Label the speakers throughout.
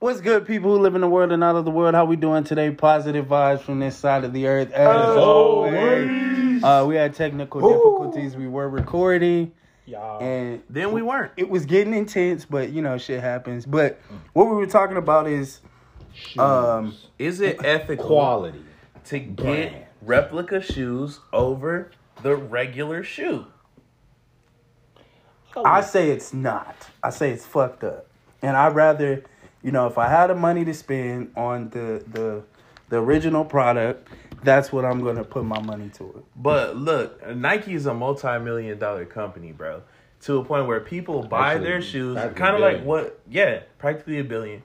Speaker 1: What's good, people who live in the world and out of the world? How we doing today? Positive vibes from this side of the earth. As always, uh, we had technical difficulties. We were recording,
Speaker 2: Y'all.
Speaker 1: and
Speaker 3: Then we weren't.
Speaker 1: it was getting intense. But you know, shit happens. But what we were talking about is, um,
Speaker 3: Is it ethical
Speaker 2: quality.
Speaker 3: to get
Speaker 2: Brand.
Speaker 3: replica shoes over the regular shoe?
Speaker 1: I say it's not. I say it's fucked up. And I'd rather, you know, if I had the money to spend on the the the original product, that's what I'm gonna put my money toward.
Speaker 3: But look, Nike is a multi-million dollar company, bro. To a point where people buy
Speaker 2: Actually,
Speaker 3: their shoes, kind of like what, yeah, practically a billion.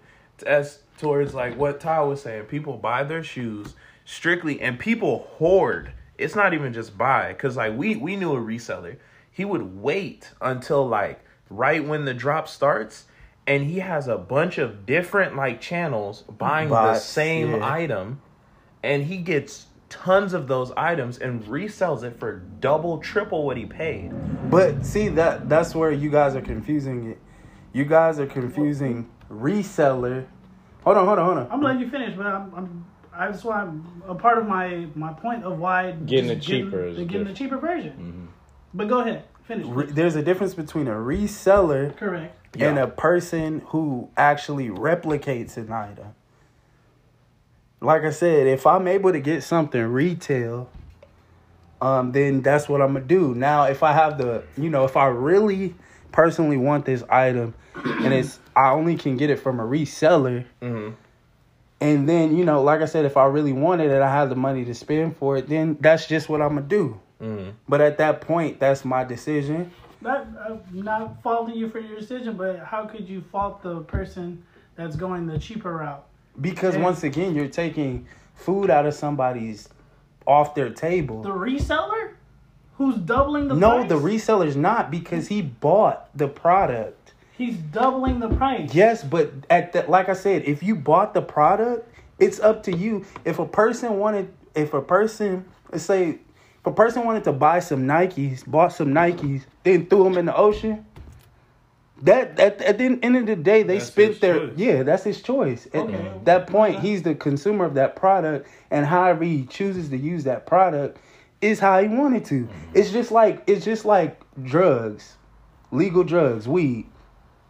Speaker 3: As towards like what Ty was saying, people buy their shoes strictly, and people hoard. It's not even just buy, because like we we knew a reseller. He would wait until like right when the drop starts, and he has a bunch of different like channels buying the same
Speaker 1: yeah.
Speaker 3: item and he gets tons of those items and resells it for double, triple what he paid.
Speaker 1: But see that that's where you guys are confusing it. You guys are confusing reseller. Hold on, hold on, hold on.
Speaker 4: I'm letting you finish, but I'm, I'm I just want a part of my my point of why
Speaker 2: Getting
Speaker 4: the
Speaker 2: it cheaper is
Speaker 4: getting, getting the cheaper version. Mm-hmm. But go ahead, finish.
Speaker 1: Re- there's a difference between a reseller
Speaker 4: Correct.
Speaker 1: And a person who actually replicates an item. Like I said, if I'm able to get something retail, um, then that's what I'm gonna do. Now, if I have the, you know, if I really personally want this item, and it's I only can get it from a reseller,
Speaker 3: Mm-hmm.
Speaker 1: and then you know, like I said, if I really wanted it, I have the money to spend for it. Then that's just what I'm gonna do.
Speaker 3: Mm-hmm.
Speaker 1: But at that point, that's my decision.
Speaker 4: Not I'm not faulting you for your decision, but how could you fault the person that's going the cheaper route?
Speaker 1: Because
Speaker 4: And-
Speaker 1: once again, you're taking food out of somebody's off their table.
Speaker 4: The reseller, who's doubling the
Speaker 1: no,
Speaker 4: price?
Speaker 1: the reseller's not because he bought the product.
Speaker 4: He's doubling the price.
Speaker 1: Yes, but at the, like I said, if you bought the product, it's up to you. If a person wanted, if a person, let's say, if a person wanted to buy some Nikes, bought some Nikes, then threw them in the ocean. That at, at the end of the day, they
Speaker 3: That's
Speaker 1: spent their
Speaker 3: choice.
Speaker 1: yeah. That's his choice. At
Speaker 4: Okay.
Speaker 1: that point, he's the consumer of that product, and however he chooses to use that product is how he wanted to. Mm-hmm. It's just like it's just like drugs, legal drugs, weed.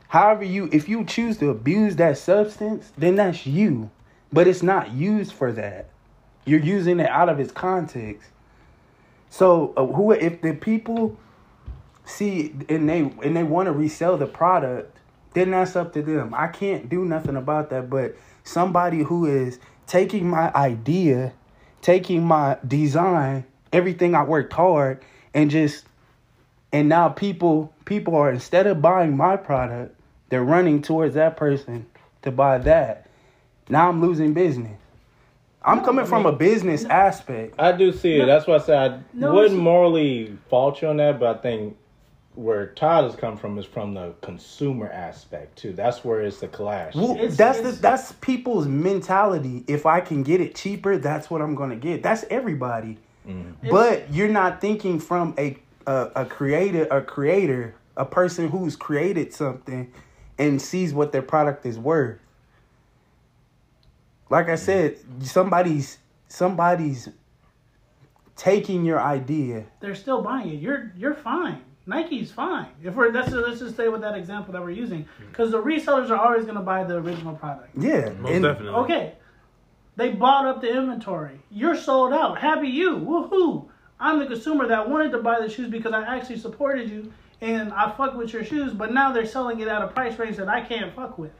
Speaker 1: However, you if you choose to abuse that substance, then that's you. But it's not used for that. You're using it out of its context. So uh, who if the people see and they and they want to resell the product, then that's up to them. I can't do nothing about that. But somebody who is taking my idea, taking my design, everything I worked hard, and just and now people people are instead of buying my product, they're running towards that person to buy that. Now I'm losing business. I'm
Speaker 4: No,
Speaker 1: coming
Speaker 4: I
Speaker 1: from a
Speaker 4: mean-
Speaker 1: business aspect.
Speaker 2: I do see it. That's why I said I
Speaker 4: No,
Speaker 2: wouldn't
Speaker 4: it's-
Speaker 2: morally fault you on that, but I think where Todd has come from is from the consumer aspect too. That's where it's the clash.
Speaker 1: Well,
Speaker 4: It's-
Speaker 1: that's
Speaker 4: it's-
Speaker 1: the, that's people's mentality. If I can get it cheaper, that's what I'm gonna get. That's everybody. Mm-hmm. But you're not thinking from a a, a creator, a creator, a person who's created something and sees what their product is worth. Like I said, somebody's somebody's taking your idea.
Speaker 4: They're still buying it. You're you're fine. Nike's fine. If we're let's let's just stay with that example that we're using, mm. because the resellers are always going to buy the original product.
Speaker 1: Yeah,
Speaker 3: Most
Speaker 1: and-
Speaker 3: definitely.
Speaker 4: Okay, they bought up the inventory. You're sold out. Happy you. Woohoo! I'm the consumer that wanted to buy the shoes because I actually supported you and I fuck with your shoes. But now they're selling it at a price range that I can't fuck with.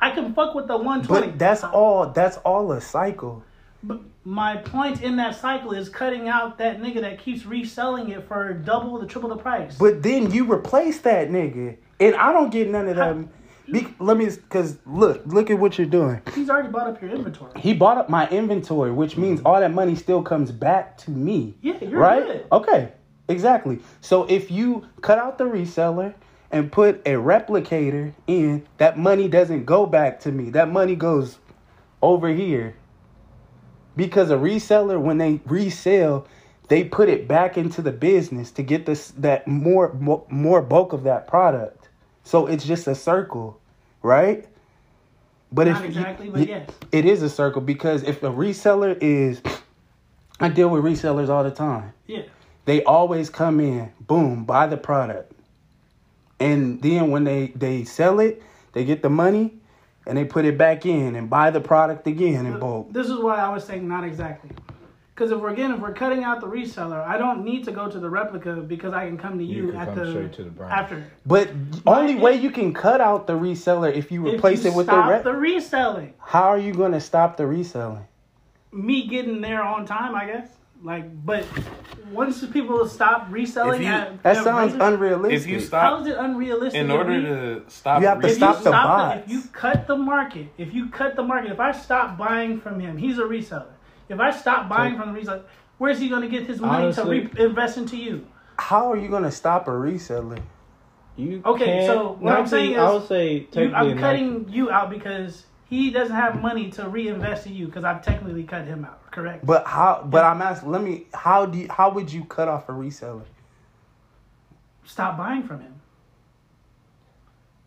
Speaker 4: I can fuck with the 120.
Speaker 1: But that's all. That's all a cycle.
Speaker 4: But my point in that cycle is cutting out that nigga that keeps reselling it for double the triple the price.
Speaker 1: But then you replace that nigga, and I don't get none of that. Be, let me, cause look, look at what you're doing.
Speaker 4: He's already bought up your inventory.
Speaker 1: He bought up my inventory, which means mm. all that money still comes back to me.
Speaker 4: Yeah, you're
Speaker 1: right?
Speaker 4: good.
Speaker 1: Okay, exactly. So if you cut out the reseller and put a replicator in, that money doesn't go back to me. That money goes over here. Because a reseller, when they resell, they put it back into the business to get this that more mo- more bulk of that product. So it's just a circle, right? But
Speaker 4: Not
Speaker 1: if
Speaker 4: exactly,
Speaker 1: you-
Speaker 4: but yes.
Speaker 1: it is a circle because if a reseller is, I deal with resellers all the time.
Speaker 4: Yeah.
Speaker 1: They always come in, boom, buy the product, and then when they they sell it, they get the money, and they put it back in and buy the product again in bulk.
Speaker 4: This is why I was saying not exactly. Because if we're again, if we're cutting out the reseller, I don't need to go to the replica because I can come to you,
Speaker 2: You can
Speaker 4: at
Speaker 2: come
Speaker 4: the,
Speaker 2: straight to the brand.
Speaker 4: after.
Speaker 1: But only
Speaker 4: if-
Speaker 1: way you can cut out the reseller if you
Speaker 4: If
Speaker 1: replace
Speaker 4: you
Speaker 1: it with the
Speaker 4: stop
Speaker 1: rep.
Speaker 4: the reselling,
Speaker 1: How are you going to stop the reselling?
Speaker 4: me getting there on time, I guess. Like, but once people stop reselling,
Speaker 3: you-
Speaker 4: at,
Speaker 1: That
Speaker 4: at
Speaker 1: sounds
Speaker 4: regular-
Speaker 1: unrealistic.
Speaker 3: If you stop
Speaker 4: is it unrealistic?
Speaker 3: in order
Speaker 4: we-
Speaker 3: to stop,
Speaker 1: You have to
Speaker 4: if
Speaker 3: re-
Speaker 1: stop the
Speaker 4: stop
Speaker 1: bots.
Speaker 4: if you cut the market, if you cut the market, if I stop buying from him, he's a reseller. If I stop buying from the reseller, where's he going to get his money
Speaker 2: Honestly-
Speaker 4: to re- invest into you?
Speaker 1: How are you going to stop a reseller?
Speaker 2: You
Speaker 4: Okay, so what I'm
Speaker 2: 90
Speaker 4: saying
Speaker 2: I would say
Speaker 4: you, I'm
Speaker 2: 90
Speaker 4: cutting you out because he doesn't have money to reinvest in you because I've technically cut him out. Correct?
Speaker 1: But how? But I'm asking. Let me. How do? You, how would you cut off a reseller?
Speaker 4: Stop buying from him.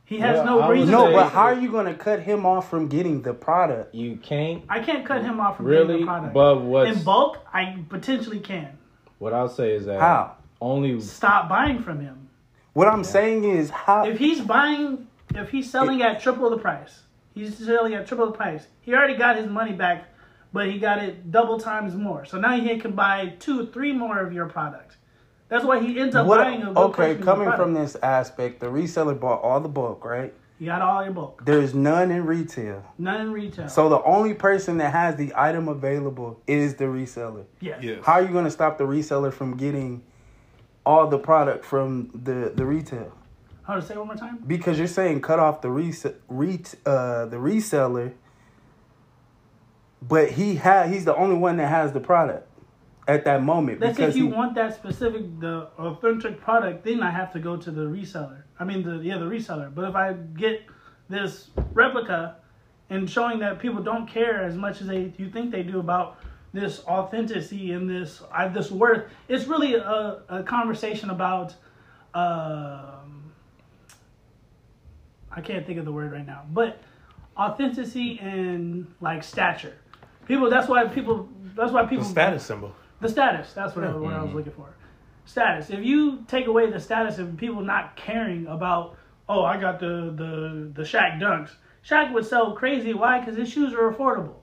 Speaker 4: He has
Speaker 2: Well,
Speaker 4: no
Speaker 2: I
Speaker 4: reason.
Speaker 1: No,
Speaker 4: to,
Speaker 1: but how are you going to cut him off from getting the product?
Speaker 2: You can't
Speaker 4: I can't cut him off from getting
Speaker 2: really,
Speaker 4: the product.
Speaker 2: but what's
Speaker 4: in bulk, I potentially can.
Speaker 2: what I'll say is that
Speaker 1: How?
Speaker 2: only
Speaker 4: Stop buying from him.
Speaker 1: What I'm saying is how.
Speaker 4: If he's buying, if he's selling at triple the price, he's selling at triple the price. He already got his money back, but he got it double times more. So now he can buy two, three more of your products. That's why he ends up
Speaker 1: what,
Speaker 4: buying a good
Speaker 1: okay,
Speaker 4: portion of
Speaker 1: coming from this aspect, the reseller bought all the bulk, right?
Speaker 4: You got all your bulk,
Speaker 1: There's none in retail.
Speaker 4: none in retail.
Speaker 1: So the only person that has the item available is the reseller.
Speaker 4: yes.
Speaker 3: Yes.
Speaker 1: How are you going to stop the reseller from getting all the product from the the retail?
Speaker 4: Hold to say it one more time.
Speaker 1: Because you're saying cut off the res- ret- uh, the reseller, but he ha- he's the only one that has the product at that moment.
Speaker 4: That's
Speaker 1: because
Speaker 4: if you
Speaker 1: he-
Speaker 4: want that specific, the authentic product. Then I have to go to the reseller. I mean, the yeah, the reseller. But if I get this replica and showing that people don't care as much as they you think they do about this authenticity and this I, this worth, it's really a, a conversation about. Um, I can't think of the word right now, but authenticity and like stature. People. That's why people. That's why people.
Speaker 3: the
Speaker 4: people.
Speaker 3: status symbol.
Speaker 4: The status. That's what, I, what I was mm-hmm. looking for. Status. If you take away the status of people not caring about, oh, I got the the the Shaq Dunks. Shaq would sell crazy. Why? Because his shoes are affordable.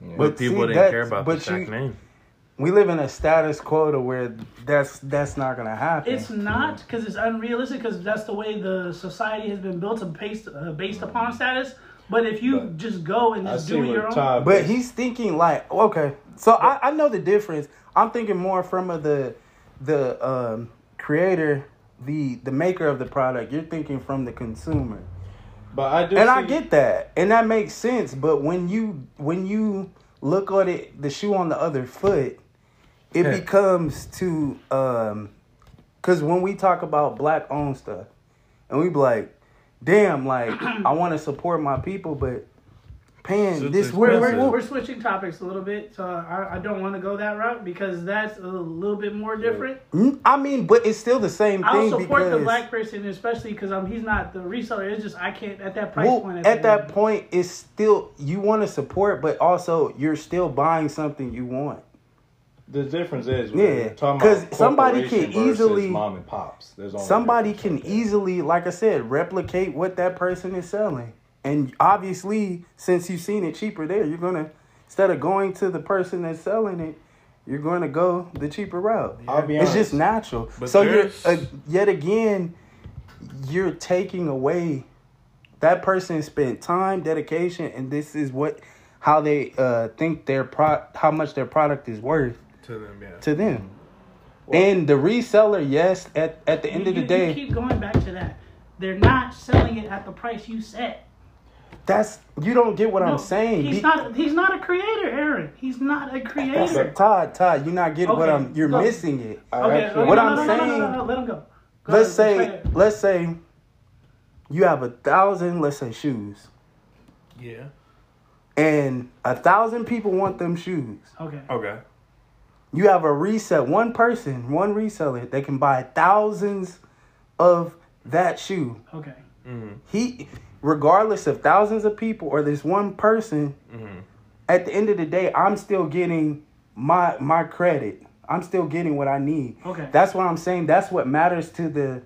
Speaker 1: But
Speaker 3: But people
Speaker 1: see,
Speaker 3: didn't care about
Speaker 1: but
Speaker 3: the Shaq
Speaker 1: you-
Speaker 3: name.
Speaker 1: We live in a status quo to where that's that's not gonna happen.
Speaker 4: It's not because it's unrealistic because that's the way the society has been built and based uh, based upon status. But if you
Speaker 2: But
Speaker 4: just go and just do
Speaker 2: what
Speaker 4: your own,
Speaker 2: Todd
Speaker 1: But he's thinking like, okay, so I, I know the difference. I'm thinking more from a, the the um, creator, the the maker of the product. You're thinking from the consumer,
Speaker 2: but I do
Speaker 1: and I get that, and that makes sense. But when you when you look at it, the shoe on the other foot, it
Speaker 3: Yeah.
Speaker 1: becomes to um, because when we talk about black owned stuff, and we be like, damn, like I want to support my people, but paying
Speaker 3: It's
Speaker 1: this
Speaker 4: we're, we're, we're switching topics a little bit. So I, I don't want to go that route because that's a little bit more different.
Speaker 1: Mm, I mean, but it's still the same thing.
Speaker 4: I'll support
Speaker 1: because
Speaker 4: the black person, especially because um, he's not the reseller. It's just I can't at that price
Speaker 1: well,
Speaker 4: point.
Speaker 1: at
Speaker 4: the
Speaker 1: that
Speaker 4: moment.
Speaker 1: point, it's still you want to support, but also you're still buying something you want.
Speaker 2: The difference is
Speaker 1: Yeah,
Speaker 2: we're talking
Speaker 1: 'cause
Speaker 2: about
Speaker 1: somebody can easily-
Speaker 2: mom and pops. There's only
Speaker 1: Somebody can
Speaker 2: there.
Speaker 1: easily, like I said, replicate what that person is selling, and obviously, since you've seen it cheaper there, you're gonna instead of going to the person that's selling it, you're going to go the cheaper route.
Speaker 2: I'll be
Speaker 1: It's just natural.
Speaker 3: But
Speaker 1: so you're uh, yet again, you're taking away that person spent time, dedication, and this is what how they uh, think their pro how much their product is worth
Speaker 3: To them, yeah.
Speaker 1: to them. and the reseller, yes, at at the end of the
Speaker 4: You-
Speaker 1: day,
Speaker 4: you keep going back to that. They're not selling it at the price you set.
Speaker 1: that's you don't get what
Speaker 4: No,
Speaker 1: I'm saying.
Speaker 4: He's
Speaker 1: Be-
Speaker 4: not. He's not a creator, Aaron. He's not a creator.
Speaker 1: Todd, Todd, you're not getting what I'm. You're
Speaker 4: go.
Speaker 1: missing it.
Speaker 2: I
Speaker 4: Okay,
Speaker 2: actually-
Speaker 4: okay,
Speaker 1: What
Speaker 4: no,
Speaker 1: I'm
Speaker 4: no, no, no,
Speaker 1: saying-
Speaker 4: no, no, no, let him go. Go
Speaker 1: Let's
Speaker 4: ahead,
Speaker 1: say, let's say, you have a thousand, let's say, shoes,
Speaker 3: Yeah.
Speaker 1: and a thousand people want them shoes.
Speaker 4: Okay.
Speaker 3: Okay.
Speaker 1: You have a reset, one person, one reseller, they can buy thousands of that shoe.
Speaker 4: Okay.
Speaker 3: Mm-hmm.
Speaker 1: He, regardless of thousands of people or this one person,
Speaker 3: Mm-hmm.
Speaker 1: at the end of the day, I'm still getting my my credit. I'm still getting what I need.
Speaker 4: Okay.
Speaker 1: That's what I'm saying. That's what matters to the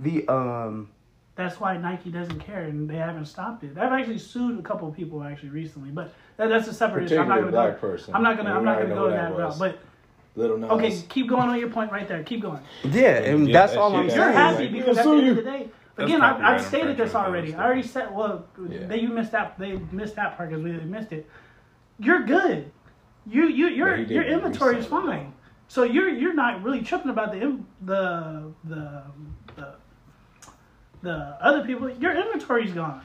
Speaker 1: the um
Speaker 4: That's why Nike doesn't care and they haven't stopped it. I've actually sued a couple of people actually recently, but that, that's a separate issue. I'm not gonna
Speaker 2: black
Speaker 4: go.
Speaker 2: person.
Speaker 4: I'm not gonna.
Speaker 2: We
Speaker 4: I'm not gonna
Speaker 2: know
Speaker 4: go
Speaker 2: that
Speaker 4: that route. But
Speaker 2: Lil Nas.
Speaker 4: okay, keep going on your point right there. Keep going.
Speaker 1: yeah, and
Speaker 2: get
Speaker 1: that's
Speaker 2: that
Speaker 1: all I'm
Speaker 2: out.
Speaker 4: You're
Speaker 1: saying.
Speaker 4: happy
Speaker 2: Like,
Speaker 4: because at the end of the day. Again, I,
Speaker 3: copyright
Speaker 4: I've stated this already. I already said. Well,
Speaker 2: Yeah.
Speaker 4: they you missed that. They missed that part because we missed it. You're good. You you your
Speaker 2: But he did
Speaker 4: your inventory is
Speaker 2: resale,
Speaker 4: fine. So you're you're not really tripping about the the the the the other people. Your inventory's gone.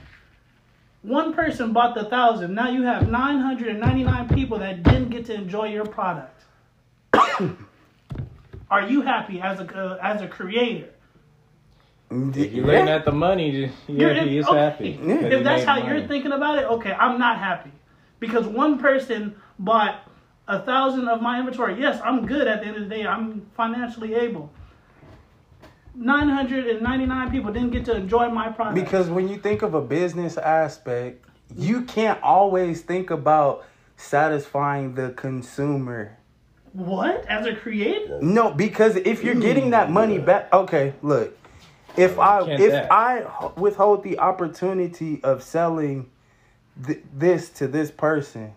Speaker 4: One person bought the thousand. Now you have nine hundred and ninety nine people that didn't get to enjoy your product. Are you happy as a uh, as a creator?
Speaker 2: If you're looking at the money, yeah,
Speaker 4: You're-
Speaker 2: he is
Speaker 4: okay.
Speaker 2: happy.
Speaker 1: Yeah.
Speaker 4: If that's how
Speaker 2: money.
Speaker 4: you're thinking about it, okay, I'm not happy because one person bought a thousand of my inventory. Yes, I'm good at the end of the day. I'm financially able. Nine hundred and ninety nine people didn't get to enjoy my product
Speaker 1: Because when you think of a business aspect, you can't always think about satisfying the consumer.
Speaker 4: what as a creator?
Speaker 1: No, because if you're getting that money mm. back, okay, look. If I
Speaker 2: Can't
Speaker 1: if
Speaker 2: that.
Speaker 1: I h- withhold the opportunity of selling th- this to this person,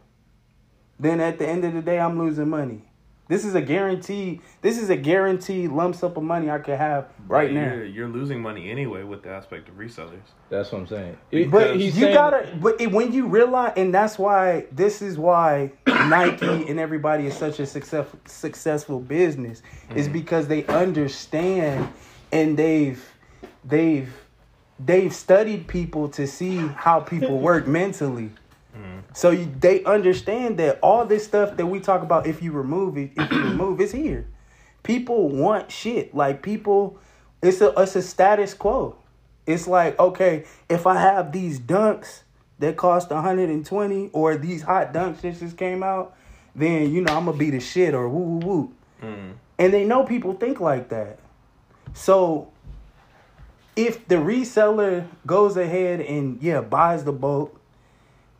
Speaker 1: then at the end of the day, I'm losing money. This is a guarantee. This is a guaranteed lump sum of money I could have right now.
Speaker 3: You're, you're losing money anyway with the aspect of resellers.
Speaker 2: That's what I'm saying.
Speaker 1: But
Speaker 2: he's
Speaker 1: you
Speaker 2: saying-
Speaker 1: gotta, but it, when you realize, and that's why this is why Nike and everybody is such a success, successful business, is mm-hmm. because they understand and they've they've they've studied people to see how people work mentally. So you, they understand that all this stuff that we talk about, if you remove it, if you remove, it's here. People want shit. Like people, it's a it's a status quo. It's like okay, if I have these dunks that cost 120, or these hot dunks that just came out, then you know I'm gonna be the shit or woo woo woo. Mm. And they know people think like that. So if the reseller goes ahead and yeah buys the boat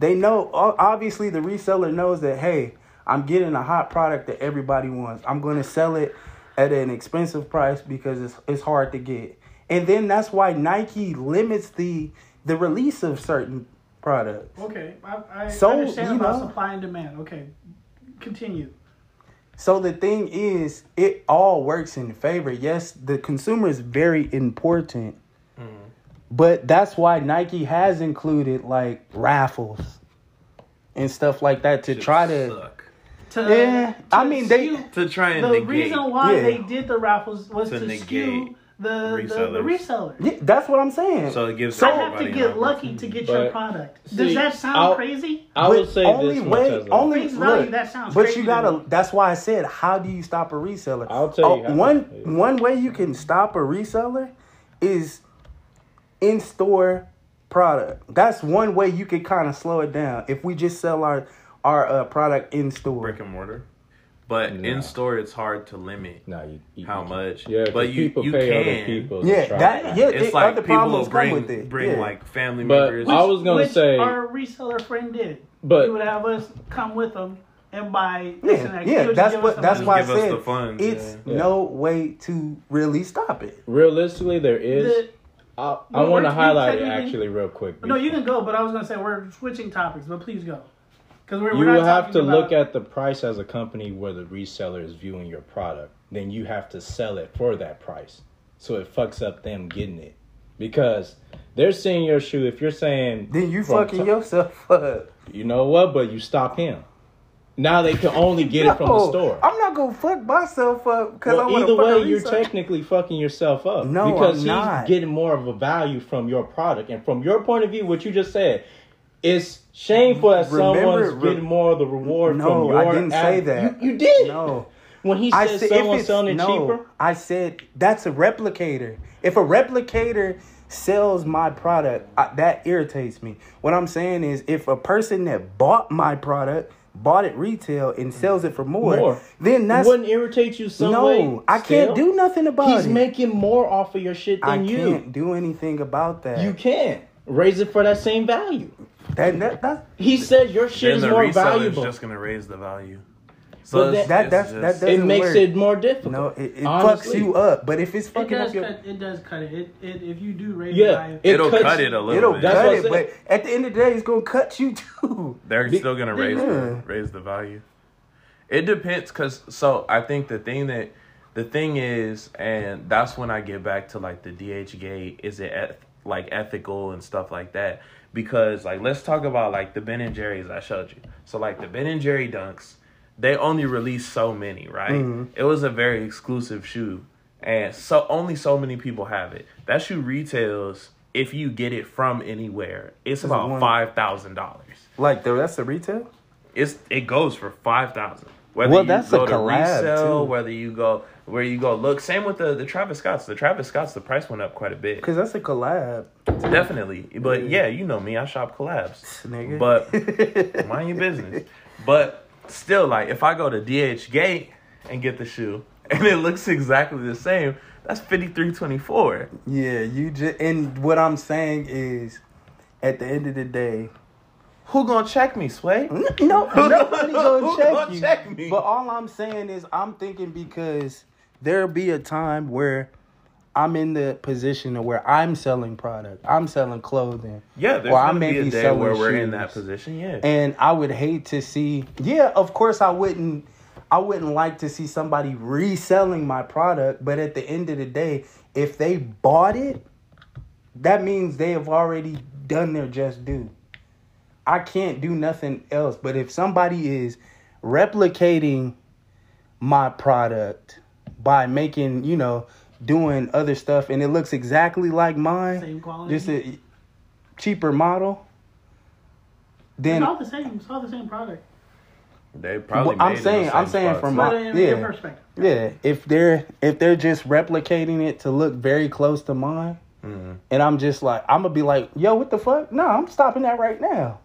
Speaker 1: they know obviously the reseller knows that hey i'm getting a hot product that everybody wants i'm going to sell it at an expensive price because it's, it's hard to get and then that's why nike limits the the release of certain products
Speaker 4: Okay, I, I
Speaker 1: So,
Speaker 4: understand
Speaker 1: you
Speaker 4: about
Speaker 1: know-
Speaker 4: supply and demand. Okay, continue.
Speaker 1: So the thing is, it all works in favor. Yes, the consumer is very important, but that's why Nike has included like raffles and stuff like that to
Speaker 3: Should
Speaker 1: try to.
Speaker 3: suck.
Speaker 4: To,
Speaker 1: Yeah, I mean, they-
Speaker 3: to try and
Speaker 4: the
Speaker 3: negate.
Speaker 4: reason why
Speaker 1: Yeah.
Speaker 4: they did the raffles was
Speaker 3: To
Speaker 4: to,
Speaker 3: negate
Speaker 4: skew the the, the
Speaker 3: resellers.
Speaker 4: reseller.
Speaker 1: Yeah, that's what I'm saying.
Speaker 3: So it gives
Speaker 4: I have to get lucky to get your product. Does
Speaker 2: see,
Speaker 4: that sound
Speaker 2: I'll-
Speaker 4: crazy?
Speaker 2: I
Speaker 1: But
Speaker 2: would say
Speaker 1: only
Speaker 2: this
Speaker 1: way,
Speaker 2: as a,
Speaker 1: only
Speaker 4: Face value, that sounds
Speaker 1: but
Speaker 4: crazy
Speaker 1: you gotta.
Speaker 4: me.
Speaker 1: That's why I said, how do you stop a reseller?
Speaker 2: I'll tell you
Speaker 1: Oh,
Speaker 2: how.
Speaker 1: one
Speaker 2: Yeah.
Speaker 1: one way you can stop a reseller is in store product. That's one way you could kind of slow it down. If we just sell our our uh, product in store.
Speaker 3: brick and mortar. But
Speaker 2: Nah.
Speaker 3: in store, it's hard to limit
Speaker 2: No, you, you
Speaker 3: how much.
Speaker 2: Yeah,
Speaker 3: but you
Speaker 2: people
Speaker 3: you
Speaker 2: pay
Speaker 3: can.
Speaker 2: other people. to
Speaker 1: Yeah,
Speaker 2: try
Speaker 1: that
Speaker 2: it.
Speaker 1: yeah.
Speaker 3: It's
Speaker 1: it,
Speaker 3: like
Speaker 1: other
Speaker 3: people will bring
Speaker 1: with it.
Speaker 3: bring
Speaker 1: yeah.
Speaker 3: like family
Speaker 2: But
Speaker 3: members.
Speaker 2: I was gonna
Speaker 4: Which
Speaker 2: say-
Speaker 4: our reseller friend did.
Speaker 2: But-
Speaker 4: he would have us come with them and buy. this and
Speaker 1: Yeah,
Speaker 4: that. He
Speaker 1: yeah, that's what that's why I
Speaker 3: Give us
Speaker 1: said
Speaker 3: the funds,
Speaker 1: it's
Speaker 2: yeah.
Speaker 1: no way to really stop it.
Speaker 2: Realistically, there is.
Speaker 4: The-
Speaker 2: I, I want to highlight it actually real quick.
Speaker 4: Oh, no, you can go, but I was gonna say we're switching topics, but please go. Because we're,
Speaker 2: You
Speaker 4: we're not
Speaker 2: will have to
Speaker 4: about,
Speaker 2: look at the price as a company where the reseller is viewing your product. Then you have to sell it for that price. So it fucks up them getting it. Because they're seeing your shoe. If you're saying.
Speaker 1: Then you fucking
Speaker 2: top-
Speaker 1: yourself up.
Speaker 2: You know what? But you stop him. Now they can only get it from the store.
Speaker 1: I'm not gonna fuck myself up because
Speaker 2: Well,
Speaker 1: want
Speaker 2: either way, you're technically fucking yourself up.
Speaker 1: No,
Speaker 2: because
Speaker 1: I'm
Speaker 2: he's
Speaker 1: not.
Speaker 2: getting more of a value from your product, and from your point of view, what you just said, it's shameful that
Speaker 1: Remember-
Speaker 2: someone's
Speaker 1: re-
Speaker 2: getting more of the reward
Speaker 1: No,
Speaker 2: from your.
Speaker 1: I didn't say that.
Speaker 2: You, you did.
Speaker 1: No.
Speaker 2: When he
Speaker 1: I
Speaker 2: said
Speaker 1: said
Speaker 2: someone's selling it
Speaker 1: no,
Speaker 2: cheaper,
Speaker 1: I said that's a replicator. If a replicator sells my product, I, that irritates me. What I'm saying is, if a person that bought my product bought it retail and sells it for more,
Speaker 2: more,
Speaker 1: then that's
Speaker 2: wouldn't irritate you some
Speaker 1: no.
Speaker 2: way.
Speaker 1: I can't do nothing about
Speaker 2: He's
Speaker 1: it.
Speaker 2: He's making more off of your shit
Speaker 1: I
Speaker 2: than you.
Speaker 1: can't do anything about that.
Speaker 2: You can't. raise it for that same value.
Speaker 1: That, that that's
Speaker 2: He said your shit
Speaker 5: Then
Speaker 2: is
Speaker 5: the
Speaker 2: more
Speaker 5: reseller's
Speaker 2: valuable.
Speaker 5: just gonna raise the value.
Speaker 2: But
Speaker 5: it's-
Speaker 1: that-
Speaker 5: it's
Speaker 1: that's-
Speaker 5: just-
Speaker 1: that
Speaker 2: it
Speaker 1: doesn't
Speaker 2: makes
Speaker 1: work.
Speaker 2: it more difficult.
Speaker 1: no, it, it fucks you up. But if it's fucking
Speaker 4: does
Speaker 1: up your,
Speaker 4: cut. It does cut it. It, it if you do raise
Speaker 2: Yeah,
Speaker 4: the value.
Speaker 2: it
Speaker 5: it'll
Speaker 2: cuts-
Speaker 5: cut it a little
Speaker 1: it'll
Speaker 5: bit.
Speaker 2: That's
Speaker 1: cut it. But at the end of the day, it's gonna cut you too.
Speaker 5: They're
Speaker 2: Be-
Speaker 5: still gonna raise
Speaker 1: Yeah.
Speaker 5: the, raise the value. It depends, cause so I think the thing that the thing is, and that's when I get back to like the DHgate. Is it eth- like ethical and stuff like that? Because like let's talk about like the Ben and Jerry's I showed you. So like the Ben and Jerry Dunks, they only released so many, right?
Speaker 1: Mm-hmm.
Speaker 5: It was a very exclusive shoe, and so only so many people have it. That shoe retails if you get it from anywhere. It's about
Speaker 1: one-
Speaker 5: five thousand dollars
Speaker 1: Like the that's the retail.
Speaker 5: it's it goes for five thousand. Whether
Speaker 1: Well,
Speaker 5: you
Speaker 1: that's
Speaker 5: go
Speaker 1: a
Speaker 5: to
Speaker 1: collab,
Speaker 5: resell,
Speaker 1: too.
Speaker 5: whether you go where you go look. Same with the the Travis Scotts. The Travis Scotts, the price went up quite a bit.
Speaker 1: Cause that's a collab,
Speaker 5: Definitely, but yeah, you know me. I shop collabs,
Speaker 1: nigga.
Speaker 5: but mind your business. But still, like if I go to DHgate and get the shoe and it looks exactly the same, that's fifty three twenty four.
Speaker 1: yeah, you just and what I'm saying is, at the end of the day,
Speaker 5: Who gonna check me, Sway?
Speaker 1: No, nobody gonna check
Speaker 5: gonna
Speaker 1: you.
Speaker 5: check me?
Speaker 1: But all I'm saying is, I'm thinking because there'll be a time where I'm in the position of where I'm selling product, I'm selling clothing,
Speaker 5: Yeah, there's
Speaker 1: I may
Speaker 5: be a day where we're in that position. Yeah,
Speaker 1: and I would hate to see. Yeah, of course, I wouldn't. I wouldn't like to see somebody reselling my product, but at the end of the day, if they bought it, that means they have already done their just due. I can't do nothing else. But if somebody is replicating my product by making, you know, doing other stuff and it looks exactly like mine,
Speaker 4: Same quality.
Speaker 1: just a cheaper model, then
Speaker 4: it's all the same. It's all the same product.
Speaker 5: they probably.
Speaker 1: Well, I'm
Speaker 5: made it in
Speaker 1: saying- I'm saying
Speaker 5: spots.
Speaker 1: from My-
Speaker 4: in,
Speaker 1: yeah.
Speaker 4: in perspective.
Speaker 1: Yeah, if they're if they're just replicating it to look very close to mine,
Speaker 5: Mhm.
Speaker 1: and I'm just like I'm gonna be like, yo, what the fuck? No, I'm stopping that right now.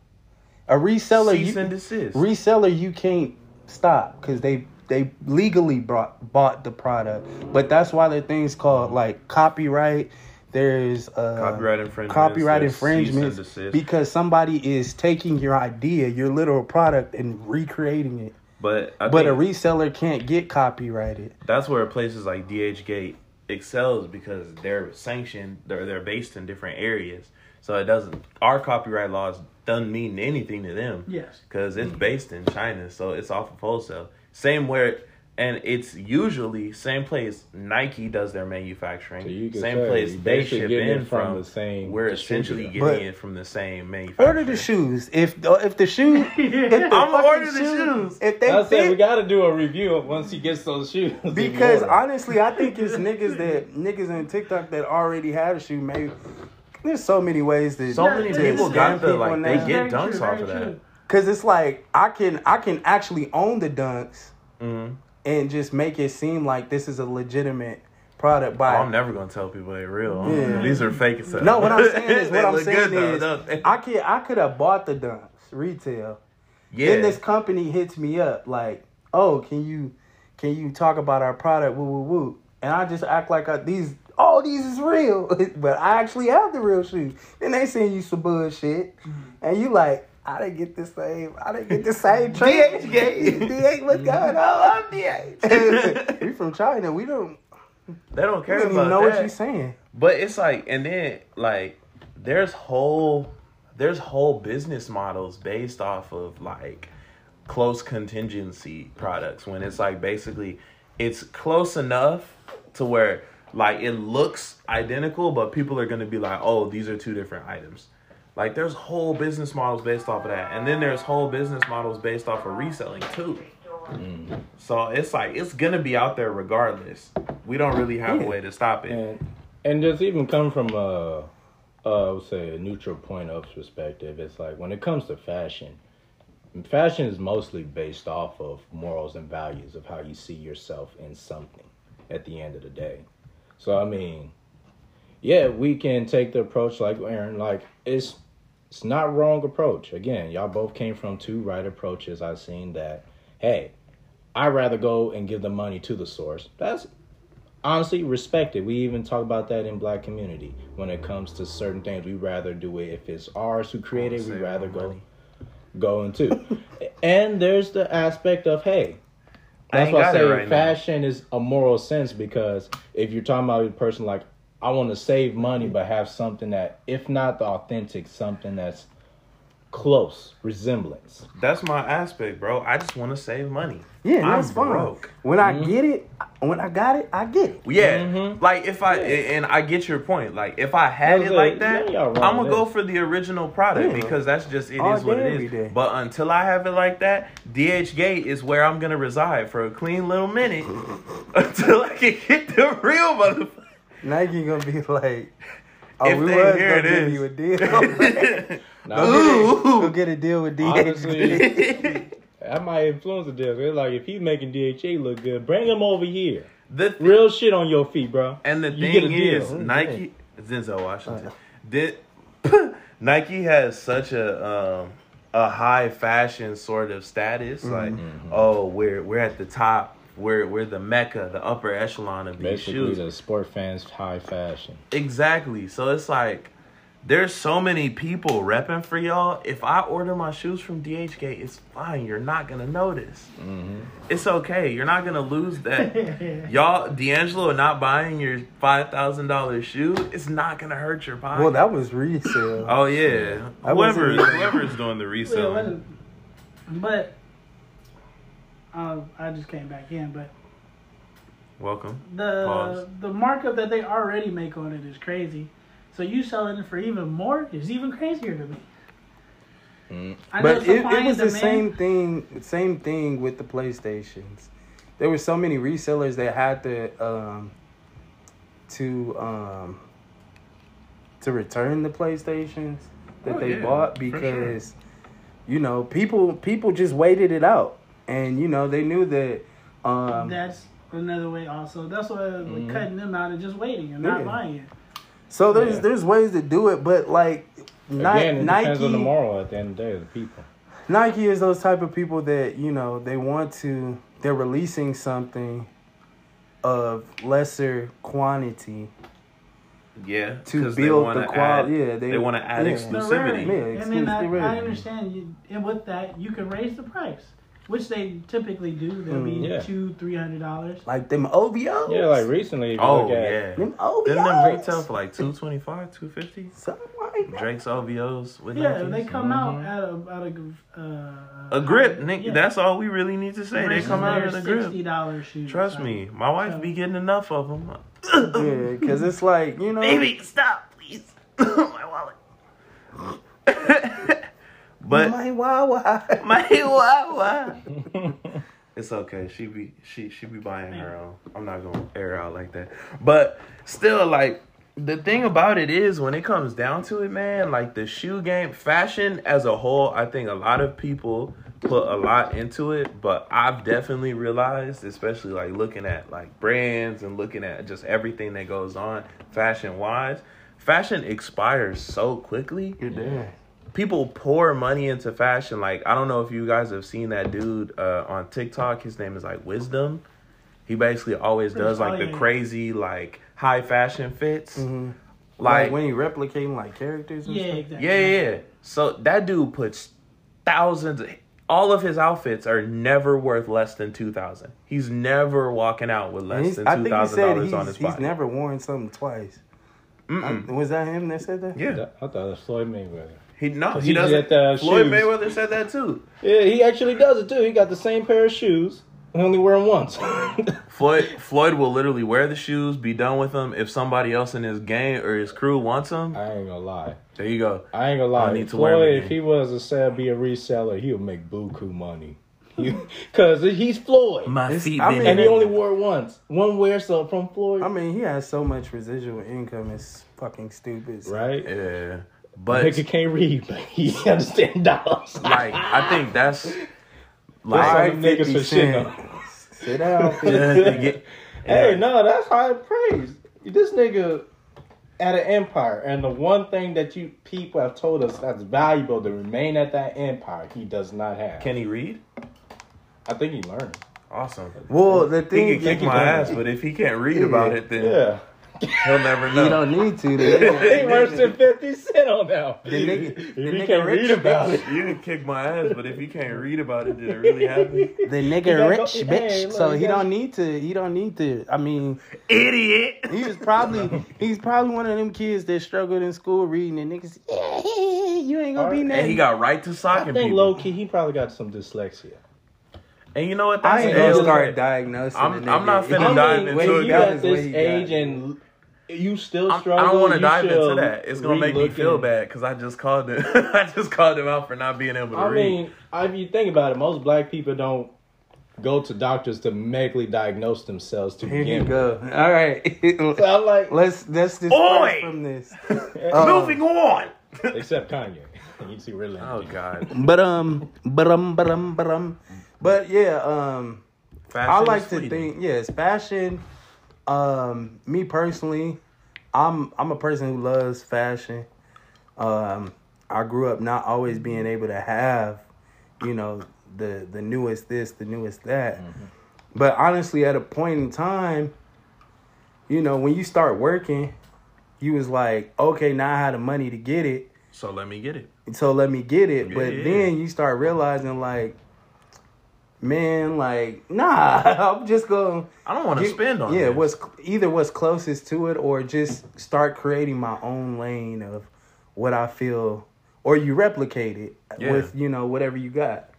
Speaker 1: A reseller,
Speaker 5: Cease
Speaker 1: you,
Speaker 5: and desist.
Speaker 1: reseller, you can't stop because they they legally brought bought the product, but that's why there are things called like copyright. There's uh,
Speaker 5: Copyright infringement.
Speaker 1: copyright
Speaker 5: there's cease and
Speaker 1: infringements
Speaker 5: desist.
Speaker 1: because somebody is taking your idea, your literal product, and recreating it.
Speaker 5: but I
Speaker 1: But
Speaker 5: think
Speaker 1: a reseller can't get copyrighted.
Speaker 5: that's where places like DHgate excels because they're sanctioned. They're they're based in different areas, so it doesn't. Our copyright laws doesn't mean anything to them.
Speaker 4: Yes.
Speaker 5: because it's based in China, so it's off of wholesale. Same where, and it's usually same place Nike does their manufacturing.
Speaker 2: So you could
Speaker 5: same place
Speaker 2: you
Speaker 5: they ship in
Speaker 2: from
Speaker 5: from.
Speaker 2: the same
Speaker 5: We're essentially
Speaker 2: distributor.
Speaker 5: getting
Speaker 1: But-
Speaker 5: it from the same manufacturer.
Speaker 1: Order the shoes. If if the shoe, if the
Speaker 5: I'ma order the shoes.
Speaker 1: If they
Speaker 2: I said we got to do a review once he gets those shoes.
Speaker 1: because honestly, I think it's niggas that niggas in TikTok that already had a shoe. Maybe there's so many ways that
Speaker 5: So many people got the like they get dunks off of that.
Speaker 4: True.
Speaker 1: Cause it's like I can I can actually own the dunks
Speaker 5: hmm
Speaker 1: and just make it seem like this is a legitimate product by
Speaker 5: Oh, I'm never gonna tell people they're real.
Speaker 1: Yeah.
Speaker 5: These are fake as hell.
Speaker 1: No, what I'm saying is what I'm saying
Speaker 5: good, though,
Speaker 1: is? I could I could have bought the dunks retail.
Speaker 5: yeah.
Speaker 1: Then this company hits me up like, "Oh, can you can you talk about our product?" Woo woo woo. And I just act like I, these all these is real, but I actually have the real shoes. Then they send you some bullshit, and you like, I didn't get the same. I didn't get the same treatment.
Speaker 5: DH gay.
Speaker 1: DH, what's going on?
Speaker 5: I love DH.
Speaker 1: we from China. We don't.
Speaker 5: they don't care.
Speaker 1: We
Speaker 5: care
Speaker 1: don't
Speaker 5: about
Speaker 1: even know
Speaker 5: that.
Speaker 1: what you're saying.
Speaker 5: But it's like, and then like, there's whole, there's whole business models based off of like close contingency products. When it's like basically, it's close enough to where like it looks identical, but people are gonna be like, oh, these are two different items. Like there's whole business models based off of that, and then there's whole business models based off of reselling too. So it's like it's gonna be out there regardless. We don't really have a way to stop it.
Speaker 2: and and just even come from a, uh, would say a neutral point of perspective. It's like when it comes to fashion, fashion is mostly based off of morals and values of how you see yourself in something. At the end of the day, so I mean, yeah, we can take the approach like Aaron, like it's it's not wrong approach. Again, y'all both came from two right approaches. I've seen that. Hey, I'd rather go and give the money to the source. That's honestly respected. We even talk about that in black community when it comes to certain things. We rather do it if it's ours who created. We rather go
Speaker 5: money.
Speaker 2: go into. and there's the aspect of hey. That's why I say
Speaker 5: right now.
Speaker 2: fashion is a moral sense because if you're talking about a person like I want to save money but have something that if not the authentic something that's close resemblance.
Speaker 5: That's my aspect, bro. I just want to save money.
Speaker 1: Yeah,
Speaker 5: I'm
Speaker 1: that's fine.
Speaker 5: broke.
Speaker 1: When I get it, when I got it, I get it.
Speaker 5: Yeah,
Speaker 2: Mhm.
Speaker 5: like if I and I get your point. Like if I had it
Speaker 2: it.
Speaker 5: like that,
Speaker 2: Yeah, y'all
Speaker 5: I'm gonna go for the original product
Speaker 1: Yeah.
Speaker 5: because that's just it is
Speaker 1: All
Speaker 5: what
Speaker 1: day,
Speaker 5: it
Speaker 1: every
Speaker 5: is.
Speaker 1: day.
Speaker 5: But until I have it like that, DHgate is where I'm gonna reside for a clean little minute until I can get the real motherfucker.
Speaker 1: Nike gonna be like, oh,
Speaker 5: If
Speaker 1: we
Speaker 5: they
Speaker 1: was gonna give
Speaker 5: is.
Speaker 1: you a deal.
Speaker 2: Now,
Speaker 5: Ooh.
Speaker 1: Go get a deal with
Speaker 2: Honestly,
Speaker 1: DHG.
Speaker 2: that might influence the deal. It's like if he's making DHA look good, bring him over here.
Speaker 5: the th-
Speaker 2: Real shit on your feet, bro.
Speaker 5: and the
Speaker 2: You get a
Speaker 5: thing
Speaker 2: deal.
Speaker 5: is,
Speaker 2: Oh,
Speaker 5: Nike Denzel Washington
Speaker 1: Uh.
Speaker 5: did Nike has such a um, a high fashion sort of status. Like,
Speaker 2: Mm-hmm.
Speaker 5: oh, we're we're at the top. We're we're the mecca, the upper echelon of these
Speaker 2: Basically,
Speaker 5: shoes.
Speaker 2: the sport fans high fashion.
Speaker 5: Exactly. So it's like there's so many people repping for y'all. If I order my shoes from DHgate, it's fine. You're not gonna notice.
Speaker 2: Mm-hmm.
Speaker 5: It's okay. You're not gonna lose that. y'all, D'Angelo not buying your five thousand dollars shoe. It's not gonna hurt your pocket.
Speaker 1: well, that was resale.
Speaker 5: oh yeah.
Speaker 1: I
Speaker 5: Whoever
Speaker 1: wasn't even-
Speaker 5: whoever's doing the
Speaker 4: Yeah,
Speaker 5: reselling.
Speaker 4: but uh, I just came back in. But
Speaker 5: Welcome.
Speaker 4: the
Speaker 5: Pause.
Speaker 4: the markup that they already make on it is crazy. So you selling it for even more is even crazier to me.
Speaker 2: Mm.
Speaker 1: But it, it was the same thing. Same thing with the PlayStations. There were so many resellers that had to um, to um, to return the PlayStations that
Speaker 5: Oh,
Speaker 1: they
Speaker 5: yeah,
Speaker 1: bought
Speaker 5: for sure.
Speaker 1: because you know people people just waited it out, and you know they knew that. Um,
Speaker 4: That's another way. Also, that's why like,
Speaker 2: Mhm.
Speaker 4: cutting them out and just waiting and not
Speaker 1: Yeah.
Speaker 4: buying it.
Speaker 1: so there's
Speaker 2: Yeah.
Speaker 1: there's ways to do it, but like Ni-
Speaker 2: Again, it
Speaker 1: Nike
Speaker 2: depends on the moral at the end of the day of the people.
Speaker 1: Nike is those type of people that you know they want to. They're releasing something of lesser quantity
Speaker 5: Yeah.
Speaker 1: to
Speaker 5: 'cause they
Speaker 1: build
Speaker 5: wanna
Speaker 1: the quality. Yeah, they,
Speaker 5: they wanna add
Speaker 1: yeah.
Speaker 5: exclusive.
Speaker 4: The
Speaker 5: Exclusivity.
Speaker 4: and then I, I understand you, and with that you can raise the price, which they typically do. They'll be
Speaker 1: Mm.
Speaker 2: Yeah.
Speaker 4: two, three hundred dollars.
Speaker 1: Like them OVOs.
Speaker 2: Yeah, like recently, if you
Speaker 5: Oh
Speaker 2: look at
Speaker 5: yeah.
Speaker 1: them OVOs.
Speaker 5: Didn't them retail for like 225 250
Speaker 1: Something like that.
Speaker 5: Drake's OVOs with
Speaker 4: Yeah,
Speaker 5: Nikes?
Speaker 4: they come
Speaker 2: Mhm.
Speaker 4: out at a at a uh,
Speaker 5: a grip, Nick.
Speaker 4: yeah.
Speaker 5: That's all we really need to say. They
Speaker 4: Versus
Speaker 5: come out
Speaker 4: their
Speaker 5: of the grip.
Speaker 4: Sixty dollars shoes.
Speaker 5: Trust
Speaker 4: so.
Speaker 5: me, my wife
Speaker 4: So-
Speaker 5: be getting enough of them.
Speaker 1: Yeah, because it's like you know.
Speaker 5: Baby, stop, please. my wallet. but
Speaker 1: my wow wow.
Speaker 5: my wawa. It's okay. She be she she be buying her own. I'm not gonna air out like that. But still, like the thing about it is, when it comes down to it, man, like the shoe game, fashion as a whole, I think a lot of people put a lot into it. But I've definitely realized, especially like looking at like brands and looking at just everything that goes on fashion wise, fashion expires so quickly
Speaker 1: You're there.
Speaker 5: People pour money into fashion. Like I don't know if you guys have seen that dude uh, on TikTok. His name is like Wisdom. He basically always does like the crazy like high fashion fits.
Speaker 1: hmm Like,
Speaker 5: Like
Speaker 1: when you replicating like characters. And
Speaker 4: Yeah,
Speaker 1: stuff.
Speaker 4: exactly.
Speaker 5: yeah, yeah, yeah. So that dude puts thousands. All of his outfits are never worth less than two thousand. He's never walking out with less than
Speaker 1: I
Speaker 5: two
Speaker 1: think he
Speaker 5: thousand
Speaker 1: said
Speaker 5: dollars on
Speaker 1: he's,
Speaker 5: his
Speaker 1: he's
Speaker 5: body.
Speaker 1: never worn something twice. I- was that him that said that?
Speaker 5: Yeah,
Speaker 2: I thought it was Floyd Mayweather.
Speaker 5: He no, he
Speaker 2: he
Speaker 5: doesn't.
Speaker 2: did the
Speaker 5: Floyd
Speaker 2: shoes.
Speaker 5: Mayweather said that too.
Speaker 2: Yeah, he actually does it too. He got the same pair of shoes. He only wear them once.
Speaker 5: Floyd Floyd will literally wear the shoes, be done with them. If somebody else in his gang or his crew wants them,
Speaker 2: I ain't gonna lie.
Speaker 5: there you go.
Speaker 2: I ain't gonna lie.
Speaker 5: I need to wear 'em
Speaker 2: Floyd,
Speaker 5: again.
Speaker 2: if he was a sell, be a reseller, he would make buku money. Cause he's Floyd,
Speaker 5: My feet
Speaker 1: I mean-
Speaker 2: and he only wore it once. One wear so from Floyd,
Speaker 1: I mean, he has so much residual income. It's fucking stupid. so-
Speaker 2: right?
Speaker 5: yeah, but
Speaker 2: Nigga can't read, but he understand dollars.
Speaker 5: like I think that's
Speaker 2: That's
Speaker 5: like
Speaker 2: all
Speaker 1: Alright,
Speaker 2: niggas
Speaker 1: 50
Speaker 2: for shit.
Speaker 1: Cent. Sit down.
Speaker 5: just to get-
Speaker 2: Hey, no, that's high praise. This nigga at an empire, and the one thing that you people have told us that's valuable to remain at that empire, he does not have.
Speaker 5: Can he read?
Speaker 2: I think he learned.
Speaker 5: Awesome.
Speaker 1: Well, the thing
Speaker 5: He
Speaker 1: thing
Speaker 5: can kick
Speaker 2: you
Speaker 5: my
Speaker 2: can.
Speaker 5: ass, but if he can't read about it, then
Speaker 2: Yeah.
Speaker 5: He'll never know.
Speaker 1: you don't need to. The
Speaker 2: He worse than 50 Cent on that.
Speaker 1: the nigga,
Speaker 2: If
Speaker 1: the
Speaker 2: you
Speaker 1: nigga
Speaker 2: can't
Speaker 1: rich,
Speaker 2: read about it.
Speaker 5: You can kick my ass, but if you can't read about it, did it really happen?
Speaker 1: The nigga rich,
Speaker 2: go-
Speaker 1: bitch.
Speaker 2: hey, look,
Speaker 1: so
Speaker 2: you
Speaker 1: he don't need to. He don't need to. I mean,
Speaker 5: Idiot.
Speaker 1: he was probably he's probably one of them kids that struggled in school reading and niggas. Yeah, you ain't gonna be nothing.
Speaker 5: And he got right to
Speaker 2: soccer.
Speaker 5: I
Speaker 2: think
Speaker 5: people.
Speaker 2: low key, he probably got some dyslexia.
Speaker 5: And you know what?
Speaker 1: I ain't gonna start diagnosing.
Speaker 5: I'm- I'm not finna
Speaker 2: I
Speaker 5: dive into it.
Speaker 2: you
Speaker 1: That
Speaker 2: this
Speaker 1: what got.
Speaker 2: age and you still
Speaker 5: I'm-
Speaker 2: struggle.
Speaker 5: I don't want to dive into that. It's gonna make me feel bad because I just called it. I just called him out for not being able to
Speaker 2: I
Speaker 5: read.
Speaker 2: I mean, if you think about it, most black people don't go to doctors to medically diagnose themselves to
Speaker 1: Here you
Speaker 2: begin with.
Speaker 1: go. All right.
Speaker 2: So I'm like,
Speaker 1: let's let's disperse from this. Uh,
Speaker 5: Moving on.
Speaker 2: except Kanye. You see, really.
Speaker 5: oh God.
Speaker 1: But um, but um, but um, but um, but yeah, um,
Speaker 5: Fashion
Speaker 1: I like to
Speaker 5: fleeting.
Speaker 1: think yes, fashion. Um, me personally, I'm I'm a person who loves fashion. Um, I grew up not always being able to have, you know, the the newest this, the newest that. But honestly, at a point in time, you know, when you start working, you was like, okay, now I had the money to get it
Speaker 5: So let me get it.
Speaker 1: so let me get it. but then you start realizing like, man, like, nah, I'm just going
Speaker 5: I don't want to
Speaker 1: to
Speaker 5: spend on.
Speaker 1: Yeah,
Speaker 5: this.
Speaker 1: what's either what's closest to it or just start creating my own lane of what I feel or you replicate it
Speaker 5: Yeah.
Speaker 1: with, you know, whatever you got.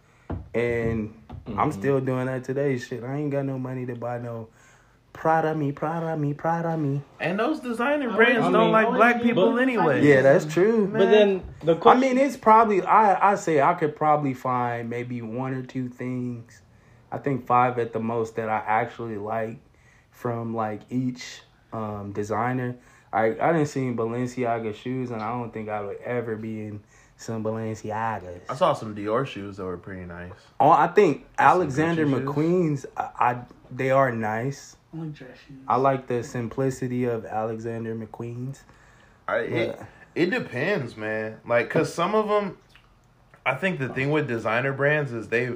Speaker 1: And I'm
Speaker 5: Mm-hmm.
Speaker 1: still doing that today. Shit, I ain't got no money to buy no Prada me, Prada me, Prada me.
Speaker 5: And those designer
Speaker 4: I
Speaker 5: brands
Speaker 2: mean-
Speaker 5: don't like black people
Speaker 2: but-
Speaker 5: anyway.
Speaker 1: Yeah, that's true.
Speaker 2: But then the question, I
Speaker 1: mean, it's probably I I say I could probably find maybe one or two things. I think five at the most that I actually like from like each um, designer. I I didn't see Balenciaga shoes, and I don't think I would ever be in some Balenciagas.
Speaker 5: I saw some Dior shoes that were pretty nice.
Speaker 1: Oh, I think
Speaker 5: some
Speaker 1: Alexander McQueen's. I, I they are nice.
Speaker 4: I like dress shoes.
Speaker 1: I like the simplicity of Alexander McQueen's.
Speaker 5: I, it, it depends, man. Like, cause some of them, I think the thing with designer brands is they,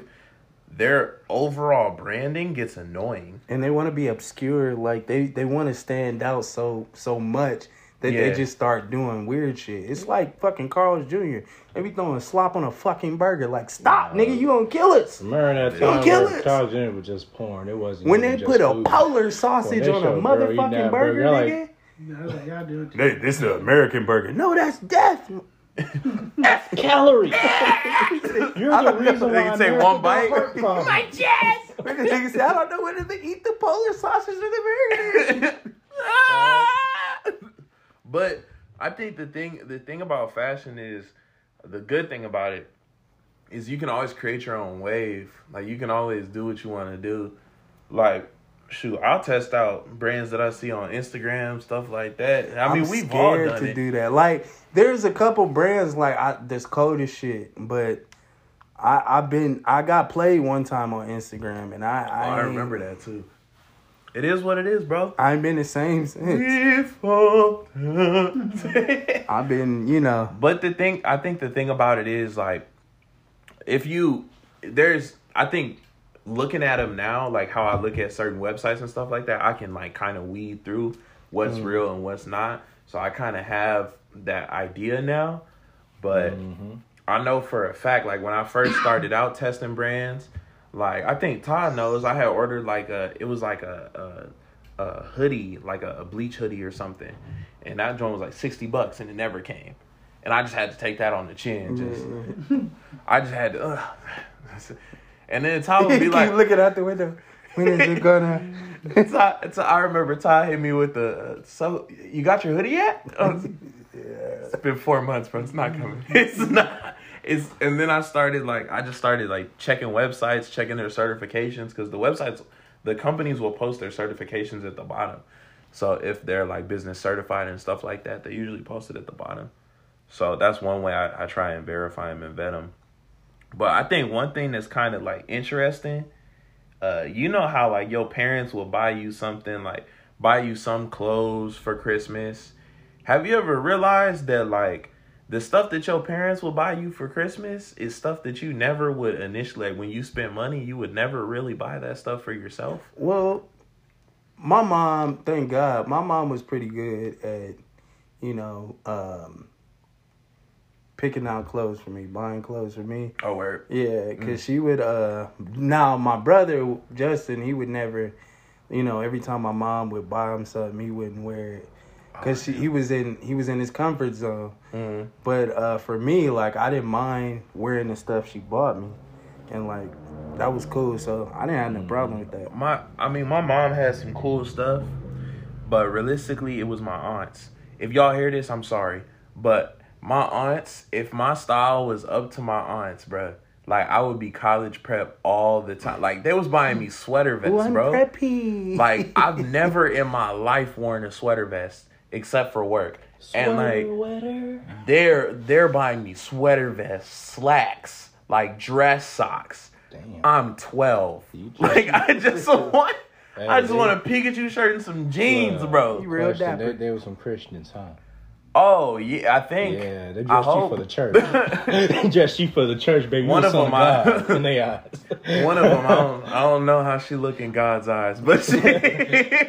Speaker 5: their overall branding gets annoying.
Speaker 1: and they want to be obscure like they they want to stand out so so much that
Speaker 5: Yeah.
Speaker 1: they just start doing weird shit it's like fucking carl's jr they be throwing slop on a fucking burger like stop nigga you gonna kill us
Speaker 2: remember that
Speaker 1: Don't
Speaker 2: time
Speaker 1: kill us.
Speaker 2: Carl Jr. was just porn. It wasn't
Speaker 1: when they put a
Speaker 2: food.
Speaker 1: polar sausage on a
Speaker 2: girl
Speaker 1: motherfucking burger,
Speaker 2: burger, like-
Speaker 1: nigga
Speaker 4: I was like, y'all do it. too.
Speaker 1: Hey, this is an american burger no that's death
Speaker 2: calories. You're the reason
Speaker 5: They
Speaker 2: why
Speaker 5: can say
Speaker 2: America
Speaker 5: one bite.
Speaker 2: My problems.
Speaker 1: nigga, nigga say, i don't know whether they eat the polar sausage or the burger
Speaker 5: but I think the thing the thing about fashion is the good thing about it is you can always create your own wave. Like you can always do what you want to do. Like shoot, I'll test out brands that I see on Instagram, stuff like that. I mean,
Speaker 1: I'm
Speaker 5: we've all
Speaker 1: scared
Speaker 5: done
Speaker 1: to
Speaker 5: it.
Speaker 1: do that. Like, there's a couple brands like I that's cold as shit, but I I've been I got played one time on Instagram, and I
Speaker 5: Oh,
Speaker 1: I,
Speaker 5: I remember that too. It is what it is, bro.
Speaker 1: I ain't been the same since.
Speaker 5: We fucked up.
Speaker 1: I've been, you know,
Speaker 5: But the thing, I think the thing about it is like, if you, there's, I think looking at them now, like how I look at certain websites and stuff like that, I can like kind of weed through what's mm. real and what's not. So I kind of have that idea now. But mm-hmm. I know for a fact, like when I first started out testing brands, like I think Todd knows, I had ordered like a, it was like a, a, a hoodie, like a, a bleach hoodie or something, and that joint was like sixty bucks, and it never came, and I just had to take that on the chin. Just, I just had to, and then Todd would be
Speaker 1: keep
Speaker 5: like,
Speaker 1: looking out the window. When is it gonna?
Speaker 5: it's Ty, Ty, I remember Ty hit me with the, uh, so you got your hoodie yet? Yeah, It's been four months, bro. It's not coming. It's not. It's and then I started like I just started like checking websites, checking their certifications because the websites, the companies will post their certifications at the bottom. So if they're like business certified and stuff like that, they usually post it at the bottom. So that's one way I, I try and verify them and vet them. But I think one thing that's kind of like interesting, uh, you know how like your parents will buy you something like buy you some clothes for Christmas. Have you ever realized that like the stuff that your parents will buy you for Christmas is stuff that you never would initially like when you spend money, you would never really buy that stuff for yourself.
Speaker 1: Well, my mom, thank God, my mom was pretty good at, you know, um, picking out clothes for me, buying clothes for me.
Speaker 5: Oh, word.
Speaker 1: Yeah, because she would. uh Now my brother Justin, he would never, you know, every time my mom would buy him something, he wouldn't wear it because he was in he was in his comfort zone.
Speaker 5: Mhm.
Speaker 1: But uh for me, like I didn't mind wearing the stuff she bought me, and like that was cool. So I didn't have no problem with that.
Speaker 5: My, I mean, my mom had some cool stuff, but realistically, it was my aunts. If y'all hear this, I'm sorry, but my aunts, if my style was up to my aunts, bruh, like I would be college prep all the time. Like they was buying me sweater vests,
Speaker 1: Ooh, I'm
Speaker 5: bro.
Speaker 1: preppy.
Speaker 5: Like I've never in my life worn a sweater vest except for work, and like they're they're buying me sweater vests, slacks, like dress socks.
Speaker 2: Damn.
Speaker 5: I'm 12. Like I just want, I just want a Pikachu shirt and some jeans,
Speaker 2: Bruh.
Speaker 5: bro.
Speaker 1: You real
Speaker 2: Question,
Speaker 1: dapper.
Speaker 2: There, there was some Christians, huh?
Speaker 5: Oh yeah, I think.
Speaker 2: Yeah, they
Speaker 5: I
Speaker 2: dressed you for the church. they dressed you for the church, baby.
Speaker 5: One of them, I-
Speaker 2: in their eyes.
Speaker 5: One of them, I don't, I don't know how she look in God's eyes, but she,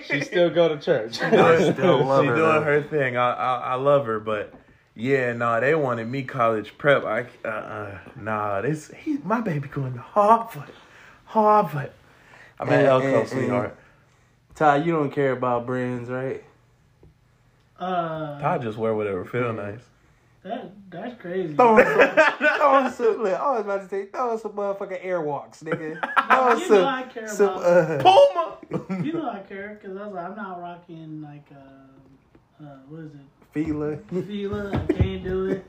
Speaker 2: she still go to church.
Speaker 1: I still love
Speaker 5: she
Speaker 1: her,
Speaker 5: doing
Speaker 1: though.
Speaker 5: her thing. I, I I love her, but yeah, nah, they wanted me college prep. I uh, uh nah, this he, my baby going to Harvard, Harvard. I'm at Elko, sweetheart.
Speaker 1: Ty, you don't care about brands, right?
Speaker 4: Uh,
Speaker 5: I just wear whatever feel nice.
Speaker 4: that that's crazy.
Speaker 1: Throw some, throw some, look, I was about to say, throw on some motherfucking airwalks, nigga. Throw
Speaker 4: You
Speaker 1: some,
Speaker 4: know I care
Speaker 1: some,
Speaker 4: about-
Speaker 1: uh,
Speaker 5: Puma.
Speaker 4: You know I care because I was like, I'm not rocking like uh, uh, what is it?
Speaker 1: Fila.
Speaker 4: Fila. I can't do it.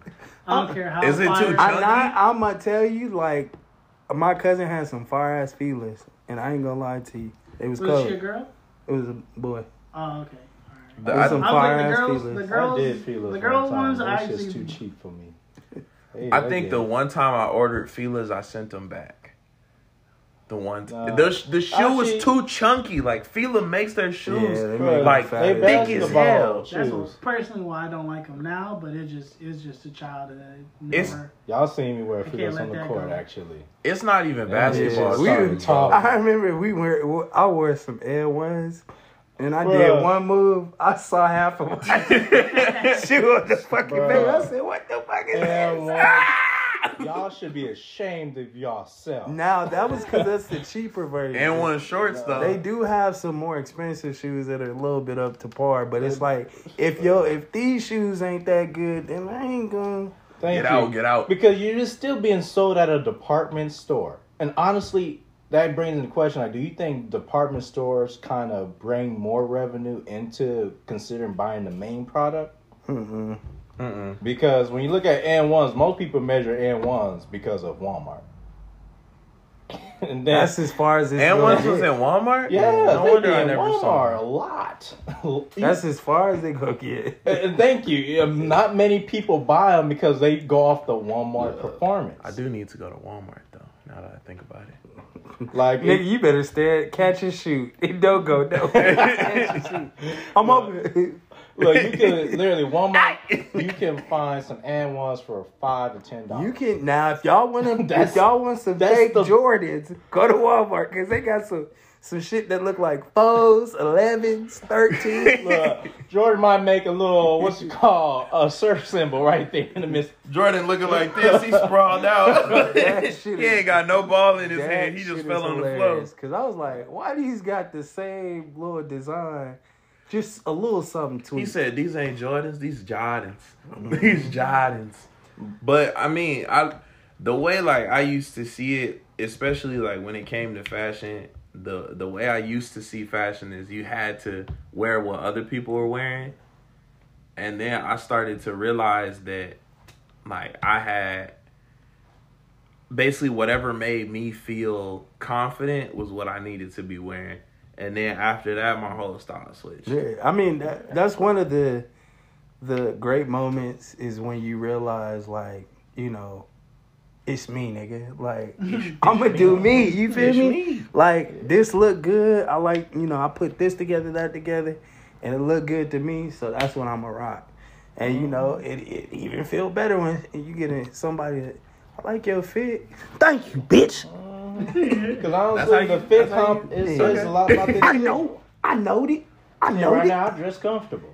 Speaker 4: I don't care how.
Speaker 5: Is it too
Speaker 4: fire-
Speaker 1: I'm not, I'm gonna tell you, like, my cousin had some fire ass Filas, and I ain't gonna lie to you. It was
Speaker 4: Was
Speaker 1: cold.
Speaker 4: she a girl?
Speaker 1: It was a boy.
Speaker 4: Oh, okay.
Speaker 5: The-
Speaker 1: It was
Speaker 5: I-
Speaker 1: some
Speaker 4: I
Speaker 1: fire
Speaker 4: think the girls-
Speaker 1: Filas.
Speaker 4: the girls-
Speaker 2: I did feel
Speaker 4: the girls ones,
Speaker 2: but
Speaker 4: I
Speaker 2: It's just too cheap for me. Hey,
Speaker 5: I
Speaker 2: that
Speaker 5: think the one time I ordered Fila's, I sent them back. The one, t-
Speaker 2: Nah.
Speaker 5: the the shoe
Speaker 2: Actually-
Speaker 5: was too chunky. Like Fila makes their shoes.
Speaker 1: Yeah, they make
Speaker 5: like,
Speaker 1: them
Speaker 2: they
Speaker 1: fat.
Speaker 5: big as hell.
Speaker 4: That's
Speaker 2: shoes.
Speaker 4: what, personally why I don't like them now, but it just it's just a child that I
Speaker 5: It's-
Speaker 2: Y'all seen me wear
Speaker 4: I can't
Speaker 2: Filas on the court,
Speaker 4: go.
Speaker 2: actually.
Speaker 5: It's not even
Speaker 2: Yeah,
Speaker 5: basketball.
Speaker 1: we
Speaker 2: Sorry,
Speaker 1: were
Speaker 2: bro.
Speaker 1: I remember we were. I wore some Air Ones, and I
Speaker 2: Bruh.
Speaker 1: did one move. I saw half of my shoe on the fucking
Speaker 2: Bruh.
Speaker 1: I said, "What the fuck is
Speaker 2: And
Speaker 1: this?"
Speaker 2: one, y'all should be ashamed of yourself.
Speaker 1: Now that was because that's the cheaper version.
Speaker 5: AND1 shorts though.
Speaker 1: They do have some more expensive shoes that are a little bit up to par, but it's like if yo if these shoes ain't that good, then I ain't gonna.
Speaker 2: Thank
Speaker 5: Get
Speaker 2: you.
Speaker 5: out, get out.
Speaker 2: Because you're just still being sold at a department store. And honestly, that brings in the question like, do you think department stores kind of bring more revenue into considering buying the main product?
Speaker 1: Mm-mm.
Speaker 5: Mm-mm.
Speaker 2: Because when you look at AND1s, most people measure AND1s because of Walmart. and then,
Speaker 1: That's as far as it's
Speaker 5: And
Speaker 1: gonna
Speaker 5: one was in. Walmart.
Speaker 2: yeah,
Speaker 5: no
Speaker 2: they
Speaker 5: wonder
Speaker 2: be
Speaker 5: I never
Speaker 2: Walmart
Speaker 5: saw.
Speaker 2: a lot.
Speaker 1: That's as far as they go get.
Speaker 2: And thank you. Not many people buy them because they go off the Walmart performance.
Speaker 5: I do need to go to Walmart though. Now that I think about it.
Speaker 2: Like
Speaker 1: Nigga, you better stare, catch and shoot. It don't go no. Catch and shoot. I'm open.
Speaker 2: Look, you can literally Walmart. you can find some AND1s for five to ten dollars.
Speaker 1: You can now if y'all want to
Speaker 2: That's-
Speaker 1: if y'all want some fake
Speaker 2: the-
Speaker 1: Jordans, go to Walmart because they got some some shit that look like fours, elevens, thirteens.
Speaker 2: Look, Jordan might make a little what's it called a surf symbol right there in the midst.
Speaker 5: Jordan looking like this, he sprawled out. He
Speaker 1: is-
Speaker 5: ain't got no ball in his hand. He just fell
Speaker 1: is
Speaker 5: on the floor.
Speaker 1: Cause I was like, why these got the same little design, just a little something to
Speaker 5: He
Speaker 1: it.
Speaker 5: said these ain't Jordans, these Jordans. Mm-hmm. these Jordans. But I mean, I the way like I used to see it, especially like when it came to fashion, the the way I used to see fashion is you had to wear what other people were wearing. And then I started to realize that like I had basically whatever made me feel confident was what I needed to be wearing. And then after that my whole style switched.
Speaker 1: Yeah, I mean that, that's one of the the great moments is when you realize like you know it's me nigga like i'm gonna do me you feel
Speaker 5: It's
Speaker 1: me?
Speaker 5: me.
Speaker 1: like this look good i like you know i put this together that together and it look good to me so that's what i'm gonna rock And you know, mm-hmm. it, it even feel better when you get in somebody that I like your fit. Thank you, bitch.
Speaker 2: Uh, because
Speaker 3: That's
Speaker 2: honestly,
Speaker 3: how
Speaker 2: the
Speaker 3: you-
Speaker 2: fit
Speaker 3: that's how
Speaker 2: comp
Speaker 3: you-
Speaker 2: it says a lot about the
Speaker 1: I know. I know it. I
Speaker 2: And
Speaker 1: know
Speaker 2: right
Speaker 1: it.
Speaker 2: now, I dress comfortable.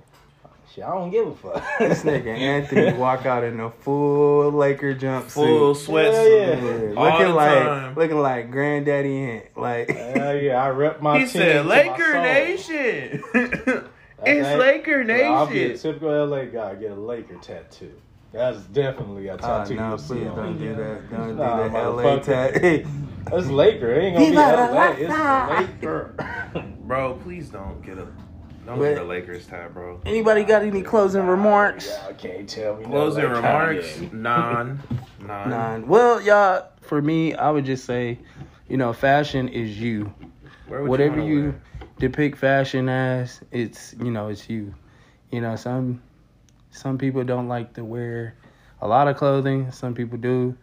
Speaker 2: Shit, I don't give a fuck.
Speaker 1: This nigga Anthony walk out in a full Laker jumpsuit.
Speaker 3: Full sweats.
Speaker 2: Yeah,
Speaker 1: Yeah,
Speaker 2: yeah.
Speaker 3: All
Speaker 1: looking
Speaker 3: the
Speaker 1: like
Speaker 3: time.
Speaker 1: looking like granddaddy Ant. Like
Speaker 2: Hell yeah, I rep my
Speaker 3: He
Speaker 2: team.
Speaker 3: said,
Speaker 2: to
Speaker 3: "Laker. Nation, it's
Speaker 2: That's-
Speaker 3: Laker
Speaker 2: Yeah, I'll be a
Speaker 3: Nation."
Speaker 2: typical LA guy. Get a Laker tattoo. That's definitely a
Speaker 1: Oh,
Speaker 2: tattoo.
Speaker 1: no,
Speaker 2: you'll see
Speaker 1: please don't do that. Don't
Speaker 2: Nah,
Speaker 1: do that. LA
Speaker 2: motherfucker.
Speaker 1: tat. Hey,
Speaker 2: That's Laker. It ain't gonna
Speaker 1: Viva
Speaker 2: be LA. It's
Speaker 1: Laker.
Speaker 2: Laker.
Speaker 3: Bro, please don't get a don't
Speaker 1: But-
Speaker 3: get a Lakers tat, bro.
Speaker 1: anybody got any closing remarks?
Speaker 2: Y'all can't tell me. no
Speaker 3: Closing
Speaker 2: Laker.
Speaker 3: remarks,
Speaker 2: Yeah.
Speaker 3: non, non.
Speaker 1: None. Well, y'all, for me, I would just say, you know, fashion is you.
Speaker 3: Where would
Speaker 1: Whatever
Speaker 3: wanna
Speaker 1: you depict fashion as, it's you know, it's you. You know, some some people don't like to wear a lot of clothing. Some people do.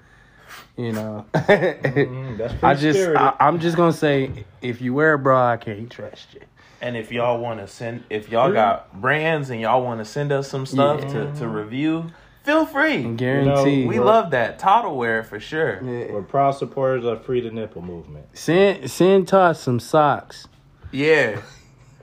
Speaker 1: You know,
Speaker 2: mm-hmm, that's
Speaker 1: I just
Speaker 2: spirited.
Speaker 1: I, I'm just gonna say, if you wear a bra, I can't trust you.
Speaker 3: And if y'all want to send, if y'all got brands and y'all want to send us some stuff
Speaker 1: Yeah.
Speaker 3: to, to review, feel free.
Speaker 1: Guarantee.
Speaker 3: We love that. Todd will wear it for sure.
Speaker 1: Yeah.
Speaker 2: We're proud supporters of Free the Nipple movement.
Speaker 1: Send send Todd some socks.
Speaker 3: Yeah.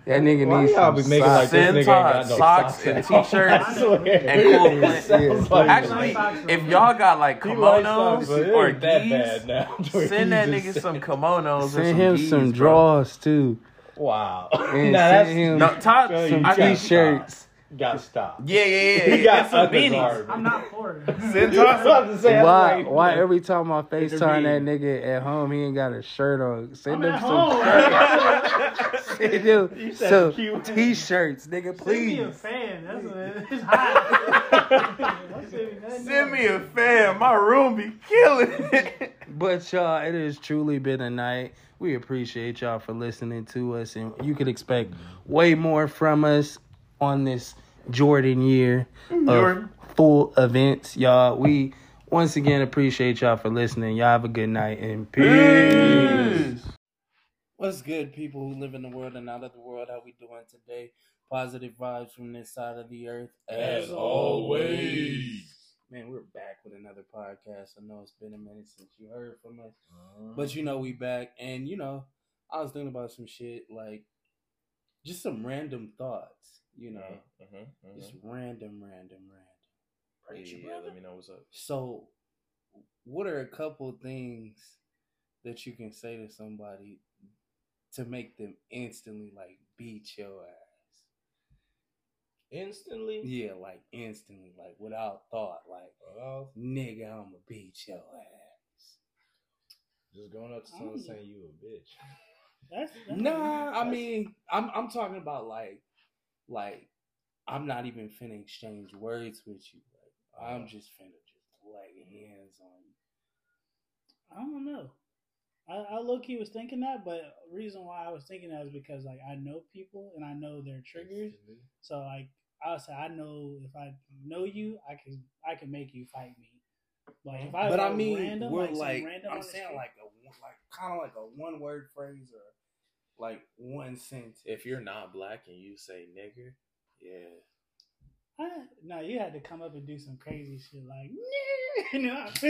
Speaker 1: That nigga
Speaker 2: Why
Speaker 1: needs
Speaker 2: y'all
Speaker 1: some
Speaker 2: be making
Speaker 1: socks.
Speaker 2: like this
Speaker 3: Send
Speaker 2: nigga ain't
Speaker 3: Todd
Speaker 2: got no
Speaker 3: socks
Speaker 2: socks
Speaker 3: and t-shirts and cool
Speaker 2: It
Speaker 3: pants.
Speaker 2: sounds like-
Speaker 3: Actually, if y'all got like
Speaker 2: He like
Speaker 3: kimonos
Speaker 2: socks,
Speaker 3: or
Speaker 2: ain't that
Speaker 3: geese,
Speaker 2: bad now.
Speaker 3: send that nigga
Speaker 2: just
Speaker 3: some
Speaker 2: said-
Speaker 3: kimonos or
Speaker 1: Send
Speaker 3: some
Speaker 1: him
Speaker 3: geese,
Speaker 1: some
Speaker 3: bro.
Speaker 1: drawers too.
Speaker 2: Wow.
Speaker 1: And
Speaker 2: Nah,
Speaker 1: send
Speaker 2: that's
Speaker 1: him
Speaker 3: No, Todd,
Speaker 2: Feel
Speaker 1: some
Speaker 3: I got,
Speaker 1: t-shirts.
Speaker 2: got to stop.
Speaker 3: yeah, yeah, yeah.
Speaker 2: He got
Speaker 3: And some beanies.
Speaker 2: undergarment.
Speaker 4: I'm not for it.
Speaker 3: Send
Speaker 2: I
Speaker 3: Todd
Speaker 2: was to say,
Speaker 1: Why?
Speaker 2: like,
Speaker 1: Why every time I FaceTime that nigga at home, he ain't got a shirt on? Send
Speaker 4: I'm
Speaker 1: him
Speaker 4: at
Speaker 1: some.
Speaker 4: home.
Speaker 1: Send him
Speaker 2: You
Speaker 1: some
Speaker 2: cute.
Speaker 1: t-shirts, nigga. Please.
Speaker 4: Send me a fan. That's what it is. It's hot. Send me nothing
Speaker 3: Send me
Speaker 4: else.
Speaker 3: a fan. My room be killing it.
Speaker 1: But y'all, it has truly been a night. We appreciate y'all for listening to us, and you can expect way more from us on this Jordan year mm,
Speaker 3: of
Speaker 1: full events, y'all. We once again appreciate y'all for listening. Y'all have a good night and peace. What's good, people who live in the world and out of the world? How we doing today? Positive vibes from this side of the earth,
Speaker 2: As always.
Speaker 1: Man, we're back with another podcast. I know it's been a minute since you heard from us, uh-huh. but you know we back. And you know, I was thinking about some shit like just some random thoughts. You know, uh-huh, uh-huh, just random, random, random. Preach,
Speaker 3: Yeah,
Speaker 1: brother.
Speaker 3: let me know what's up.
Speaker 1: So, what are a couple things that you can say to somebody to make them instantly like beat your ass?
Speaker 2: Instantly?
Speaker 1: Yeah, like instantly, like without thought, like
Speaker 2: Well,
Speaker 1: nigga, I'ma beat your ass.
Speaker 2: just going up to someone
Speaker 4: Mm.
Speaker 2: saying you a bitch.
Speaker 4: That's, that's
Speaker 1: Nah, I mean, I'm I'm talking about like, like, I'm not even finna exchange words with you. Like, I'm just finna just lay hands on you.
Speaker 4: I don't know. I, I low key was thinking that, but reason why I was thinking that is because like I know people and I know their triggers. So like I'll say I know if I know you, I can I can make you fight me. Like if I
Speaker 1: but I mean,
Speaker 4: random,
Speaker 1: we're
Speaker 4: some
Speaker 1: like,
Speaker 4: random
Speaker 1: I'm saying
Speaker 4: street-
Speaker 1: like a like kind of like a one word phrase or like one sentence.
Speaker 3: If you're not black and you say nigger, yeah.
Speaker 4: I, no, you had to come up and do some crazy shit like, you know.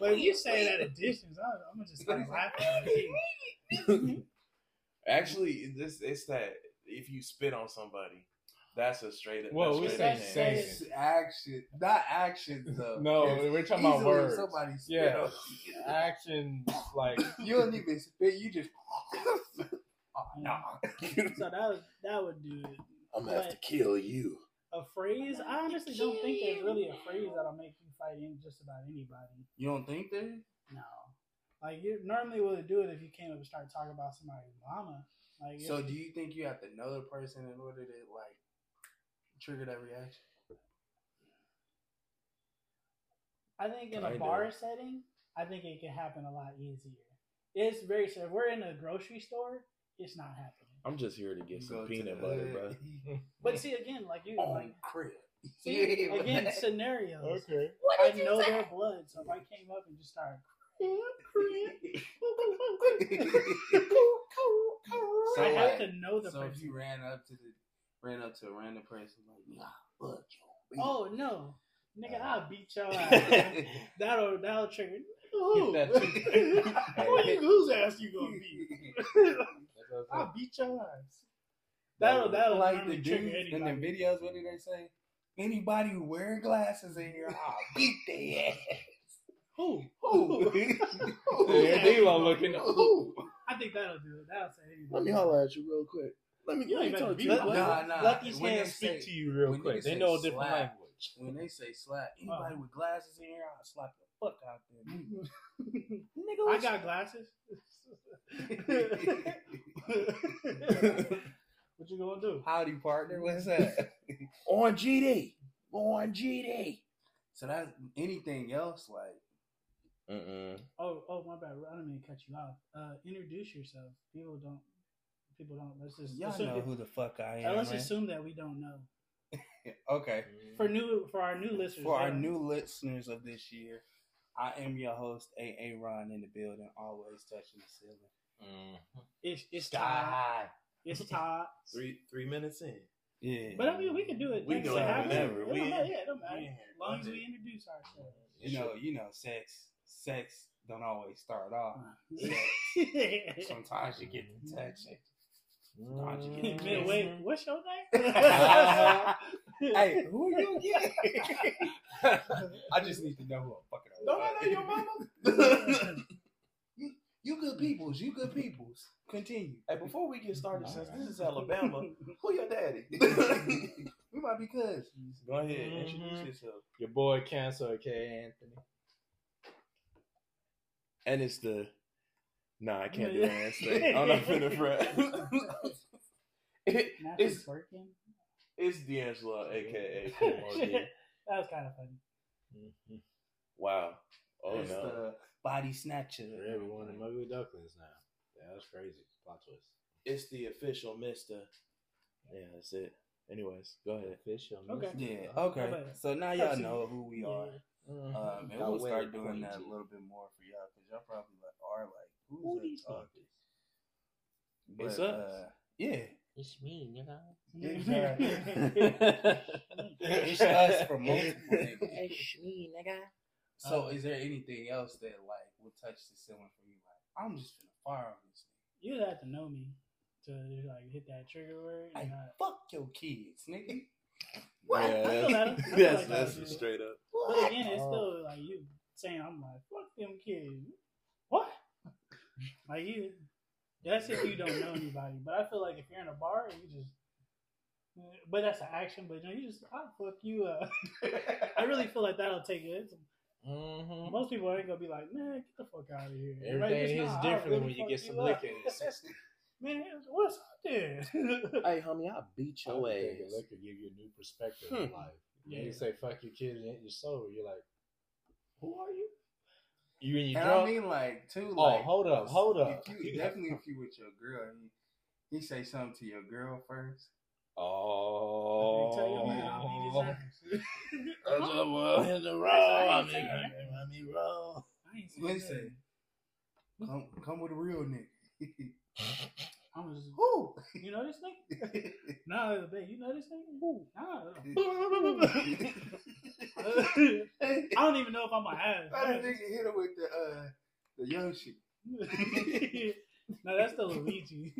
Speaker 4: but if you say it at a distance, I, I'm gonna just start laughing.
Speaker 3: Actually, this it's that if you spit on somebody, that's a straight up.
Speaker 2: Well, we
Speaker 3: straight
Speaker 2: say
Speaker 3: up
Speaker 2: saying.
Speaker 1: action, not actions though.
Speaker 2: No, we're talking about words.
Speaker 1: Somebody spit
Speaker 2: Yeah.
Speaker 1: on
Speaker 2: Actions like
Speaker 1: you. You don't even spit. You just. oh, no.
Speaker 4: So that that would do it.
Speaker 3: I'm
Speaker 4: gonna have to
Speaker 3: kill you.
Speaker 4: A phrase? I honestly don't think there's really a phrase that'll make you fight in just about anybody.
Speaker 1: You don't think that?
Speaker 4: No. Like you normally would do it if you came up and started talking about somebody's mama. Like
Speaker 1: So
Speaker 4: if-
Speaker 1: do you think you have to know the person in order to like trigger that reaction?
Speaker 4: I think in a
Speaker 3: Kinda.
Speaker 4: bar setting, I think it can happen a lot easier. It's very so if we're in a grocery store, it's not happening.
Speaker 3: I'm just here to get
Speaker 1: You
Speaker 3: some
Speaker 1: go to
Speaker 3: peanut butter, bro.
Speaker 4: But see again, like you
Speaker 1: On
Speaker 4: like
Speaker 1: crib.
Speaker 4: see,
Speaker 1: Yeah,
Speaker 4: again
Speaker 1: man.
Speaker 4: scenarios.
Speaker 2: okay.
Speaker 4: I know their blood, so if I came up and just started
Speaker 1: So
Speaker 4: I have
Speaker 1: like-
Speaker 4: to know the
Speaker 1: so if you ran up to the ran up to a random person like, nah, fuck you.
Speaker 4: Oh no, nigga,
Speaker 1: Uh,
Speaker 4: I'll beat your ass. that'll that'll trigger. Who?
Speaker 2: That
Speaker 4: you- whose ass you gonna beat?
Speaker 2: I'm
Speaker 4: I'll beat your ass. That'll that'll
Speaker 1: like the dudes in the videos. What do they say? Anybody who wearing glasses in here, I'll beat their ass.
Speaker 4: Who?
Speaker 1: Who?
Speaker 2: saying. Yeah, D-Lo looking.
Speaker 1: Who?
Speaker 4: I think that'll do it. That'll say anybody.
Speaker 5: Let me holler at you real quick. Let me,
Speaker 4: You
Speaker 5: let
Speaker 4: ain't
Speaker 5: me talk to you.
Speaker 4: me.
Speaker 1: Nah, nah.
Speaker 2: Let these
Speaker 1: When
Speaker 2: hands speak
Speaker 1: say-
Speaker 2: to you real quick.
Speaker 1: niggas
Speaker 2: They know a different
Speaker 1: slap,
Speaker 2: language.
Speaker 1: When they say slap, anybody
Speaker 4: Uh.
Speaker 1: with glasses in here, I'll slap the fuck out them.
Speaker 4: I got glasses. what you gonna do?
Speaker 1: Howdy, partner. What's that?
Speaker 5: On GD. On GD.
Speaker 1: so that anything else like
Speaker 5: Mm-mm.
Speaker 4: Oh, oh, my bad. I don't mean to cut you off. Uh, introduce yourself. People don't. People don't. Let's just.
Speaker 1: y'all
Speaker 4: assume,
Speaker 1: know who the fuck I
Speaker 4: uh,
Speaker 1: am.
Speaker 4: let's
Speaker 1: man.
Speaker 4: assume that we don't know.
Speaker 1: Okay.
Speaker 4: For new, for our new listeners.
Speaker 1: For our
Speaker 4: yeah.
Speaker 1: new listeners of this year, I am your host, AA Ron in the building, always touching the ceiling.
Speaker 2: Mm-hmm.
Speaker 4: it's it's Todd. It's Todd.
Speaker 5: Three three minutes in.
Speaker 1: Yeah.
Speaker 4: But I mean, we can do it.
Speaker 5: We
Speaker 4: next
Speaker 5: do it
Speaker 4: time.
Speaker 5: whenever.
Speaker 4: It don't
Speaker 5: We-
Speaker 4: Yeah, it don't matter. As long as we introduce ourselves.
Speaker 1: you know, you know, sex sex don't always start off.
Speaker 4: Uh,
Speaker 1: Sometimes you get the touching. Sometimes you get the
Speaker 4: Man, wait, what's your name?
Speaker 1: Hey, who you get? I just need to know who I'm fucking.
Speaker 5: Don't I know your mama?
Speaker 1: You, you good peoples. You good peoples. Continue.
Speaker 5: Hey, before we get started, since this is Alabama, who your daddy?
Speaker 1: We might be cousins.
Speaker 5: Go ahead,
Speaker 2: Mhm.
Speaker 5: introduce yourself.
Speaker 2: Your boy Cancer, aka Anthony.
Speaker 5: And it's the Nah, I can't do
Speaker 4: Yeah.
Speaker 5: an ass thing. I'm not finna fret. it,
Speaker 4: Not
Speaker 5: it's
Speaker 4: twerking.
Speaker 5: it's D'Angelo, aka Kimodi.
Speaker 4: That was kind of funny.
Speaker 2: Mm-hmm.
Speaker 5: Wow. Oh
Speaker 1: it's
Speaker 5: no.
Speaker 1: the body snatcher.
Speaker 2: Yeah, we one of ducklings now. Yeah, that's crazy. Plot twist.
Speaker 5: It's the official Mister. Yeah, that's it. Anyways, go ahead.
Speaker 2: Official.
Speaker 4: Okay.
Speaker 1: Yeah.
Speaker 4: Oh,
Speaker 1: Okay. So now y'all know who we are.
Speaker 2: Mm-hmm.
Speaker 1: Um, and we'll start doing that a little bit more for y'all because y'all probably like are like
Speaker 2: Who
Speaker 1: who's that
Speaker 2: these
Speaker 1: talking?
Speaker 5: It's
Speaker 1: But,
Speaker 5: us.
Speaker 1: uh, yeah.
Speaker 2: It's me, nigga.
Speaker 1: It's us for multiple niggas.
Speaker 2: It's me, nigga.
Speaker 1: So
Speaker 4: Uh,
Speaker 1: is there anything else that like would touch the ceiling for you? Like I'm just gonna fire on this
Speaker 4: You'd have to know me to like hit that trigger word.
Speaker 1: nigga.
Speaker 4: And not,
Speaker 1: fuck your kids, nigga.
Speaker 5: Yeah,
Speaker 4: I
Speaker 5: that's,
Speaker 4: that. I feel
Speaker 5: that's, that's
Speaker 4: that.
Speaker 5: straight up.
Speaker 4: but again, it's still like you saying I'm like fuck them kids. What? Like you. That's if you don't know anybody. But I feel like if you're in a bar and you just. But that's an action. But you know, you just I'll fuck you up. I really feel like that'll take it.
Speaker 2: Mm-hmm.
Speaker 4: Most people ain't gonna be like, man, get the fuck out of here. Everybody
Speaker 2: Everything
Speaker 4: just,
Speaker 2: is different
Speaker 4: really
Speaker 2: when you get some
Speaker 4: up."
Speaker 2: liquor in the system.
Speaker 4: Man, what's up there?
Speaker 5: Hey, homie, I'll beat
Speaker 2: I
Speaker 5: your
Speaker 2: think
Speaker 5: ass.
Speaker 2: liquor give you a new perspective
Speaker 5: Hmm.
Speaker 2: of life. Yeah.
Speaker 4: Yeah.
Speaker 2: You say fuck your kids and you're sober. You're like, who are you? You and you
Speaker 1: And
Speaker 2: drunk?
Speaker 1: I mean, like, too,
Speaker 2: Oh,
Speaker 1: like,
Speaker 2: hold up, hold up.
Speaker 1: If you, definitely, if you with your girl, and you, you say something to your girl first.
Speaker 2: oh.
Speaker 4: Tell your man I'll beat his ass.
Speaker 5: in the
Speaker 4: I ain't.
Speaker 5: I mean, wrong.
Speaker 4: I ain't
Speaker 1: Listen, come, come with a real nigga.
Speaker 4: that. I'm just,
Speaker 1: Who?
Speaker 4: you know this thing? Nah, babe, you know this thing? Who? Nah. I don't even know if I'm a ass.
Speaker 1: That nigga hit him with the uh the Yoshi.
Speaker 4: no, that's the Luigi.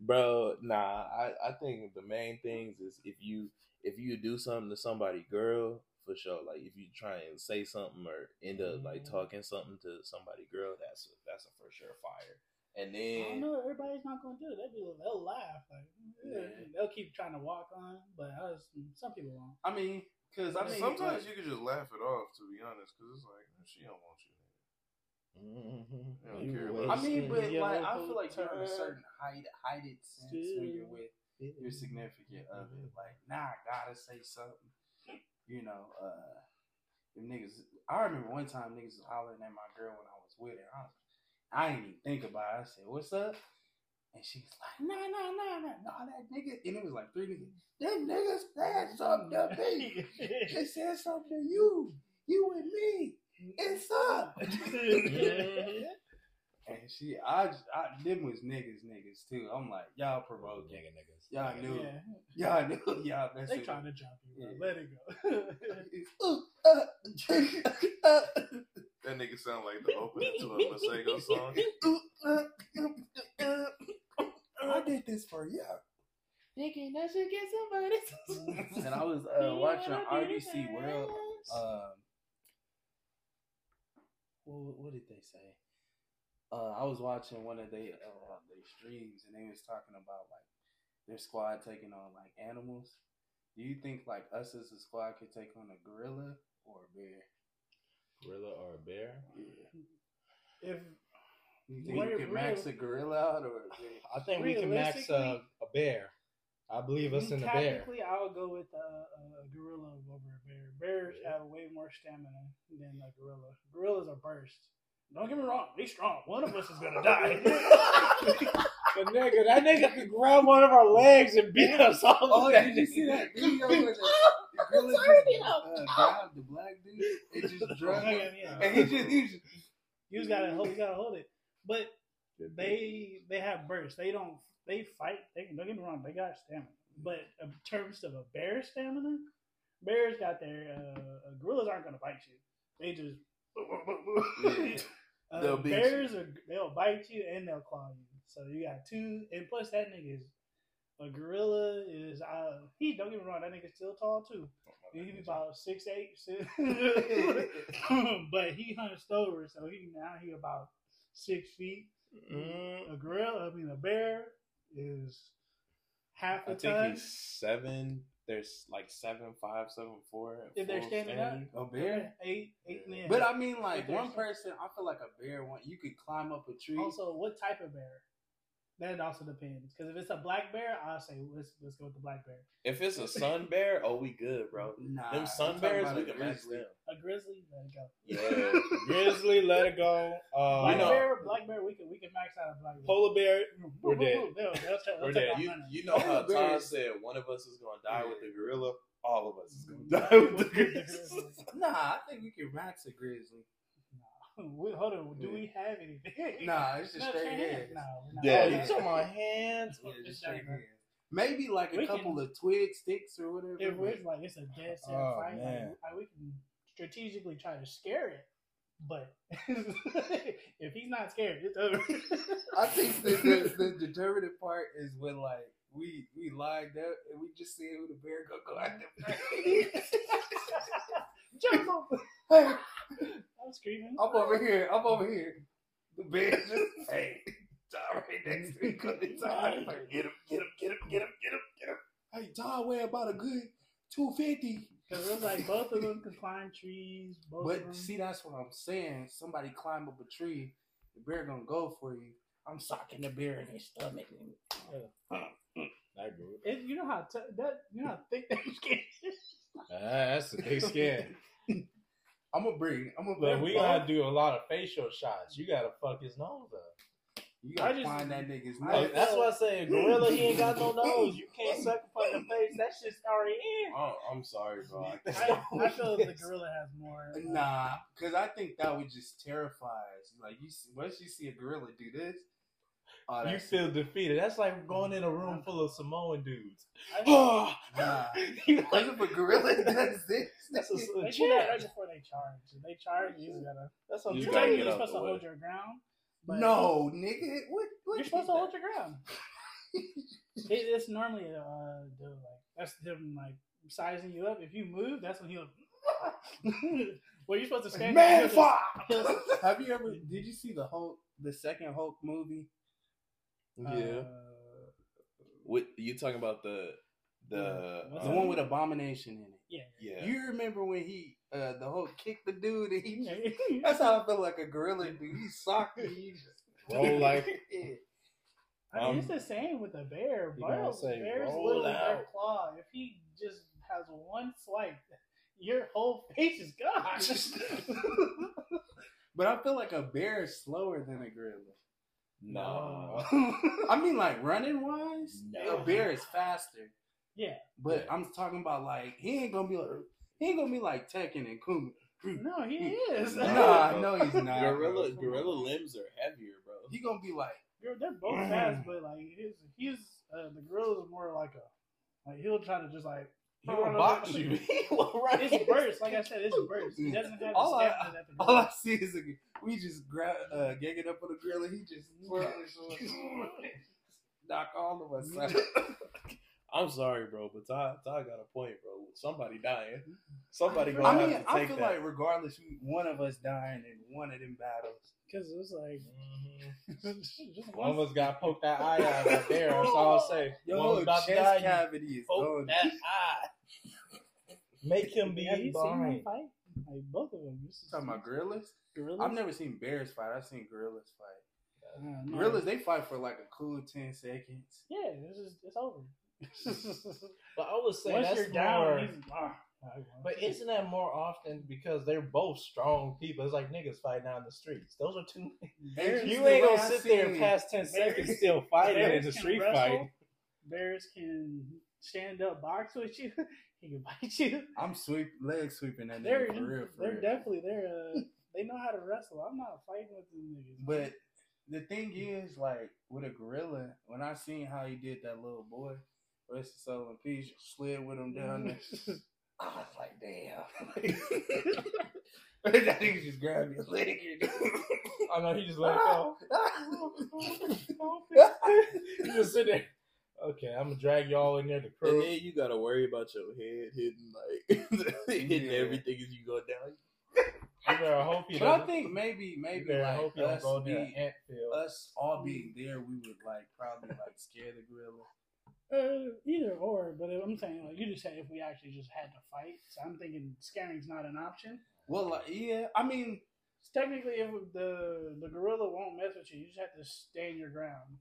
Speaker 5: Bro, nah, I, I think the main things is if you if you do something to somebody girl, for sure. Like if you try and say something or end up like
Speaker 4: Mhm.
Speaker 5: talking something to somebody girl, that's a, that's a for sure fire. And then
Speaker 4: I don't
Speaker 5: then
Speaker 4: know. Everybody's not gonna do it. They'll, be, they'll laugh. Like yeah,
Speaker 5: Yeah.
Speaker 4: they'll keep trying to walk on, but I was, some people won't.
Speaker 1: I mean, cause I mean,
Speaker 6: Sometimes
Speaker 1: like,
Speaker 6: you can just laugh it off, to be honest, because it's like she don't want you.
Speaker 5: Mhm.
Speaker 6: I don't
Speaker 5: You
Speaker 6: care about
Speaker 1: I mean, but like, I feel like you're in a
Speaker 5: time.
Speaker 1: certain height, heighted sense when you're with your significant other. Like, nah, I gotta say something. You know, uh, niggas. I remember one time niggas was hollering at my girl when I was with her. I, was, I didn't even think about it. I said, "What's up?" And she was like, "Nah, nah, nah, nah, nah, that nigga." And it was like three niggas. Them niggas said something to me. They said something to you. You and me. It's up. And she, I, I, them was niggas, niggas too. I'm like, y'all provoking.
Speaker 2: Nigga niggas.
Speaker 1: Y'all knew,
Speaker 4: Yeah.
Speaker 1: y'all knew, y'all
Speaker 4: They trying to jump you, bro.
Speaker 1: Yeah.
Speaker 4: Let it go.
Speaker 1: Ooh,
Speaker 6: That nigga sound like the opening to a Masego song.
Speaker 1: ooh, I did this for you.
Speaker 2: Thinking I should get somebody.
Speaker 1: and I was uh, watching RDC World. Um, what, what did they say? Uh, I was watching one of their uh, their streams, and they was talking about like their squad taking on like animals. Do you think like us as a squad could take on a gorilla or a bear?
Speaker 2: Gorilla or a bear? Yeah.
Speaker 4: if
Speaker 1: You think
Speaker 4: Real-
Speaker 1: you can max a gorilla out or a bear?
Speaker 2: I think we can max uh, a bear. I believe us in the bear.
Speaker 4: Technically, I would go with uh, a gorilla over a bear. Bears have way more stamina than a gorilla. Gorillas are burst. Don't get me wrong, they strong. One of us is gonna die.
Speaker 2: But nigga, that nigga could grab one of our legs and beat us all.
Speaker 1: Oh,
Speaker 2: day.
Speaker 1: did you see that video where the, the gorilla just uh, grabbed the black dude and just drug him?
Speaker 4: Yeah, yeah.
Speaker 1: And he just, he just
Speaker 4: You just gotta hold. You gotta hold it. But they they have burst. They don't. They fight. They don't get me wrong. They got stamina. But in terms of a bear stamina, bears got their. Uh, gorillas aren't gonna bite you. They just. Uh,
Speaker 1: They'll beat
Speaker 4: bears are they'll bite you and they'll claw you. So you got two, and plus that nigga is a gorilla is uh he don't get me wrong that nigga's still tall too. He be about six eight, six, but he hunched over, so he now he about six feet.
Speaker 2: Mm,
Speaker 4: A gorilla, I mean a bear, is half a
Speaker 5: I think he's seven. There's like seven five, seven four.
Speaker 4: If they're
Speaker 5: full
Speaker 4: standing up,
Speaker 1: a bear.
Speaker 4: eight, eight men.
Speaker 1: But I mean, like
Speaker 4: But
Speaker 1: one person, I feel like a bear. One, you could climb up a tree.
Speaker 4: also, what type of bear? That also depends. Because if it's a black bear, I'll say let's let's go with the black bear.
Speaker 5: If it's a sun bear, oh, we good, bro.
Speaker 1: nah,
Speaker 5: Them sun bears, we can max
Speaker 1: grizzly.
Speaker 5: them.
Speaker 4: A grizzly, let it go.
Speaker 5: Yeah.
Speaker 2: Grizzly, let it go. Uh,
Speaker 4: Black
Speaker 5: know-
Speaker 4: bear, black bear, we can we can max out a black bear.
Speaker 2: polar bear. we're
Speaker 4: Woo, woo,
Speaker 2: dead.
Speaker 4: woo. They'll, they'll, they'll
Speaker 2: We're dead.
Speaker 5: You, you know how
Speaker 1: Tom
Speaker 5: said one of us is gonna die with the gorilla. All of us is gonna die with the gorilla.
Speaker 1: Nah, I think we can max a grizzly.
Speaker 4: We- Hold on, do we have anything?
Speaker 1: Nah, it's just
Speaker 4: No,
Speaker 1: straight
Speaker 4: can't- No, we're.
Speaker 2: Yeah,
Speaker 1: Oh,
Speaker 2: you talking about hands?
Speaker 1: Yeah,
Speaker 4: Just
Speaker 1: just straight
Speaker 4: straight
Speaker 1: heads. Maybe like a
Speaker 4: We
Speaker 1: couple
Speaker 4: can-
Speaker 1: of twig sticks or whatever.
Speaker 4: If
Speaker 1: but-
Speaker 4: it's like it's a dead set
Speaker 2: Oh,
Speaker 4: fight, like,
Speaker 2: man.
Speaker 4: like, we can strategically try to scare it. But if he's not scared, it's over.
Speaker 1: I think the, the, the determinative part is when like we we lined up and we just see who the bear gonna go first.
Speaker 4: Jump over. I'm screaming.
Speaker 1: I'm over here. I'm over here. The bear just hey, Todd right next to me. The Todd. Get him, get him, get him, get him, get him, get him. Hey, Todd weigh about a good two fifty.
Speaker 4: Because it was like both of them could climb trees. Both of
Speaker 1: But
Speaker 4: them.
Speaker 1: see, that's what I'm saying. Somebody climb up a tree, the bear gonna go for you. I'm socking the bear in his stomach.
Speaker 2: I group.
Speaker 4: It, you know how t- that you know how thick that skin is.
Speaker 2: Ah, that's a big skin.
Speaker 1: I'm gonna bring. I'm gonna.
Speaker 2: But we gotta do a lot of facial shots. You gotta fuck his nose up.
Speaker 1: You gotta
Speaker 4: I just-
Speaker 1: find that nigga's
Speaker 4: I
Speaker 2: Oh,
Speaker 1: nose.
Speaker 2: that's why I say a gorilla. He ain't got no nose. You can't suck upon the face. That shit's already in.
Speaker 5: Oh, I'm sorry, bro. I can't.
Speaker 4: I, I feel the gorilla has more. uh,
Speaker 1: Nah, because I think that would just terrify us. Like you, see, once you see a gorilla do this, oh,
Speaker 2: You
Speaker 1: that's-
Speaker 2: feel defeated. That's like going in a room full of Samoan dudes.
Speaker 1: Nah.
Speaker 2: You
Speaker 1: What if a gorilla does this?
Speaker 2: That's a,
Speaker 4: they
Speaker 2: a
Speaker 4: do that right before they charge. If they charge, you just gotta.
Speaker 2: That's what I'm
Speaker 5: You
Speaker 4: You're
Speaker 5: gotta
Speaker 2: saying.
Speaker 5: get
Speaker 4: supposed
Speaker 5: the
Speaker 4: to hold your ground. But
Speaker 1: no, nigga. What? what
Speaker 4: You're supposed to hold your ground. It, it's normally uh, the, like that's him like sizing you up. If you move, that's when he'll. well, you're supposed to stand.
Speaker 1: Man, fuck. Have you ever? Did you see the Hulk, the second Hulk movie?
Speaker 5: Yeah.
Speaker 4: uh,
Speaker 5: What you talking about the the
Speaker 4: What's
Speaker 1: The one with Abomination in it.
Speaker 4: yeah.
Speaker 5: yeah.
Speaker 1: You remember when he, uh, the whole kick the dude and he?
Speaker 4: Yeah.
Speaker 1: That's how I feel like a gorilla dude. He socked me. He just
Speaker 2: Roll like
Speaker 1: Yeah.
Speaker 4: I mean,
Speaker 2: Um,
Speaker 4: it's the same with a bear.
Speaker 2: you
Speaker 4: Bears,
Speaker 2: say,
Speaker 4: bears
Speaker 2: roll
Speaker 4: literally
Speaker 2: out.
Speaker 4: their claw. If he just has one swipe, your whole face is gone.
Speaker 1: But I feel like a bear is slower than a gorilla.
Speaker 5: no.
Speaker 1: I mean, like running wise,
Speaker 2: No.
Speaker 1: a bear is faster.
Speaker 4: yeah.
Speaker 1: But I'm talking about like he ain't gonna be like he ain't gonna be like Tekken and Kuma.
Speaker 4: No, he is.
Speaker 1: Nah, no, he's not.
Speaker 5: gorilla
Speaker 1: bro.
Speaker 5: gorilla limbs are heavier, bro.
Speaker 1: he gonna be like,
Speaker 4: They're, they're both fast, but like his he's uh, the gorilla is more like a like he'll try to just like
Speaker 2: He will box you. He will run
Speaker 4: It's
Speaker 2: in.
Speaker 4: burst, like I said, it's burst. He doesn't have the
Speaker 1: All I-
Speaker 4: stamina
Speaker 1: all I see is a, we just grab, uh, gang it up on the grill and he just knock all of us out.
Speaker 5: I'm sorry, bro, but Ty, Ty got a point, bro. Somebody dying. Somebody gonna
Speaker 1: I
Speaker 5: have
Speaker 1: mean,
Speaker 5: to
Speaker 1: I
Speaker 5: take
Speaker 1: feel
Speaker 5: that.
Speaker 1: like regardless, we, one of us dying in one of them battles.
Speaker 4: Because it was like
Speaker 2: Mhm. One of us got poked that eye out right there. That's all I'll say. One
Speaker 1: Yo,
Speaker 2: was about to
Speaker 1: chest
Speaker 2: die, you
Speaker 1: cavity is
Speaker 2: Poke that eye. Make him be
Speaker 4: Have you seen them fight? Like both of them. This is
Speaker 1: Talking about gorillas?
Speaker 4: gorillas.
Speaker 1: I've never seen bears fight. I've seen gorillas fight.
Speaker 4: Uh, no.
Speaker 1: Gorillas, they fight for like a cool ten seconds.
Speaker 4: Yeah, this is it's over.
Speaker 2: But I would say
Speaker 4: Once
Speaker 2: that's
Speaker 4: you're down,
Speaker 2: more.
Speaker 4: he's, ah,
Speaker 2: But isn't that more often because they're both strong people? It's like niggas fighting out in the streets. Those are two. You ain't gonna
Speaker 1: I
Speaker 2: sit there
Speaker 1: seen-
Speaker 2: past ten
Speaker 4: Bears-
Speaker 2: seconds still fighting in
Speaker 4: Bears
Speaker 2: the street
Speaker 4: wrestle.
Speaker 2: fight.
Speaker 4: Bears can stand up box with you. he can bite you.
Speaker 1: I'm sweep leg sweeping that
Speaker 4: They're
Speaker 1: nigga for real. For
Speaker 4: they're
Speaker 1: real.
Speaker 4: definitely they're uh, they know how to wrestle. I'm not fighting with them niggas.
Speaker 1: But the thing is, like with a gorilla, when I seen how he did that little boy, rest of soul and peace, slid with him down there. I was like, damn. that nigga just grabbed your leg.
Speaker 2: I know he just let it go. He just sit there. Okay, I'm gonna drag y'all in there to
Speaker 5: And then you gotta worry about your head hitting like hitting
Speaker 1: Yeah.
Speaker 5: everything as you go down.
Speaker 2: You better hope he
Speaker 1: but I think maybe, maybe like
Speaker 2: hope he don't
Speaker 1: us, be,
Speaker 2: an ant field.
Speaker 1: us all being there, we would like probably like scare the gorilla.
Speaker 4: Uh, either or, but I'm saying like you just said if we actually just had to fight. So I'm thinking scaring's not an option.
Speaker 1: Well, like, yeah, I mean,
Speaker 4: Technically, if the the gorilla won't mess with you, you just have to stand your ground.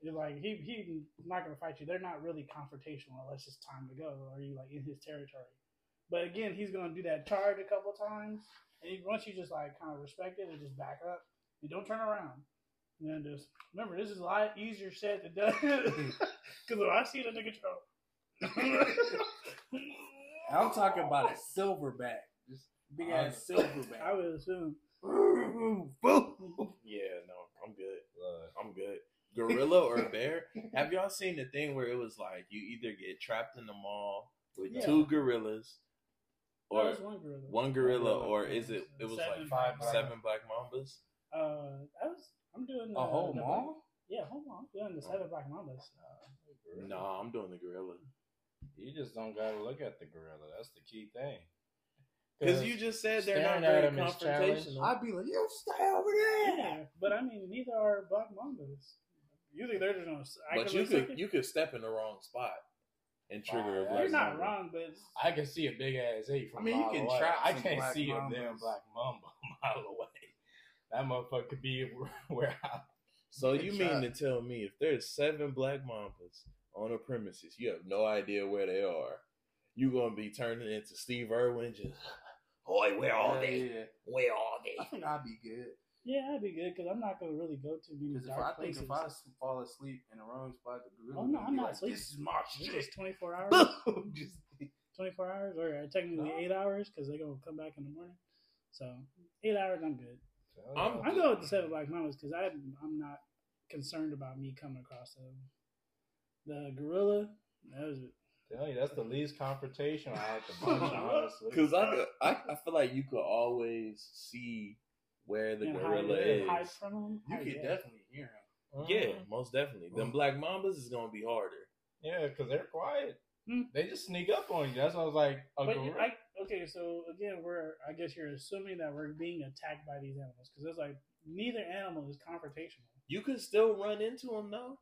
Speaker 4: You're like he he's not gonna fight you. They're not really confrontational unless it's time to go or you like in his territory. But again, he's gonna do that charge a couple times, and once you just like kind of respect it and just back up, you don't turn around. And then just remember, this is a lot easier said than done. Because when I see the nigga throw,
Speaker 1: I'm talking about a silverback, just big ass silverback.
Speaker 4: I
Speaker 1: silverback.
Speaker 4: would assume.
Speaker 5: Yeah, no, I'm good. I'm good. Gorilla or bear? Have y'all seen the thing where it was like you either get trapped in the mall with
Speaker 4: Yeah.
Speaker 5: two gorillas,
Speaker 4: Or
Speaker 5: or
Speaker 4: was one gorilla.
Speaker 5: one gorilla, or is it? It was
Speaker 4: Seven
Speaker 5: like
Speaker 4: black
Speaker 2: mambas.
Speaker 5: seven black mambas.
Speaker 4: Uh, I was. I'm doing
Speaker 1: A
Speaker 4: uh,
Speaker 1: whole
Speaker 4: the-
Speaker 1: mall?
Speaker 4: Yeah, hold on. I'm doing the seven black mambas.
Speaker 5: No, I'm doing the gorilla.
Speaker 2: You just don't gotta look at the gorilla. That's the key thing.
Speaker 5: Because you just said they're not
Speaker 2: staring at
Speaker 5: very
Speaker 2: him is challenge.
Speaker 5: confrontational.
Speaker 1: I'd be like, you stay over there.
Speaker 4: Yeah, but I mean, neither are black mambas. Usually they're just gonna.
Speaker 5: But you could
Speaker 4: second-
Speaker 5: you could step in the wrong spot and trigger a
Speaker 2: Wow,
Speaker 5: black
Speaker 4: You're not
Speaker 5: mamba.
Speaker 4: wrong, but
Speaker 2: I can see a big ass ape from
Speaker 1: I mean, you can
Speaker 2: away.
Speaker 1: trap
Speaker 2: I can't
Speaker 1: black
Speaker 2: see a damn black mamba a mile away. That motherfucker could be where I.
Speaker 5: So
Speaker 1: Good
Speaker 5: you mean to tell me if there's seven black mambas on a premises, you have no idea where they are. You gonna be turning into Steve Irwin just boy, where all
Speaker 1: Yeah,
Speaker 5: they?
Speaker 1: yeah.
Speaker 5: Where all
Speaker 1: I
Speaker 5: they?
Speaker 1: think I'd be good.
Speaker 4: yeah, I'd be good because I'm not gonna really go to many
Speaker 1: Because if
Speaker 4: dark
Speaker 1: I think if I fall asleep in the wrong spot, the gorilla
Speaker 4: Oh, no, I'm
Speaker 1: be
Speaker 4: not
Speaker 1: like,
Speaker 4: asleep.
Speaker 1: This is my
Speaker 4: It's
Speaker 1: shit.
Speaker 4: just 24 hours.
Speaker 1: Boom. Just
Speaker 4: 24 hours, or uh, technically
Speaker 1: No.
Speaker 4: eight hours because they're gonna come back in the morning. So eight hours, I'm good.
Speaker 5: I'm-
Speaker 4: I'm going with the seven black mamas because I'm I'm not concerned about me coming across them. The gorilla, that was
Speaker 2: Tell you, that's the least confrontation I like to bunch, honestly.
Speaker 5: Because I, could, I I feel like you could always see where the
Speaker 4: and
Speaker 5: gorilla
Speaker 4: hide,
Speaker 5: is.
Speaker 4: hide from them.
Speaker 1: you
Speaker 4: Oh,
Speaker 1: could
Speaker 4: yeah.
Speaker 1: definitely hear him.
Speaker 5: Yeah,
Speaker 2: Mhm.
Speaker 5: most definitely. Them black mambas is gonna be harder.
Speaker 2: Yeah, because they're quiet.
Speaker 4: Hmm.
Speaker 2: They just sneak up on you. That's why I was like, a
Speaker 4: But
Speaker 2: gorilla.
Speaker 4: I, okay, so again, we're I guess you're assuming that we're being attacked by these animals because it's like neither animal is confrontational.
Speaker 5: You could still run into them though.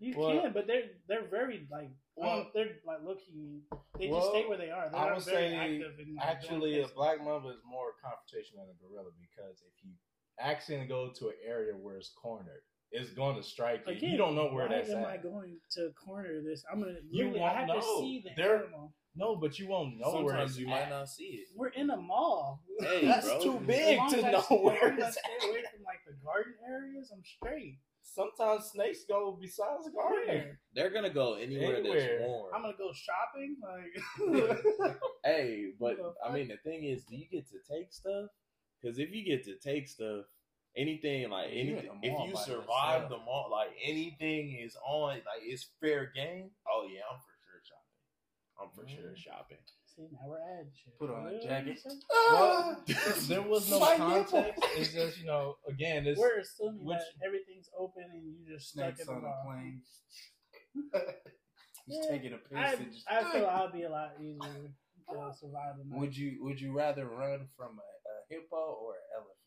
Speaker 4: You
Speaker 2: Well-
Speaker 4: can, but they're they're very like
Speaker 2: Well-
Speaker 4: well, they're like looking. They
Speaker 2: Well,
Speaker 4: just stay where they are. They're
Speaker 2: I
Speaker 4: not
Speaker 2: would
Speaker 4: very
Speaker 2: say
Speaker 4: active in, like,
Speaker 2: Actually,
Speaker 4: going
Speaker 2: a black mamba is more confrontational than a gorilla because if you accidentally go to an area where it's cornered, it's going to strike you.
Speaker 4: Again,
Speaker 2: you don't know where
Speaker 4: why
Speaker 2: that's
Speaker 4: am
Speaker 2: at.
Speaker 4: I going to corner this? I'm gonna.
Speaker 2: You
Speaker 4: literally, I
Speaker 2: won't
Speaker 4: have to see the
Speaker 2: They're-
Speaker 4: animal.
Speaker 2: No, but you won't know where
Speaker 5: Sometimes
Speaker 2: it's
Speaker 5: you
Speaker 2: at.
Speaker 5: might not see it.
Speaker 4: We're in a mall.
Speaker 5: Hey,
Speaker 2: That's
Speaker 5: bro.
Speaker 2: too big to
Speaker 4: I
Speaker 2: know
Speaker 4: stay-
Speaker 2: where
Speaker 4: long as
Speaker 2: it's
Speaker 4: stay away from like the garden areas. I'm straight.
Speaker 2: Sometimes snakes go besides the garden.
Speaker 4: Where?
Speaker 5: They're gonna go anywhere,
Speaker 2: Anywhere.
Speaker 5: that's warm.
Speaker 4: I'm gonna go shopping. Like
Speaker 5: Hey, but
Speaker 4: The
Speaker 5: I
Speaker 4: fuck?
Speaker 5: mean, the thing is, do you get to take stuff? Because if you get to take stuff anything like
Speaker 1: You
Speaker 5: anything.
Speaker 1: at the
Speaker 5: If you
Speaker 1: by
Speaker 5: survive
Speaker 1: yourself.
Speaker 5: the mall, like anything is on, like it's fair game. Oh yeah, I'm for sure shopping. I'm for sure mm. shopping.
Speaker 4: See, now we're adding shit.
Speaker 1: Put on a jacket. Ah!
Speaker 4: what I'm saying?
Speaker 2: Well, there was no
Speaker 5: My
Speaker 2: context.
Speaker 5: nipple.
Speaker 2: It's just you know, again, it's
Speaker 4: We're assuming
Speaker 2: which-
Speaker 4: that everything's open and you just stuck
Speaker 1: Snakes
Speaker 4: in
Speaker 1: on
Speaker 4: the
Speaker 1: a
Speaker 4: mall.
Speaker 1: plane. He's
Speaker 4: Yeah,
Speaker 1: taking a piss
Speaker 4: I,
Speaker 1: and just.
Speaker 4: I feel I'll be a lot easier to ah! survive the night.
Speaker 1: Would you Would you rather run from a, a hippo or an elephant?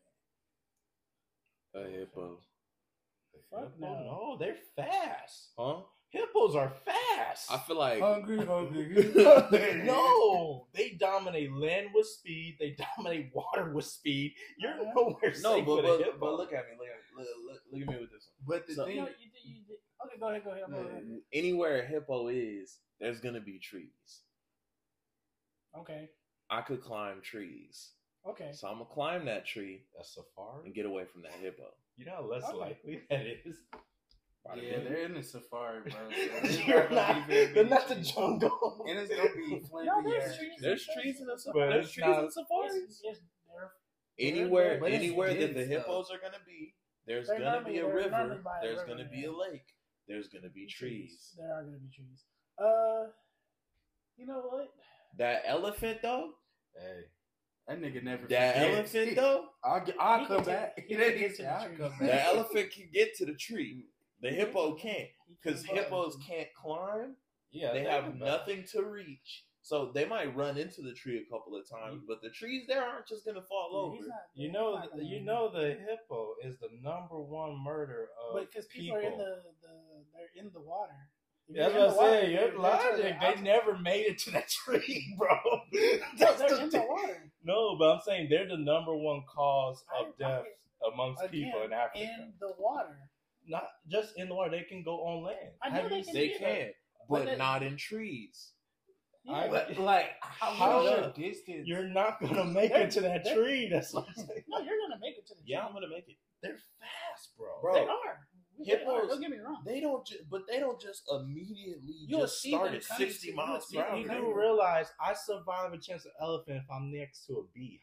Speaker 5: A hippo,
Speaker 4: Fuck no.
Speaker 2: no, they're fast.
Speaker 5: huh?
Speaker 2: Hippos are fast.
Speaker 5: I feel like
Speaker 1: Hungry, hungry.
Speaker 2: no, they dominate land with speed. They dominate water with speed. You're uh-huh. nowhere
Speaker 5: no,
Speaker 2: safe
Speaker 5: but
Speaker 2: with a
Speaker 5: but,
Speaker 2: hippo.
Speaker 5: but look at me, look at me, look, look, look at me with this one.
Speaker 1: But the
Speaker 5: So-
Speaker 1: thing,
Speaker 4: No, you did, you did. Okay, go ahead, go ahead. I'm over uh,
Speaker 5: Anywhere a hippo is, there's gonna be trees.
Speaker 4: Okay,
Speaker 5: I could climb trees,
Speaker 4: okay.
Speaker 5: so I'm gonna climb that tree
Speaker 2: a safari.
Speaker 5: and get away from that hippo.
Speaker 2: You know how less
Speaker 4: Okay.
Speaker 2: likely that is.
Speaker 1: Yeah, they're in the safari, bro. So there's
Speaker 2: You're not. They're not the jungle.
Speaker 1: And it's gonna be plenty.
Speaker 4: No, there's trees.
Speaker 5: There's trees in the
Speaker 2: But
Speaker 5: safari. There's trees in the safaris.
Speaker 4: Yes, yes, they're
Speaker 5: Anywhere,
Speaker 1: But it's
Speaker 5: anywhere that the
Speaker 1: dense, though.
Speaker 5: hippos are gonna be, there's
Speaker 4: They're
Speaker 5: gonna be a
Speaker 4: they're
Speaker 5: river.
Speaker 4: by a
Speaker 5: There's
Speaker 4: river,
Speaker 5: gonna be a lake. There's gonna be trees.
Speaker 4: There are gonna be trees. Uh, you know what?
Speaker 5: That elephant though,
Speaker 2: Hey,
Speaker 1: That nigga never.
Speaker 5: that
Speaker 1: forgets.
Speaker 5: elephant though,
Speaker 1: I'll I'll come back. That
Speaker 4: can get
Speaker 1: nigga
Speaker 4: to
Speaker 1: say,
Speaker 4: the
Speaker 1: I'll
Speaker 4: tree.
Speaker 1: come
Speaker 5: the
Speaker 1: back.
Speaker 5: elephant can get to the tree. The hippo can't because hippos can't climb.
Speaker 2: yeah,
Speaker 5: they
Speaker 2: think
Speaker 5: have nothing to reach. So they might run into the tree a couple of times, but the trees there aren't just gonna fall
Speaker 4: He's
Speaker 5: over.
Speaker 4: not-
Speaker 2: You know,
Speaker 4: not
Speaker 2: you know, the hippo is the number one murder of
Speaker 4: but because people, are in the, the they're in the water. If
Speaker 2: That's what I'm saying.
Speaker 4: they're-
Speaker 2: Your logic, they
Speaker 4: out-
Speaker 2: never made it to that tree, bro.
Speaker 4: No,
Speaker 2: That's
Speaker 4: they're
Speaker 2: the
Speaker 4: in the water.
Speaker 2: No, but I'm saying they're the number one cause
Speaker 4: I-
Speaker 2: of death amongst people in Africa.
Speaker 4: in the water.
Speaker 2: Not just in the water, they can go on land.
Speaker 4: I know
Speaker 2: Have
Speaker 4: they
Speaker 2: you
Speaker 4: can
Speaker 5: They
Speaker 4: do
Speaker 5: can,
Speaker 4: But
Speaker 5: but
Speaker 4: that-
Speaker 5: not in trees.
Speaker 2: I-
Speaker 1: But like, how,
Speaker 2: How-
Speaker 1: what's your distance?
Speaker 2: You're not gonna make it to that tree. That's what I'm saying.
Speaker 4: No, you're gonna make it to the
Speaker 5: Yeah. I'm gonna make it.
Speaker 2: They're fast, bro.
Speaker 5: Bro,
Speaker 4: They are. They are.
Speaker 5: hippos-
Speaker 4: Don't get me wrong.
Speaker 5: They don't, ju- but they don't just immediately
Speaker 4: You'll
Speaker 5: just
Speaker 4: see
Speaker 5: start
Speaker 4: them
Speaker 5: at
Speaker 4: coming
Speaker 5: sixty
Speaker 4: to-
Speaker 5: miles
Speaker 4: you'll
Speaker 5: per
Speaker 4: see
Speaker 5: hour.
Speaker 2: You
Speaker 4: them
Speaker 2: do realize I survive a chance of elephant if I'm next to a beehive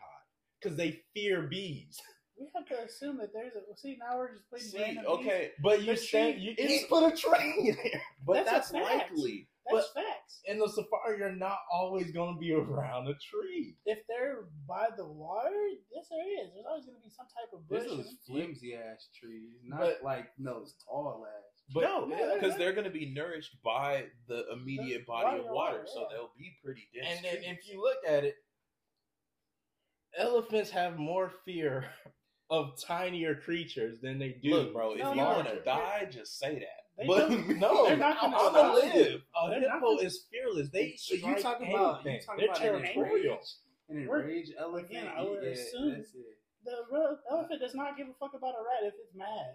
Speaker 2: because they fear bees.
Speaker 4: We have to assume that there's a. See, now we're just putting
Speaker 5: See,
Speaker 4: random
Speaker 5: okay,
Speaker 2: But you
Speaker 4: The
Speaker 2: said
Speaker 4: tree
Speaker 2: you can put a train there.
Speaker 5: but
Speaker 4: That's
Speaker 5: that's,
Speaker 4: a fact.
Speaker 5: likely.
Speaker 4: That's facts.
Speaker 2: In the safari, you're not always gonna be around a tree.
Speaker 4: If they're by the water, yes, there is. There's always going to be some type of bush.
Speaker 1: This is flimsy ass trees, not
Speaker 2: But-
Speaker 1: like those tall ass.
Speaker 2: But
Speaker 5: no, because
Speaker 4: yeah.
Speaker 5: they're going to be nourished by the immediate body
Speaker 4: body
Speaker 5: of
Speaker 4: of
Speaker 5: water,
Speaker 4: water,
Speaker 5: so they'll be pretty dense.
Speaker 2: and then if you look at it, elephants have more fear of tinier creatures than they do.
Speaker 5: look, bro, if
Speaker 4: No,
Speaker 5: you want to
Speaker 4: they're-
Speaker 5: die, just say that.
Speaker 4: They
Speaker 5: but
Speaker 2: No,
Speaker 4: They're not
Speaker 2: I'm
Speaker 4: gonna
Speaker 2: gonna
Speaker 4: stop you.
Speaker 2: live. A
Speaker 4: They're
Speaker 2: hippo
Speaker 4: gonna-
Speaker 2: is fearless. They
Speaker 1: So you
Speaker 2: strike
Speaker 1: talking about you
Speaker 2: anything.
Speaker 1: talking
Speaker 2: They're
Speaker 1: about
Speaker 2: territorial.
Speaker 1: enraged, an enraged elephant?
Speaker 4: again, I would
Speaker 1: yeah,
Speaker 4: assume- The real elephant does not give a fuck about a rat if it's mad.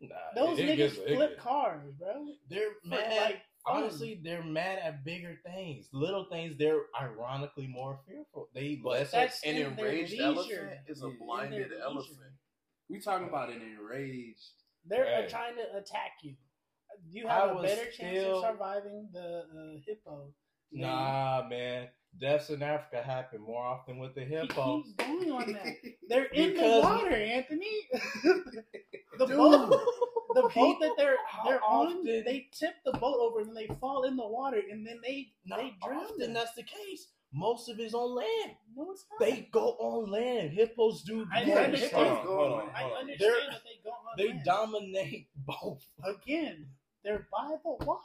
Speaker 2: Nah,
Speaker 4: Those
Speaker 2: it
Speaker 4: niggas
Speaker 2: gets- it
Speaker 4: flip
Speaker 2: gets-
Speaker 4: cars, bro.
Speaker 2: They're mad.
Speaker 4: like, fun.
Speaker 2: Honestly, they're mad at bigger things. Little things, they're ironically more fearful. They
Speaker 5: But
Speaker 2: less.
Speaker 4: That's
Speaker 5: an
Speaker 4: in
Speaker 5: enraged
Speaker 4: leisure.
Speaker 5: elephant is a
Speaker 1: Yeah,
Speaker 5: blinded elephant.
Speaker 1: We talking about an enraged.
Speaker 4: They're uh,
Speaker 2: Hey.
Speaker 4: trying to attack you. You have a
Speaker 2: was
Speaker 4: better chance of surviving the uh, hippo. than-
Speaker 2: Nah, man. Deaths in Africa happen more often with the
Speaker 4: He keeps going on that. They're in
Speaker 2: Because-
Speaker 4: the water, Anthony. the
Speaker 2: Dude.
Speaker 4: Boat, the boat that they're they're on, they tip the boat over and then they fall in the water and then they
Speaker 2: Not
Speaker 4: they drown.
Speaker 2: often that's the case. Most of it's on land.
Speaker 4: No, it's not.
Speaker 2: They go on land. Hippos do.
Speaker 4: I
Speaker 2: more.
Speaker 4: understand.
Speaker 5: Hold on, hold on, hold on.
Speaker 4: understand
Speaker 2: They're-
Speaker 4: that they go on.
Speaker 2: They
Speaker 4: land.
Speaker 2: dominate both.
Speaker 4: again. They're by the water.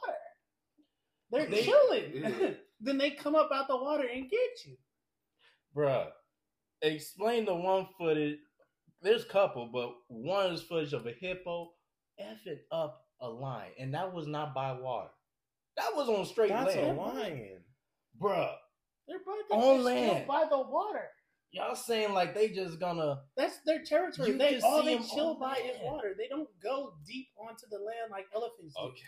Speaker 4: They're
Speaker 2: They-
Speaker 4: chilling.
Speaker 1: Yeah.
Speaker 4: then they come up out the water and get you.
Speaker 2: Bruh, explain the one footage. There's a couple, but one is footage of a hippo effing up a lion, and that was not by water. That was on straight
Speaker 5: That's a
Speaker 2: land,
Speaker 5: lion.
Speaker 2: bruh.
Speaker 4: They're by
Speaker 2: On land.
Speaker 4: by the water.
Speaker 2: Y'all saying like they just gonna?
Speaker 4: That's their territory.
Speaker 2: You
Speaker 4: they
Speaker 2: can
Speaker 4: all
Speaker 2: see
Speaker 4: they
Speaker 2: 'em
Speaker 4: chill
Speaker 2: on
Speaker 4: by is water. They don't go deep onto the land like elephants do.
Speaker 2: Okay.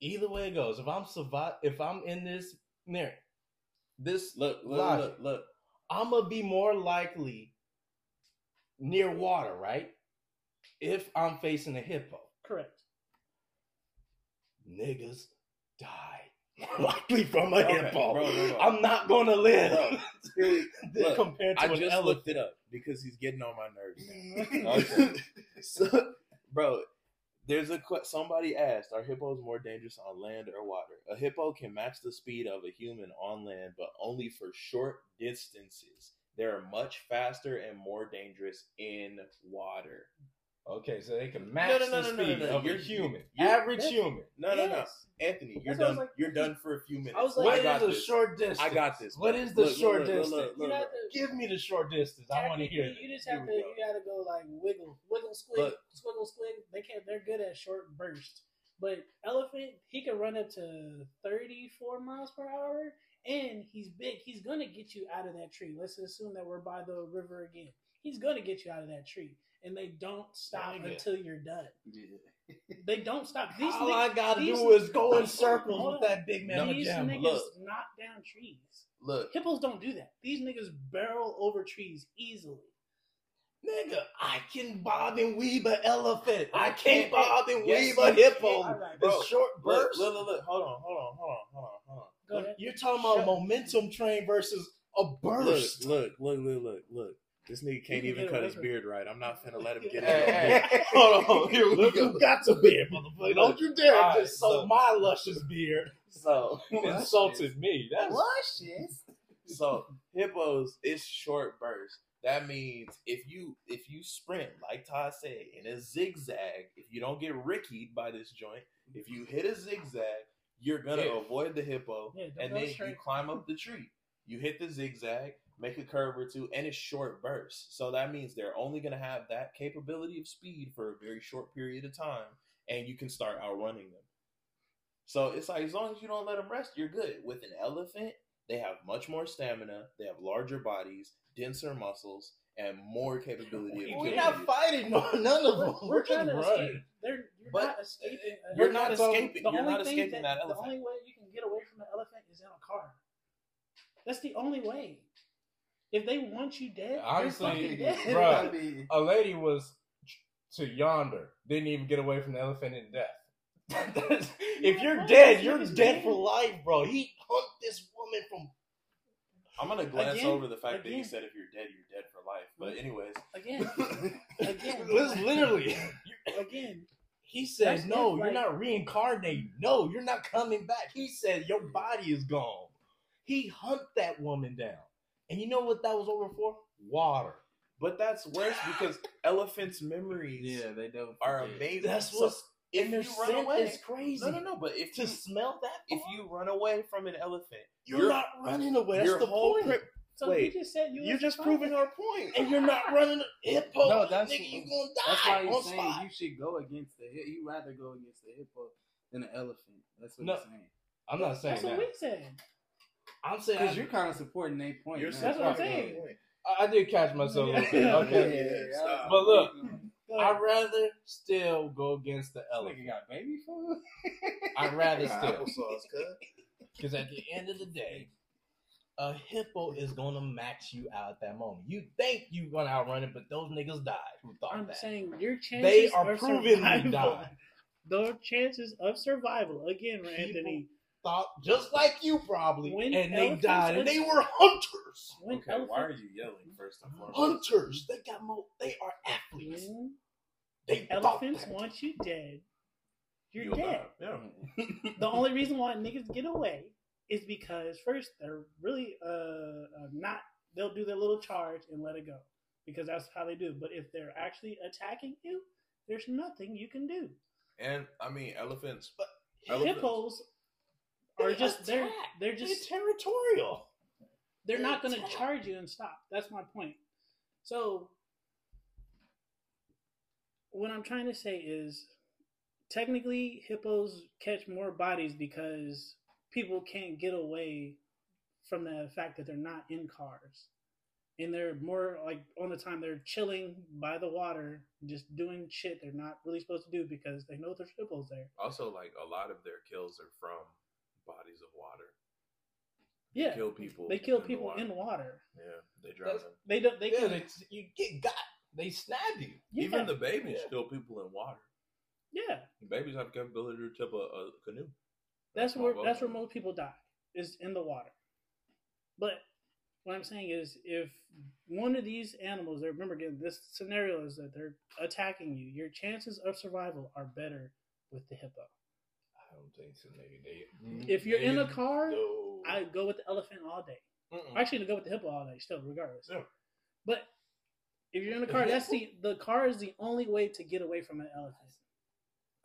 Speaker 2: Either way it goes, if I'm survive, if I'm in this near this
Speaker 5: Look, look,
Speaker 2: Logic.
Speaker 5: look, look.
Speaker 2: I'm gonna be more likely near water, right? If I'm facing a hippo,
Speaker 4: Correct.
Speaker 2: niggas die more likely from a
Speaker 5: Okay,
Speaker 2: hippo.
Speaker 5: bro, no, no.
Speaker 2: I'm not gonna live
Speaker 5: Bro, here we- look,
Speaker 2: compared to
Speaker 5: I
Speaker 2: an
Speaker 5: just
Speaker 2: elephant.
Speaker 5: looked it up because he's getting on my nerves. Okay. so, bro, there's a que- somebody asked, are hippos more dangerous on land or water? A hippo can match the speed of a human on land, but only for short distances. They're much faster and more dangerous in water.
Speaker 2: Okay, so they can match
Speaker 5: no, no,
Speaker 2: the
Speaker 5: no, no,
Speaker 2: speed
Speaker 5: no, no.
Speaker 2: of a
Speaker 5: You're-
Speaker 2: human,
Speaker 5: you're-
Speaker 2: average
Speaker 5: that's-
Speaker 2: human.
Speaker 5: No, no, no,
Speaker 4: Yes.
Speaker 5: Anthony, you're
Speaker 4: That's
Speaker 5: done.
Speaker 4: like-
Speaker 5: you're done for a few minutes.
Speaker 4: I was like-
Speaker 2: What
Speaker 5: I
Speaker 2: is the
Speaker 5: this.
Speaker 2: short distance?
Speaker 5: I got this.
Speaker 2: What
Speaker 5: bro.
Speaker 2: is the
Speaker 5: Look, look,
Speaker 2: short
Speaker 5: look, look,
Speaker 2: distance?
Speaker 5: look,
Speaker 4: You
Speaker 5: look,
Speaker 4: have
Speaker 5: look.
Speaker 2: Give me the short distance. I want to hear.
Speaker 4: Technically, You just have to.
Speaker 5: go.
Speaker 4: You gotta go like wiggle, wiggle, squig, squiggle, squiggle, squig. They can't. They're good at short bursts. But elephant, he can run up to thirty-four miles per hour, and he's big. He's gonna get you out of that tree. Let's assume that we're by the river again. He's gonna get you out of that tree, and they don't stop
Speaker 2: Nigga.
Speaker 4: until you're done. They don't stop. These
Speaker 2: All
Speaker 4: niggas-
Speaker 2: I gotta
Speaker 4: these-
Speaker 2: do is go in circles with that big man.
Speaker 4: These
Speaker 2: pajama.
Speaker 4: niggas
Speaker 5: Look.
Speaker 4: knock down trees.
Speaker 5: Look,
Speaker 4: Hippos don't do that. These niggas barrel over trees easily.
Speaker 2: Nigga, I can bob and weave an elephant. I can't bob and
Speaker 5: Yes,
Speaker 2: weave a hippo.
Speaker 4: Right,
Speaker 2: It's short
Speaker 5: look,
Speaker 2: bursts.
Speaker 5: look, look, look. Hold on, hold on, hold on, hold on, hold on.
Speaker 4: Ahead.
Speaker 2: You're talking about
Speaker 4: Shut-
Speaker 2: momentum train versus a burst.
Speaker 5: Look, look, look, look, look, look. This nigga can't even cut his beard right. I'm not finna let him get it.
Speaker 2: hey, hold on. Here we
Speaker 5: Look,
Speaker 2: go.
Speaker 5: look.
Speaker 2: got to beard, motherfucker. Don't you dare
Speaker 5: All right,
Speaker 2: just so
Speaker 5: so-
Speaker 2: my luscious beard.
Speaker 5: So,
Speaker 2: insulted me. That's
Speaker 5: so hippos is short burst. That means if you if you sprint like Todd said in a zigzag, if you don't get rickied by this joint, if you hit a zigzag, you're gonna
Speaker 2: Yeah.
Speaker 5: avoid the hippo,
Speaker 4: Yeah, don't
Speaker 5: and
Speaker 4: go
Speaker 5: then you
Speaker 4: straight.
Speaker 5: climb up the tree. You hit the zigzag, make a curve or two, and it's short bursts. So that means they're only gonna have that capability of speed for a very short period of time, and you can start outrunning them. So it's like as long as you don't let them rest, you're good. With an elephant, they have much more stamina, they have larger bodies, denser muscles, and more capability of
Speaker 2: We're not fighting none of them.
Speaker 4: we're
Speaker 2: We're
Speaker 4: trying to
Speaker 2: running.
Speaker 4: escape. They're, you're
Speaker 5: But,
Speaker 4: not escaping. an
Speaker 5: you're
Speaker 4: elephant.
Speaker 5: not
Speaker 4: The
Speaker 5: escaping- you're
Speaker 4: only
Speaker 5: not
Speaker 4: thing
Speaker 5: escaping that
Speaker 4: The
Speaker 5: elephant.
Speaker 4: only way you can get away from an elephant is in a car. That's the only way. If they want you dead,
Speaker 2: Honestly,
Speaker 4: you're fucking dead.
Speaker 2: a lady was to yonder, didn't even get away from the elephant in death. if
Speaker 4: Yeah,
Speaker 2: you're
Speaker 4: right.
Speaker 2: dead, you're dead
Speaker 4: dead.
Speaker 2: for life, bro. He hunt this woman from.
Speaker 5: I'm gonna glance
Speaker 4: Again,
Speaker 5: over the fact that he said if you're dead, you're dead for life. But anyways,
Speaker 4: Again, again,
Speaker 2: Lis- literally,
Speaker 4: again.
Speaker 2: he says,
Speaker 4: That's
Speaker 2: "No,
Speaker 4: it,
Speaker 2: you're not reincarnating. No, you're not coming back." He said, "Your body is gone." He hunt that woman down, and you know what that was over for? Water.
Speaker 5: but that's worse because elephants' memories
Speaker 1: Yeah, they don't.
Speaker 5: are
Speaker 1: forget.
Speaker 5: amazing.
Speaker 2: That's
Speaker 5: So
Speaker 2: what's
Speaker 5: if
Speaker 2: and their
Speaker 5: you run
Speaker 2: scent
Speaker 5: away,
Speaker 2: is crazy.
Speaker 5: no, no, no. But if
Speaker 2: To
Speaker 5: you
Speaker 2: smell that,
Speaker 5: if
Speaker 2: far,
Speaker 5: you run away from an elephant,
Speaker 2: you're,
Speaker 5: you're-
Speaker 2: not running away. That's the
Speaker 5: whole
Speaker 2: point.
Speaker 5: crib-
Speaker 4: So
Speaker 5: Wait,
Speaker 4: you just said you
Speaker 5: you're just
Speaker 4: fine.
Speaker 5: proving our
Speaker 2: and you're not running a hippo.
Speaker 1: No, that's-
Speaker 2: nigga, you gonna die
Speaker 1: That's why
Speaker 2: on
Speaker 1: he's saying
Speaker 2: spot.
Speaker 1: you should go against the hip. You rather go against the hippo than the elephant. That's what
Speaker 2: No.
Speaker 1: he's saying.
Speaker 2: I'm not saying
Speaker 4: That's what
Speaker 2: that.
Speaker 4: we said.
Speaker 2: I'm saying
Speaker 1: Because you're kind of supporting their point.
Speaker 5: You're.
Speaker 4: That's what I'm saying.
Speaker 5: point.
Speaker 2: I, I did catch myself a little bit.
Speaker 4: Yeah.
Speaker 2: Okay,
Speaker 5: Yeah, stop.
Speaker 2: but look, I'd rather still go against the
Speaker 1: This
Speaker 2: elephant.
Speaker 1: nigga got baby food.
Speaker 2: I'd rather
Speaker 5: Got
Speaker 2: still,
Speaker 5: applesauce, cuz.
Speaker 2: because at the end of the day, a hippo is gonna max you out at that moment. You think you're gonna outrun it, but those niggas died. Who thought
Speaker 4: I'm
Speaker 2: that?
Speaker 4: saying your chances
Speaker 2: They are
Speaker 4: of
Speaker 2: proven to
Speaker 4: survival-
Speaker 2: die.
Speaker 4: The chances of survival again, Anthony.
Speaker 2: Thought just like you probably,
Speaker 4: When
Speaker 2: and they died, and they were hunters.
Speaker 4: When
Speaker 5: Okay, why are you yelling first and foremost?
Speaker 2: Hunters. They got mo- They are athletes.
Speaker 4: when
Speaker 2: They
Speaker 4: elephants want you dead, you're
Speaker 5: You'll
Speaker 4: dead.
Speaker 5: Yeah.
Speaker 4: The only reason why niggas get away is because first they're really uh, uh not. They'll do their little charge and let it go because that's how they do. But if they're actually attacking you, there's nothing you can do.
Speaker 5: And I mean, elephants. Elephants.
Speaker 4: Hippos are
Speaker 2: They
Speaker 4: just they're they're just
Speaker 2: They're territorial.
Speaker 4: they're
Speaker 2: They
Speaker 4: not going to charge you and stop. That's my point. So what I'm trying to say is technically hippos catch more bodies because people can't get away from the fact that they're not in cars. And they're more like on the time they're chilling by the water, just doing shit they're not really supposed to do because they know there's hippos there.
Speaker 7: Also, like a lot of their kills are from bodies of water.
Speaker 4: Yeah.
Speaker 7: Kill people.
Speaker 4: They kill
Speaker 7: in the
Speaker 4: people
Speaker 7: water.
Speaker 4: in water.
Speaker 7: Yeah, they drown
Speaker 2: That's-
Speaker 7: them.
Speaker 4: They don't they
Speaker 2: yeah, they, you get got. They stab you.
Speaker 4: yeah,
Speaker 7: Even the babies
Speaker 2: Yeah.
Speaker 7: kill people in water.
Speaker 4: yeah.
Speaker 7: The babies have the capability to tip a, a canoe.
Speaker 4: That's
Speaker 5: my
Speaker 4: where that's where most people die is in the water. But what I'm saying is, if one of these animals, remember again, this scenario is that they're attacking you. Your chances of survival are better with the hippo.
Speaker 2: I don't think so, nigga. They, mm-hmm.
Speaker 4: If you're in a car,
Speaker 2: no.
Speaker 4: I go with the elephant all day.
Speaker 2: Mm-mm.
Speaker 4: Actually, to go with the hippo all day, still, regardless.
Speaker 2: Yeah.
Speaker 4: But if you're in a car, that's the the car is the only way to get away from an elephant.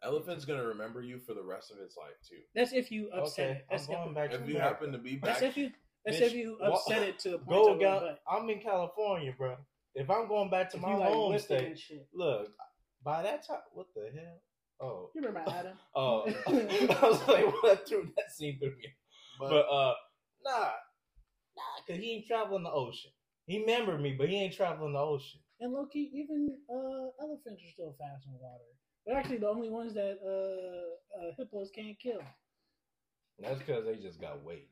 Speaker 5: Elephant's gonna remember you for the rest of its life too.
Speaker 4: That's if you upset
Speaker 2: okay,
Speaker 4: it. That's
Speaker 2: I'm going
Speaker 4: if,
Speaker 2: back
Speaker 5: If you happen to be
Speaker 4: that's
Speaker 5: back,
Speaker 4: if you that's
Speaker 2: Bitch,
Speaker 4: if you
Speaker 2: what-
Speaker 4: upset it to the point
Speaker 2: Go
Speaker 4: of
Speaker 2: down. I'm in California, bro. If I'm going back to
Speaker 4: if
Speaker 2: my
Speaker 4: you like
Speaker 2: home state, look, by that time, what the hell? Oh,
Speaker 4: You remember Adam?
Speaker 2: oh, I was like, what threw that scene through me?
Speaker 5: but,
Speaker 2: But uh, nah, nah, cause he ain't traveling the ocean. He remembered me, but he ain't traveling the ocean.
Speaker 4: And Loki, even uh, elephants are still fast in water. They're actually the only ones that uh, uh, hippos can't kill.
Speaker 2: That's because they just got weight.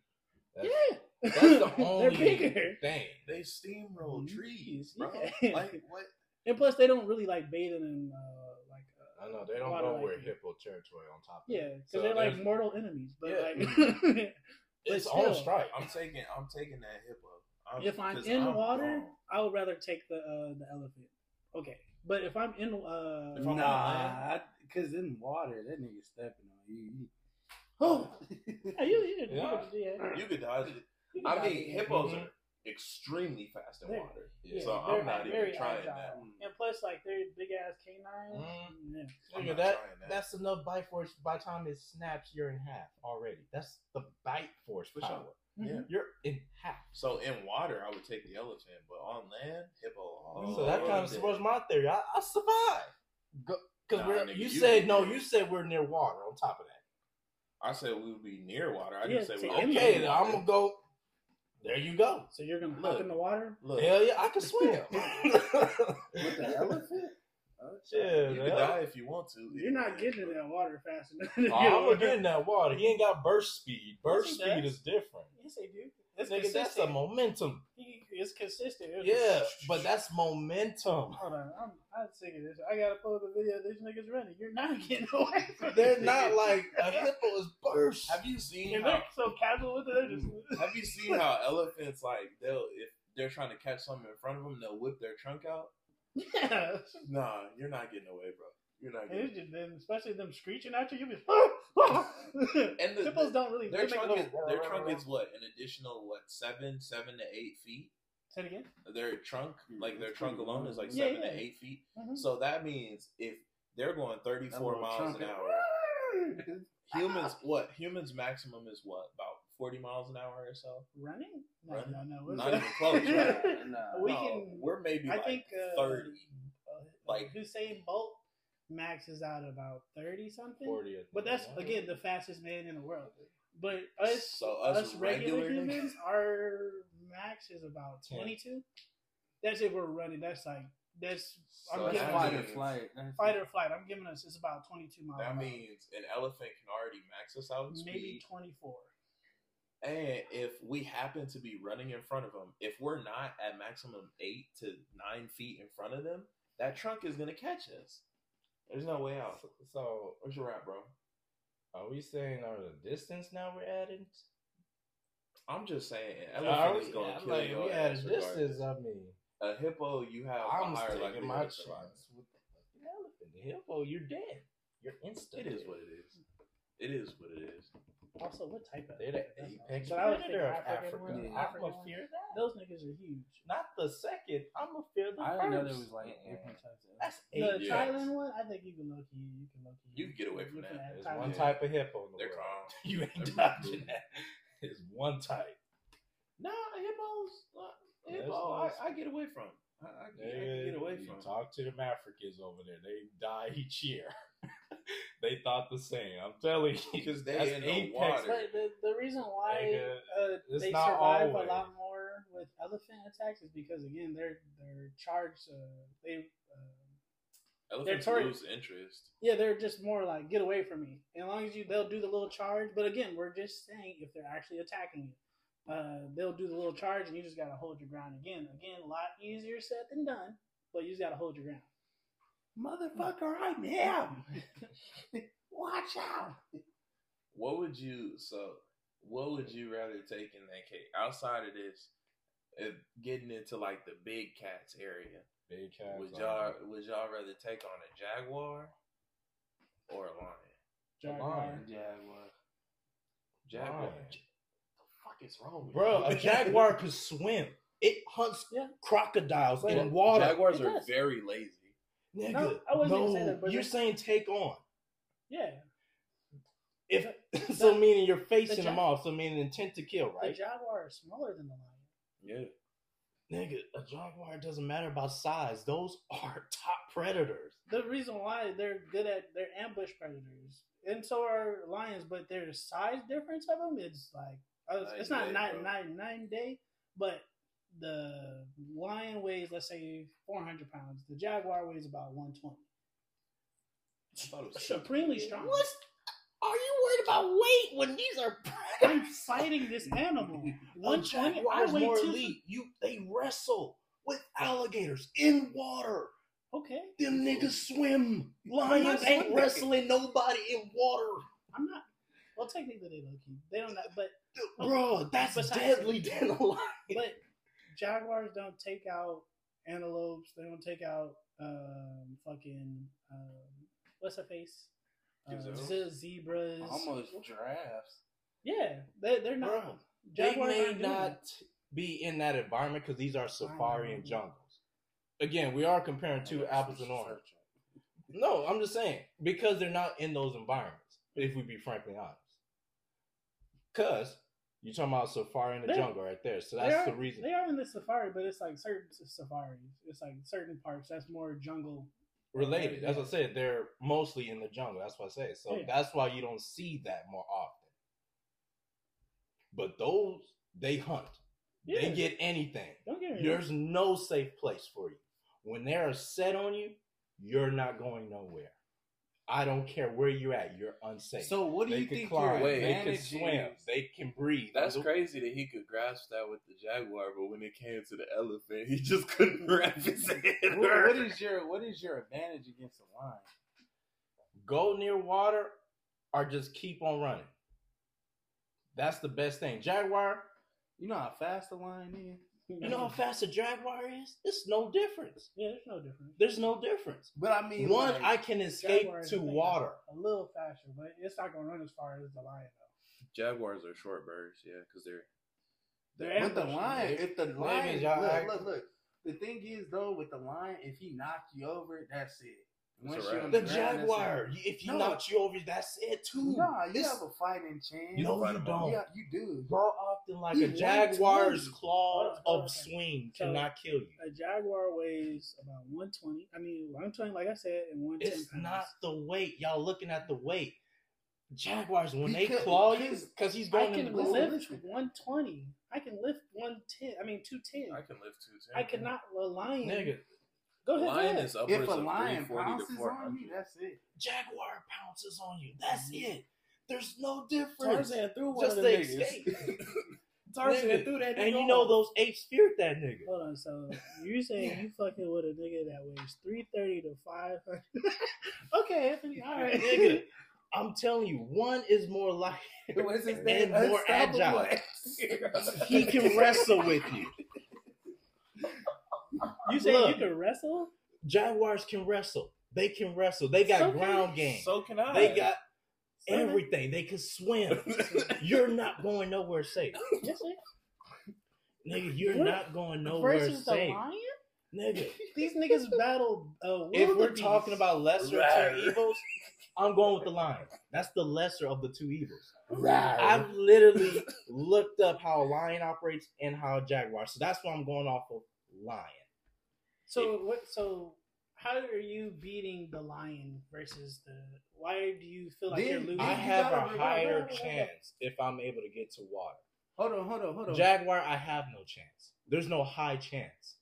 Speaker 2: That's,
Speaker 4: yeah,
Speaker 2: that's the
Speaker 4: they're
Speaker 2: only
Speaker 4: bigger.
Speaker 2: thing.
Speaker 5: they steamroll
Speaker 4: Mhm.
Speaker 5: trees, bro.
Speaker 4: Yeah.
Speaker 5: Like what?
Speaker 4: And plus, they don't really like bathing in uh,
Speaker 2: I know they don't
Speaker 4: Water
Speaker 2: go
Speaker 4: like
Speaker 2: where
Speaker 4: it.
Speaker 2: hippo territory on top. Of
Speaker 4: yeah, because
Speaker 2: So
Speaker 4: they're like mortal enemies. But
Speaker 2: Yeah.
Speaker 4: like,
Speaker 2: it's
Speaker 4: but
Speaker 2: on
Speaker 4: still.
Speaker 2: strike.
Speaker 5: I'm taking, I'm taking that hippo. I'm,
Speaker 4: if I'm in
Speaker 5: I'm
Speaker 4: water,
Speaker 5: gone.
Speaker 4: I would rather take the uh, the elephant. Okay, but if I'm in uh,
Speaker 5: If I'm
Speaker 1: Nah, because in water, that nigga stepping on you.
Speaker 4: oh, yeah, you, you,
Speaker 2: Yeah.
Speaker 4: you, yeah,
Speaker 5: you could dodge it. I mean,
Speaker 4: it.
Speaker 5: hippos
Speaker 2: Mhm.
Speaker 5: are extremely fast in
Speaker 4: They're-
Speaker 5: water,
Speaker 4: Yeah,
Speaker 5: so I'm not
Speaker 4: very
Speaker 5: even trying
Speaker 4: agile.
Speaker 5: that.
Speaker 4: And plus, like they're big ass canines.
Speaker 2: Mm.
Speaker 4: Yeah.
Speaker 5: I'm not
Speaker 2: that,
Speaker 5: trying that.
Speaker 2: that's enough bite force by the time it snaps, you're in half already. That's the bite force
Speaker 5: For
Speaker 2: power.
Speaker 5: sure.
Speaker 4: Mm-hmm.
Speaker 5: Yeah.
Speaker 2: You're in half.
Speaker 5: So in water, I would take the elephant, but on land, hippo. all
Speaker 2: so that kind of supports my theory. I, I survive. Because
Speaker 5: Nah,
Speaker 2: we're
Speaker 5: nigga,
Speaker 2: you
Speaker 5: you-
Speaker 2: said no, you said we're near water on top of that.
Speaker 5: I said we would be near water. I
Speaker 4: Yeah,
Speaker 5: didn't say we
Speaker 4: I'm
Speaker 2: Okay,
Speaker 5: be
Speaker 2: then
Speaker 5: water.
Speaker 2: I'm gonna go. There you go.
Speaker 4: So you're gonna hop
Speaker 5: Look.
Speaker 4: in the water?
Speaker 5: Look,
Speaker 2: Hell yeah, I can swim.
Speaker 1: With the elephant?
Speaker 2: Oh, yeah,
Speaker 5: you
Speaker 2: man.
Speaker 5: can die if you want to.
Speaker 4: You're not getting in that water fast enough.
Speaker 2: Oh, I'm gonna get in that water. He ain't got burst speed. Burst
Speaker 4: Yes,
Speaker 2: speed
Speaker 4: does.
Speaker 2: is different.
Speaker 4: Yes, they do. It's
Speaker 2: Nigga, that's a momentum.
Speaker 4: He- is consistent. It's
Speaker 2: Yeah, but that's momentum.
Speaker 4: Hold on, I'm, I'm sick of this. I gotta pull the video of these niggas running. You're not getting away from
Speaker 2: They're
Speaker 4: it.
Speaker 2: not like a hippo is burst.
Speaker 5: Have you seen
Speaker 4: And
Speaker 5: how?
Speaker 4: they're so casual with it. Just. Mm-hmm.
Speaker 5: Have you seen how elephants like they'll if they're trying to catch something in front of them, they'll whip their trunk out.
Speaker 4: Yeah.
Speaker 5: Nah, you're not getting away, bro. You're not
Speaker 4: And
Speaker 5: getting.
Speaker 4: it's just them, especially them screeching at you. you'll be.
Speaker 5: And the-
Speaker 4: hippos don't really.
Speaker 5: Their trunk, is, their trunk is what an additional what seven, seven to eight feet.
Speaker 4: Say it again.
Speaker 5: Their trunk, like their trunk alone, is like
Speaker 4: Yeah,
Speaker 5: seven
Speaker 4: yeah.
Speaker 5: to eight feet.
Speaker 4: Mhm.
Speaker 5: So that means if they're going 34 miles an hour, humans what? Humans maximum is what? About 40 miles an hour or so.
Speaker 4: Running? No,
Speaker 5: Running?
Speaker 4: no, no. We're
Speaker 5: Not even close, right?
Speaker 1: Nah.
Speaker 4: We
Speaker 5: No,
Speaker 4: can-
Speaker 5: We're maybe
Speaker 4: I
Speaker 5: like
Speaker 4: think uh,
Speaker 5: 30.
Speaker 4: uh,
Speaker 5: Like-
Speaker 4: Usain Bolt maxes out about thirty something.
Speaker 2: 40
Speaker 4: But that's again the fastest man in the world. But us,
Speaker 5: So
Speaker 4: us,
Speaker 5: us
Speaker 4: regular,
Speaker 5: regular
Speaker 4: humans, our max is about
Speaker 2: Ten.
Speaker 4: twenty two. That's if we're running. That's like that's I'm
Speaker 1: That's
Speaker 4: giving
Speaker 1: fight
Speaker 4: us
Speaker 1: or flight. That's
Speaker 4: fight or flight. I'm giving us it's about twenty two miles.
Speaker 5: That
Speaker 4: an
Speaker 5: means an elephant can already max us out
Speaker 4: maybe twenty four.
Speaker 5: And if we happen to be running in front of them, if we're not at maximum eight to nine feet in front of them, that trunk is gonna catch us. There's no way out.
Speaker 2: So, so
Speaker 5: Where's your rap, bro?
Speaker 2: are we saying are the distance now we're adding?
Speaker 5: I'm just saying, elephant is gonna
Speaker 2: yeah,
Speaker 5: kill
Speaker 2: like,
Speaker 5: your
Speaker 2: we a distance. I mean,
Speaker 5: A hippo, you have
Speaker 2: I'm
Speaker 5: a higher likelihood
Speaker 2: my chance with the elephant. The hippo, you're dead. You're instant.
Speaker 5: It is what it is. It is what it is.
Speaker 4: Also, what type of
Speaker 2: They're the apex
Speaker 4: But I would
Speaker 2: predator of
Speaker 4: think African
Speaker 2: Africa.
Speaker 1: Yeah.
Speaker 2: I'm
Speaker 4: African
Speaker 2: gonna fear that.
Speaker 4: Those niggas are huge.
Speaker 2: Not the second. I'm gonna fear the
Speaker 1: I
Speaker 2: first.
Speaker 1: didn't know there was like different types of.
Speaker 2: That's
Speaker 4: The
Speaker 2: eight.
Speaker 5: Yeah.
Speaker 4: Thailand one, I think you can look you. You can look
Speaker 5: You can get away from that.
Speaker 4: add
Speaker 2: There's
Speaker 4: Thailand.
Speaker 2: one
Speaker 5: Yeah.
Speaker 2: type of hippo in the
Speaker 5: They're
Speaker 2: world.
Speaker 5: calm.
Speaker 2: You ain't
Speaker 5: They're
Speaker 2: dodging
Speaker 5: cool.
Speaker 2: that. It's one type.
Speaker 5: Nah, hippos. Uh, hippo,
Speaker 2: no-
Speaker 5: I, I get away from. I, I, get, I get away
Speaker 2: you
Speaker 5: from.
Speaker 2: talk to them Africans over there. They die each year. they thought the same. I'm telling you.
Speaker 5: Because they
Speaker 2: That's
Speaker 5: in the
Speaker 2: apex.
Speaker 5: water.
Speaker 4: But the, the reason why
Speaker 2: Nigga,
Speaker 4: uh,
Speaker 2: it's
Speaker 4: they
Speaker 2: not
Speaker 4: survive
Speaker 2: always.
Speaker 4: a lot more with elephant attacks is because again they're they're charged. Uh, they uh,
Speaker 5: Elephants
Speaker 4: tori-
Speaker 5: lose interest.
Speaker 4: yeah they're just more like get away from me. As long as you they'll do the little charge. But again, we're just saying if they're actually attacking you, uh, they'll do the little charge and you just gotta hold your ground. Again, again, a lot easier said than done. But you just gotta hold your ground.
Speaker 1: Motherfucker, I'm here. Watch out.
Speaker 5: What would you so? What would you rather take in that case? Outside of this, if getting into like the big cats area,
Speaker 8: Big cats.
Speaker 5: would y'all would y'all rather take on a jaguar or a lion?
Speaker 4: Jaguar.
Speaker 8: Lion.
Speaker 1: Jaguar.
Speaker 5: Jaguar.
Speaker 8: Lion.
Speaker 5: The fuck is wrong with
Speaker 2: Bro,
Speaker 5: you?
Speaker 2: a jaguar could swim. It hunts
Speaker 4: Yeah.
Speaker 2: crocodiles
Speaker 4: But
Speaker 2: in water.
Speaker 5: Jaguars
Speaker 4: It
Speaker 5: are
Speaker 4: does.
Speaker 5: very lazy.
Speaker 2: Nigga,
Speaker 4: No, I wasn't
Speaker 2: no,
Speaker 4: gonna that, but
Speaker 2: you're
Speaker 4: it's-
Speaker 2: saying take on.
Speaker 4: Yeah.
Speaker 2: If so, meaning you're facing
Speaker 4: the
Speaker 2: them off. So meaning intent to kill, right?
Speaker 4: The jaguar is smaller than the lion.
Speaker 5: Yeah.
Speaker 2: Nigga, a jaguar doesn't matter about size. Those are top predators.
Speaker 4: The reason why they're good at they're ambush predators, and so are lions. But their size difference of them. is like uh, it's not
Speaker 5: day,
Speaker 4: nine nine nine day, but the lion weighs let's say 400 pounds. The jaguar weighs about 120.
Speaker 5: I thought it was
Speaker 4: Supremely strong.
Speaker 2: What? Are you worried about weight when these are
Speaker 4: I'm fighting this animal.
Speaker 2: One
Speaker 4: 120.
Speaker 2: jaguar
Speaker 4: I
Speaker 2: more elite. You they wrestle with alligators in water.
Speaker 4: Okay,
Speaker 2: Them niggas swim. Lions ain't wrestling nobody in water.
Speaker 4: I'm not. Well, technically they low key. They don't. But
Speaker 2: Bro, that's
Speaker 4: Besides-
Speaker 2: deadly than a lion.
Speaker 4: but jaguars don't take out antelopes. They don't take out um fucking um what's her face? Uh,
Speaker 5: Gazelles?
Speaker 4: zebras.
Speaker 1: Almost giraffes.
Speaker 4: Yeah, they they're not.
Speaker 2: Bro, They may
Speaker 4: aren't
Speaker 2: not be in that environment because these are safari and jungles. Again, we are comparing two apples and oranges. No, I'm just saying because they're not in those environments. If we be frankly honest, because you're talking about safari in the
Speaker 4: They-
Speaker 2: jungle right there, so that's
Speaker 4: are-
Speaker 2: the reason.
Speaker 4: They are in the safari, but it's like certain safaris. It's like certain parts that's more jungle.
Speaker 2: Related. As I said, they're mostly in the jungle. That's what I say. So
Speaker 4: Yeah.
Speaker 2: that's why you don't see that more often. But those they hunt.
Speaker 4: Yeah.
Speaker 2: They get anything.
Speaker 4: Get.
Speaker 2: There's no safe place for you. When they're set on you, you're not going nowhere. I don't care where you're at. You're unsafe.
Speaker 1: So what do
Speaker 2: they
Speaker 1: you think
Speaker 2: climb.
Speaker 1: your
Speaker 5: Wait,
Speaker 2: they can swim.
Speaker 1: is?
Speaker 2: They can breathe.
Speaker 5: That's
Speaker 2: The-
Speaker 5: crazy that he could grasp that with the jaguar, but when it came to the elephant, he just couldn't wrap his head
Speaker 1: What, what
Speaker 5: around
Speaker 1: is your what is your advantage against a lion?
Speaker 2: Go near water or just keep on running. That's the best thing. Jaguar,
Speaker 1: You know how fast a lion is.
Speaker 2: You know how fast a jaguar is? It's no difference.
Speaker 4: Yeah, there's no difference.
Speaker 2: There's no difference.
Speaker 1: But I mean,
Speaker 2: One,
Speaker 1: like,
Speaker 2: I can escape
Speaker 4: Jaguars,
Speaker 2: to water.
Speaker 4: A little faster, but it's not gonna run as far as the lion though.
Speaker 5: Jaguars are short birds, yeah, because they're
Speaker 4: They're
Speaker 1: But the
Speaker 4: ambush.
Speaker 1: lion, if the lion,
Speaker 2: means
Speaker 1: look, look, look. The thing is though, with the lion, if he knocked you over, that's it.
Speaker 5: It's a
Speaker 1: you're on
Speaker 2: The
Speaker 1: ground,
Speaker 2: jaguar, if you
Speaker 1: No.
Speaker 2: knock you over, that's it too.
Speaker 1: Nah, you
Speaker 2: This-
Speaker 1: have a fighting chance.
Speaker 2: no,
Speaker 5: fight
Speaker 2: you
Speaker 5: them all.
Speaker 2: don't.
Speaker 1: Yeah, you do.
Speaker 2: More often, like
Speaker 1: He
Speaker 2: a jaguar's
Speaker 1: 20.
Speaker 2: claws of swing
Speaker 4: So-
Speaker 2: cannot kill you.
Speaker 4: A jaguar weighs about 120. I mean, 120, like I said, and 110
Speaker 2: It's
Speaker 4: pounds.
Speaker 2: not the weight. Y'all looking at the weight. Jaguars, when they claw you,
Speaker 1: because
Speaker 2: because he's
Speaker 4: I
Speaker 2: going
Speaker 4: can
Speaker 2: in the
Speaker 4: lift 120. I can lift 110. I mean, 210.
Speaker 5: I can lift two ten.
Speaker 4: I cannot. A lion.
Speaker 2: Nigga,
Speaker 4: Go ahead.
Speaker 5: Lion is upwards
Speaker 1: If a
Speaker 5: of
Speaker 1: lion
Speaker 5: 340 to
Speaker 1: pounces
Speaker 5: 400.
Speaker 1: on you, that's it.
Speaker 2: Jaguar pounces on you. That's mm-hmm. it. There's no difference.
Speaker 5: Tarzan threw one
Speaker 2: Just
Speaker 5: of
Speaker 2: the
Speaker 5: them
Speaker 2: escape.
Speaker 5: niggas. Tarzan
Speaker 2: Nigga,
Speaker 5: threw that
Speaker 2: and
Speaker 5: nigga
Speaker 2: you know
Speaker 5: off.
Speaker 2: those apes feared that nigga.
Speaker 4: Hold on. So you saying you fucking with a nigga that weighs 330 to 500? okay, Anthony. All right.
Speaker 2: Nigga, I'm telling you, one is more like
Speaker 1: What's his
Speaker 2: and more
Speaker 1: Unstoppable.
Speaker 2: agile. He can wrestle with you.
Speaker 4: You say
Speaker 2: Look.
Speaker 4: you can wrestle?
Speaker 2: Jaguars can wrestle. They can wrestle. They got
Speaker 4: So can
Speaker 2: ground game.
Speaker 5: So can I.
Speaker 2: They got
Speaker 4: So
Speaker 2: everything. They can swim. You're not going nowhere safe.
Speaker 4: Yes, sir.
Speaker 2: Nigga, you're
Speaker 4: What?
Speaker 2: not going nowhere safe.
Speaker 4: Versus the
Speaker 2: safe.
Speaker 4: lion?
Speaker 2: Nigga,
Speaker 4: These niggas battle. Uh,
Speaker 2: if we're
Speaker 4: wildebeest.
Speaker 2: talking about lesser
Speaker 5: Rawr.
Speaker 2: two evils, I'm going with the lion. That's the lesser of the two evils.
Speaker 1: Right.
Speaker 2: I've literally looked up how a lion operates and how a jaguar. So that's why I'm going off of lion.
Speaker 4: So what? So how are you beating the lion versus the? Why do you feel like
Speaker 1: Then
Speaker 4: you're losing?
Speaker 2: I
Speaker 1: you
Speaker 2: have a
Speaker 1: remember-
Speaker 2: higher chance if I'm able to get to water.
Speaker 1: Hold on, hold on, hold on.
Speaker 2: Jaguar, I have no chance. There's no high chance.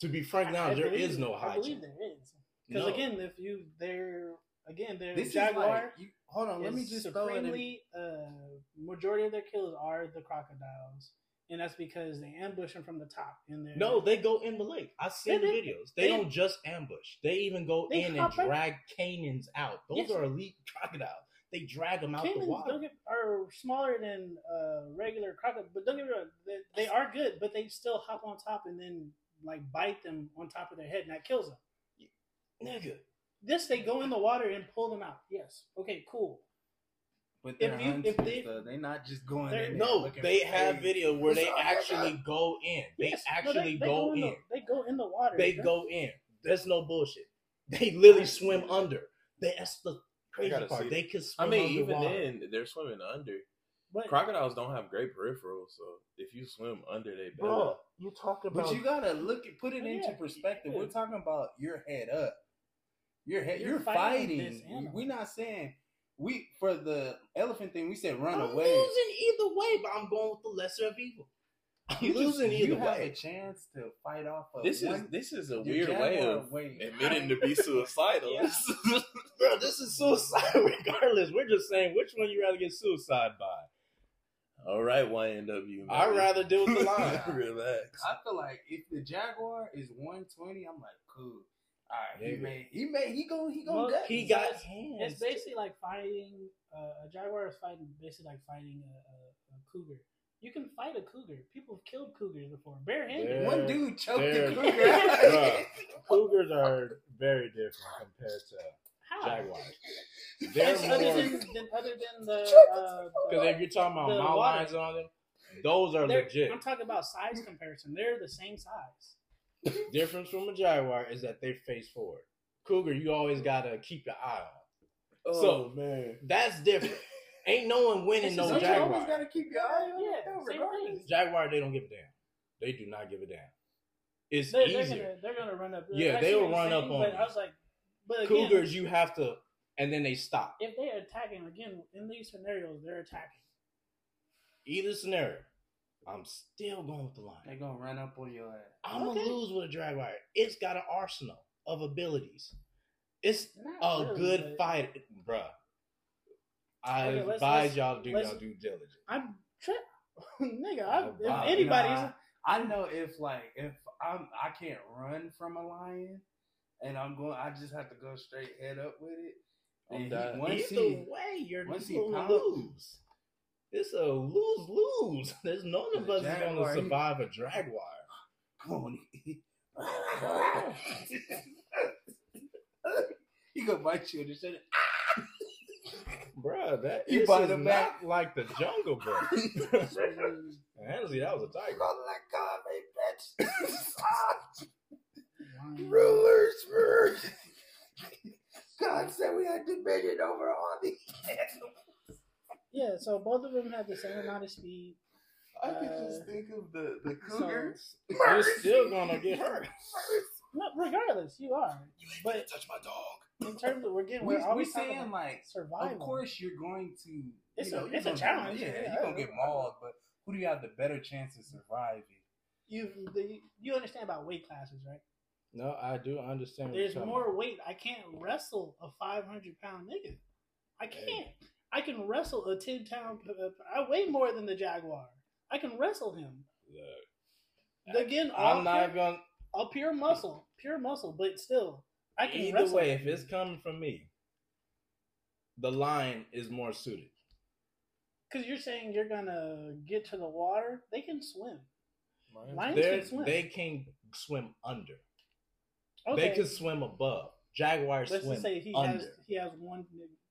Speaker 2: To be frank, now
Speaker 4: I
Speaker 2: there
Speaker 4: believe
Speaker 2: is
Speaker 4: it.
Speaker 2: no
Speaker 4: I
Speaker 2: high
Speaker 4: believe
Speaker 2: chance.
Speaker 4: there is. Because
Speaker 2: No.
Speaker 4: again, if you they're again they're
Speaker 1: this
Speaker 4: jaguar.
Speaker 1: like, you, hold on. Let me
Speaker 4: is
Speaker 1: just throw it in.
Speaker 4: supremely uh, majority of their kills are the crocodiles, and that's because they ambush them from the top. And
Speaker 2: No, they go in the lake. I
Speaker 4: see
Speaker 2: the videos. They,
Speaker 4: they-
Speaker 2: don't just ambush. They even go
Speaker 4: They
Speaker 2: in and drag caimans out. Those
Speaker 4: Yes.
Speaker 2: are elite crocodiles. they drag them out the water.
Speaker 4: get, are smaller than uh, regular crocodiles, but don't get me wrong, they, they are good, but they still hop on top and then like bite them on top of their head, and that kills them.
Speaker 2: Nigga,
Speaker 4: This they go in the water and pull them out. Yes, okay, cool.
Speaker 1: But
Speaker 4: If
Speaker 1: they're
Speaker 4: you-
Speaker 1: hunting
Speaker 4: if they-
Speaker 1: stuff. They're not just going
Speaker 4: They're-
Speaker 1: in
Speaker 2: no, they
Speaker 1: for
Speaker 2: have
Speaker 1: eggs.
Speaker 2: videos where they actually go in. They
Speaker 4: Yes, no,
Speaker 2: actually
Speaker 4: they
Speaker 2: go
Speaker 4: in.
Speaker 2: in.
Speaker 4: The, they go in the water.
Speaker 2: They go in. There's no bullshit. They literally swim under. They, that's the crazy part.
Speaker 5: see
Speaker 2: They
Speaker 5: it.
Speaker 2: can
Speaker 5: I
Speaker 2: swim
Speaker 5: mean, even then, they're swimming under.
Speaker 4: But
Speaker 5: Crocodiles don't have great peripherals, so if you swim under, they belly.
Speaker 2: Bro, you talking about?
Speaker 1: But you gotta look at put it
Speaker 4: Oh,
Speaker 1: into perspective.
Speaker 4: yeah.
Speaker 1: We're talking about your head up. Your head.
Speaker 4: You're
Speaker 1: You're,
Speaker 4: fighting
Speaker 1: fighting. We're not saying we for the elephant thing. We said run
Speaker 2: I'm
Speaker 1: away.
Speaker 2: losing either way, but I'm going with the lesser of evil. I'm
Speaker 1: You just-
Speaker 2: losing either
Speaker 1: you have
Speaker 2: way.
Speaker 1: a chance to fight off of
Speaker 5: This is this is a weird way of
Speaker 1: weight.
Speaker 5: admitting to be suicidal.
Speaker 4: Yeah.
Speaker 2: Bro, this is suicide regardless. We're just saying which one you rather get suicide by.
Speaker 5: All right, YNW. man.
Speaker 2: I'd rather deal with the lion.
Speaker 5: Relax.
Speaker 1: I feel like if the jaguar is 120, I'm like cool. All right, he
Speaker 2: Nigga.
Speaker 1: may he may he go he go
Speaker 4: Well,
Speaker 2: He got
Speaker 4: It's-
Speaker 2: hands.
Speaker 4: It's basically like fighting uh, a jaguar is fighting basically like fighting a, a, a cougar. You can fight a cougar. People have killed cougars before, barehanded.
Speaker 2: Yeah.
Speaker 1: one dude choked
Speaker 2: They're-
Speaker 1: the cougar.
Speaker 2: Bruh, Cougars are very different compared to
Speaker 4: How?
Speaker 2: jaguars. They're
Speaker 4: other than, than other than the uh,
Speaker 2: because if you're talking about
Speaker 4: the
Speaker 2: mountain lions and all them, those are
Speaker 4: they're-
Speaker 2: legit.
Speaker 4: I'm talking about size comparison. They're the same size.
Speaker 2: Difference from a jaguar is that they face forward. Cougar, you always gotta keep your eye on.
Speaker 5: Oh
Speaker 2: So-
Speaker 5: man,
Speaker 2: That's different. Ain't no one winning no
Speaker 1: Don't you always gotta keep your eye on
Speaker 4: Yeah,
Speaker 1: it regardless.
Speaker 2: Jaguar, they don't give a damn. They do not give a damn. It's
Speaker 4: They're, they're
Speaker 2: easier.
Speaker 4: gonna they're gonna run up.
Speaker 2: Yeah, they will run up on
Speaker 4: But
Speaker 2: you.
Speaker 4: I was like, but again,
Speaker 2: Cougars, you have to, and then they stop.
Speaker 4: if they're attacking again in these scenarios, they're attacking.
Speaker 2: Either scenario, I'm still going with the lion.
Speaker 1: They're gonna run up on your ass.
Speaker 2: I'm
Speaker 4: Okay.
Speaker 2: gonna lose with a jaguar. It's got an arsenal of abilities. It's
Speaker 4: Not
Speaker 2: a
Speaker 4: really,
Speaker 2: good
Speaker 4: but
Speaker 2: fight, bruh. I
Speaker 4: Okay, let's-
Speaker 2: advise
Speaker 4: let's-
Speaker 2: y'all to do
Speaker 4: let's-
Speaker 2: y'all due diligence.
Speaker 4: I'm tri- nigga. I, if
Speaker 2: wow.
Speaker 4: anybody's
Speaker 1: Nah, I know if like if I'm I can't run from a lion, and I'm going, I just have to go straight head up with it. And he- once
Speaker 2: Either
Speaker 1: he,
Speaker 2: way, you're
Speaker 1: once he
Speaker 2: gonna
Speaker 1: pounce-
Speaker 2: lose. It's a lose lose. There's none of us is gonna survive a jaguar.
Speaker 1: come on, he, gonna bite you in the shoulder.
Speaker 2: Bruh, that
Speaker 1: You bite
Speaker 2: is
Speaker 1: him
Speaker 2: not
Speaker 1: back.
Speaker 2: like the jungle book. Honestly, that was a tiger.
Speaker 1: Run like God, bitch. Rulers, God said we had dominion over all the animals.
Speaker 4: Yeah, so both of them have the same amount of speed.
Speaker 1: I can
Speaker 4: Uh,
Speaker 1: just think of the the
Speaker 4: so-
Speaker 2: You're still gonna get hurt.
Speaker 4: No, regardless, you are. You ain't but
Speaker 5: touch my dog.
Speaker 4: in terms of we're getting,
Speaker 1: We,
Speaker 4: we're
Speaker 1: we
Speaker 4: always
Speaker 1: saying
Speaker 4: about
Speaker 1: like,
Speaker 4: survival.
Speaker 1: of course you're going to.
Speaker 4: It's
Speaker 1: you
Speaker 4: a- it's a
Speaker 1: gonna-
Speaker 4: challenge.
Speaker 1: Yeah,
Speaker 4: Yeah,
Speaker 1: you're gonna get mauled, but who do you have the better chance of surviving?
Speaker 4: you the, you understand about weight classes, right?
Speaker 2: No, I do understand. what
Speaker 4: There's
Speaker 2: you're
Speaker 4: more
Speaker 2: about.
Speaker 4: weight. I can't wrestle a 500 pound nigga. I can't. I can wrestle a 10 pound. I weigh more than the Jaguar. I can wrestle him.
Speaker 2: Look,
Speaker 4: Again,
Speaker 2: I'm not
Speaker 4: pure,
Speaker 2: gonna.
Speaker 4: all pure muscle, pure muscle, but still, I can
Speaker 2: Either
Speaker 4: wrestle.
Speaker 2: way, if it's coming from me, the lion is more suited.
Speaker 4: because you're saying you're gonna get to the water, they can swim. Lions
Speaker 2: They're,
Speaker 4: can swim.
Speaker 2: they can swim under.
Speaker 4: okay.
Speaker 2: They can swim above. Jaguars
Speaker 4: Let's
Speaker 2: swim
Speaker 4: just say he
Speaker 2: under.
Speaker 4: has he has one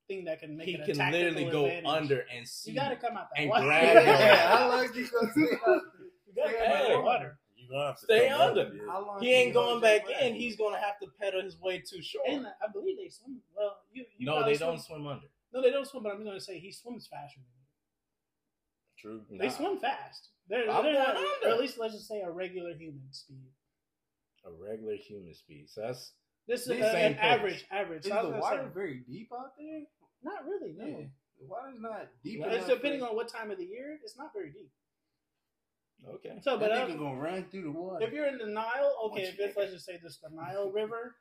Speaker 4: thing that can make
Speaker 2: he
Speaker 4: it a
Speaker 2: can literally go
Speaker 4: advantage.
Speaker 2: under and see.
Speaker 4: You got to come out that
Speaker 2: and
Speaker 4: water.
Speaker 2: grab your-
Speaker 1: Yeah, how long you gonna stay out?
Speaker 4: You gotta
Speaker 1: Stay
Speaker 4: come out
Speaker 1: under
Speaker 4: that
Speaker 1: the
Speaker 4: water.
Speaker 5: You gonna have to
Speaker 2: Stay
Speaker 5: come up
Speaker 2: under.
Speaker 1: How long
Speaker 2: He ain't going back in.
Speaker 1: breath?
Speaker 2: He's gonna have to pedal his way to shore.
Speaker 4: And I believe they swim. Well, you, you
Speaker 2: no,
Speaker 4: probably
Speaker 2: they don't
Speaker 4: swim-
Speaker 2: swim under.
Speaker 4: No, they don't swim. But I'm going to say he swims faster than you.
Speaker 5: True.
Speaker 4: They
Speaker 2: Nah.
Speaker 4: swim fast. They're, they're not,
Speaker 2: under.
Speaker 4: or at least let's just say a regular human speed.
Speaker 2: A regular human speed. So that's
Speaker 4: This is uh, an average. Average.
Speaker 1: Is the water
Speaker 4: say,
Speaker 1: very deep out there?
Speaker 4: not really. No.
Speaker 1: Yeah, the water's not deep.
Speaker 4: It's depending
Speaker 1: for-
Speaker 4: on what time of the year. It's not very deep.
Speaker 2: okay.
Speaker 4: So, but uh,
Speaker 1: nigga gonna run through the water.
Speaker 4: if you're in the Nile, okay. If
Speaker 1: you
Speaker 4: it's, let's just say this the Nile River,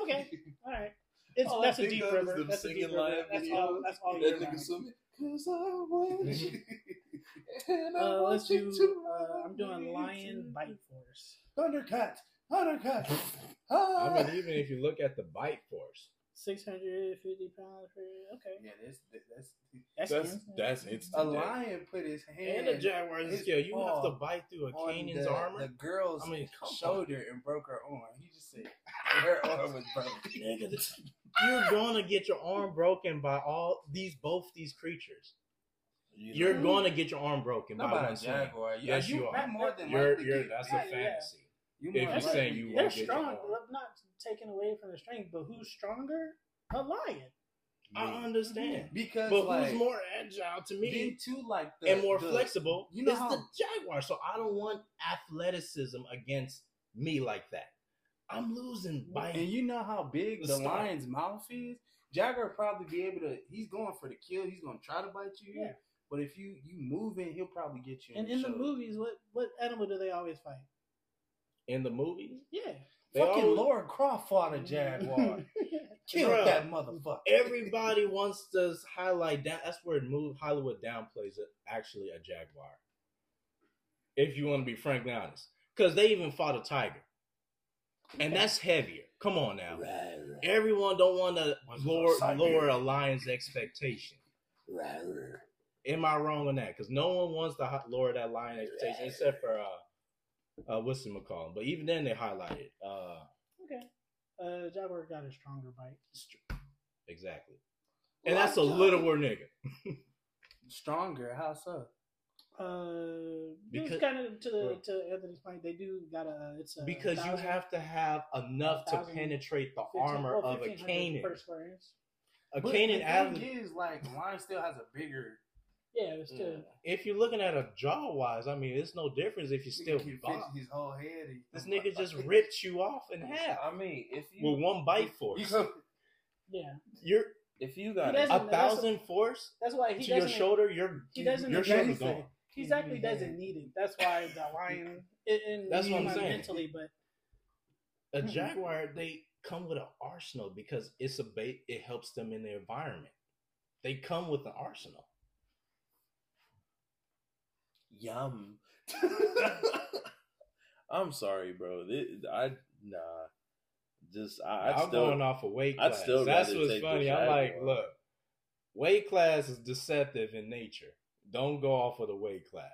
Speaker 4: okay, all right. It's
Speaker 5: All
Speaker 4: that's a deep
Speaker 5: of is
Speaker 4: river. That's a deep river. That's all. That's all
Speaker 5: That nigga swimming. Cause I want you. and I
Speaker 4: Uh,
Speaker 5: want
Speaker 4: let's
Speaker 5: you
Speaker 4: do.
Speaker 5: to
Speaker 4: Uh, I'm doing lion bite force.
Speaker 1: Undercut, undercut.
Speaker 2: I
Speaker 1: Ah.
Speaker 2: mean, even if you look at the bite force,
Speaker 4: Six hundred fifty pounds for okay.
Speaker 1: Yeah, that's that's
Speaker 4: That's
Speaker 5: That's
Speaker 4: instant.
Speaker 5: that's
Speaker 1: a
Speaker 5: instant. death.
Speaker 1: lion put his hand
Speaker 2: And a Jaguar
Speaker 1: his
Speaker 2: scale, you have to bite through a
Speaker 1: on
Speaker 2: caiman's
Speaker 1: the,
Speaker 2: armor.
Speaker 1: the girl's
Speaker 2: I mean, come on.
Speaker 1: shoulder and broke her arm. He just said her arm was broken.
Speaker 2: You're gonna get your arm broken by all these both these creatures.
Speaker 5: You
Speaker 2: You're gonna get your arm broken
Speaker 1: Not
Speaker 2: by
Speaker 1: by
Speaker 2: one
Speaker 1: a jaguar. You,
Speaker 2: Yes,
Speaker 1: you,
Speaker 2: you are.
Speaker 1: Not more than
Speaker 2: You're, you're,
Speaker 1: get-
Speaker 2: that's a
Speaker 4: Yeah, yeah.
Speaker 2: fantasy.
Speaker 1: You
Speaker 2: if you're saying you
Speaker 4: They're
Speaker 2: won't get your
Speaker 4: strong. I'm not taking away from the strength, but who's stronger? A lion.
Speaker 2: I understand,
Speaker 1: because
Speaker 2: but
Speaker 1: like
Speaker 2: who's more agile to me
Speaker 1: too like the,
Speaker 2: and more
Speaker 1: the-
Speaker 2: flexible
Speaker 1: you know
Speaker 2: is
Speaker 1: how-
Speaker 2: the Jaguar. So I don't want athleticism against me like that. I'm losing by
Speaker 1: And you know how big
Speaker 2: The
Speaker 1: the, lion's mouth is. Jaguar probably be able to. He's going for the kill. He's going to try to bite you.
Speaker 4: Yeah.
Speaker 1: But if you you move in, he'll probably get you.
Speaker 4: And
Speaker 1: the
Speaker 4: in the movies, what what animal do they always fight?
Speaker 2: In the movies.
Speaker 4: Yeah.
Speaker 2: They
Speaker 1: fucking
Speaker 2: always-
Speaker 1: Lara Croft fought a jaguar. Kill
Speaker 2: Bruh.
Speaker 1: that motherfucker.
Speaker 2: Everybody wants to highlight that. That's where move Hollywood downplays it. Actually, a jaguar. If you want to be frankly honest, because they even fought a tiger, and that's heavier. Come on now. Everyone don't want to lower, lower a lion's expectation. Am I wrong on that? Because no one wants to lower that lion expectation except for uh, uh, what's the McCall. But even then, they highlighted. Uh,
Speaker 4: Okay. Uh, Jaguar got a stronger bite.
Speaker 2: exactly. And that's a littler nigga.
Speaker 1: Stronger. How so?
Speaker 4: Uh,
Speaker 2: Because-
Speaker 4: because kind of to the
Speaker 2: Bro.
Speaker 4: to Anthony's point, they do got a it's a
Speaker 2: Because you have to have enough to penetrate the
Speaker 4: 15
Speaker 2: armor
Speaker 4: well,
Speaker 2: of a
Speaker 4: 1500
Speaker 2: caiman.
Speaker 4: per square inch.
Speaker 2: A
Speaker 1: But
Speaker 2: Canaan
Speaker 1: the
Speaker 2: average.
Speaker 1: thing is, like, lion still has a bigger.
Speaker 4: Yeah, it's mm. still.
Speaker 2: If you're looking at a jaw wise, I mean, it's no difference if you still
Speaker 1: he can fit
Speaker 2: box.
Speaker 1: his whole head. and-
Speaker 2: This nigga just ripped you off in half
Speaker 5: I mean, if you
Speaker 2: with one bite
Speaker 1: You
Speaker 2: force.
Speaker 4: Yeah,
Speaker 2: You're
Speaker 5: if you got
Speaker 4: He
Speaker 5: a,
Speaker 4: doesn't-
Speaker 2: thousand force
Speaker 4: that's why he
Speaker 2: to your
Speaker 4: doesn't.
Speaker 2: shoulder. Your
Speaker 4: he doesn't
Speaker 2: your
Speaker 4: agree
Speaker 2: shoulder's gone.
Speaker 4: He exactly mm-hmm. doesn't need it. That's why the lion. And, and
Speaker 2: That's what I'm saying.
Speaker 4: Mentally, but
Speaker 2: A jaguar, they come with an arsenal because it's a bait. It helps them in their environment. They come with an arsenal.
Speaker 5: Yum. I'm sorry, bro. This, I nah. Just I, I'd
Speaker 2: I'm
Speaker 5: still
Speaker 2: going off a weight
Speaker 5: I'd
Speaker 2: class.
Speaker 5: still
Speaker 2: That's what's
Speaker 5: take
Speaker 2: funny. I'm like,
Speaker 5: Jaguar.
Speaker 2: look, weight class is deceptive in nature. Don't go off of the weight class.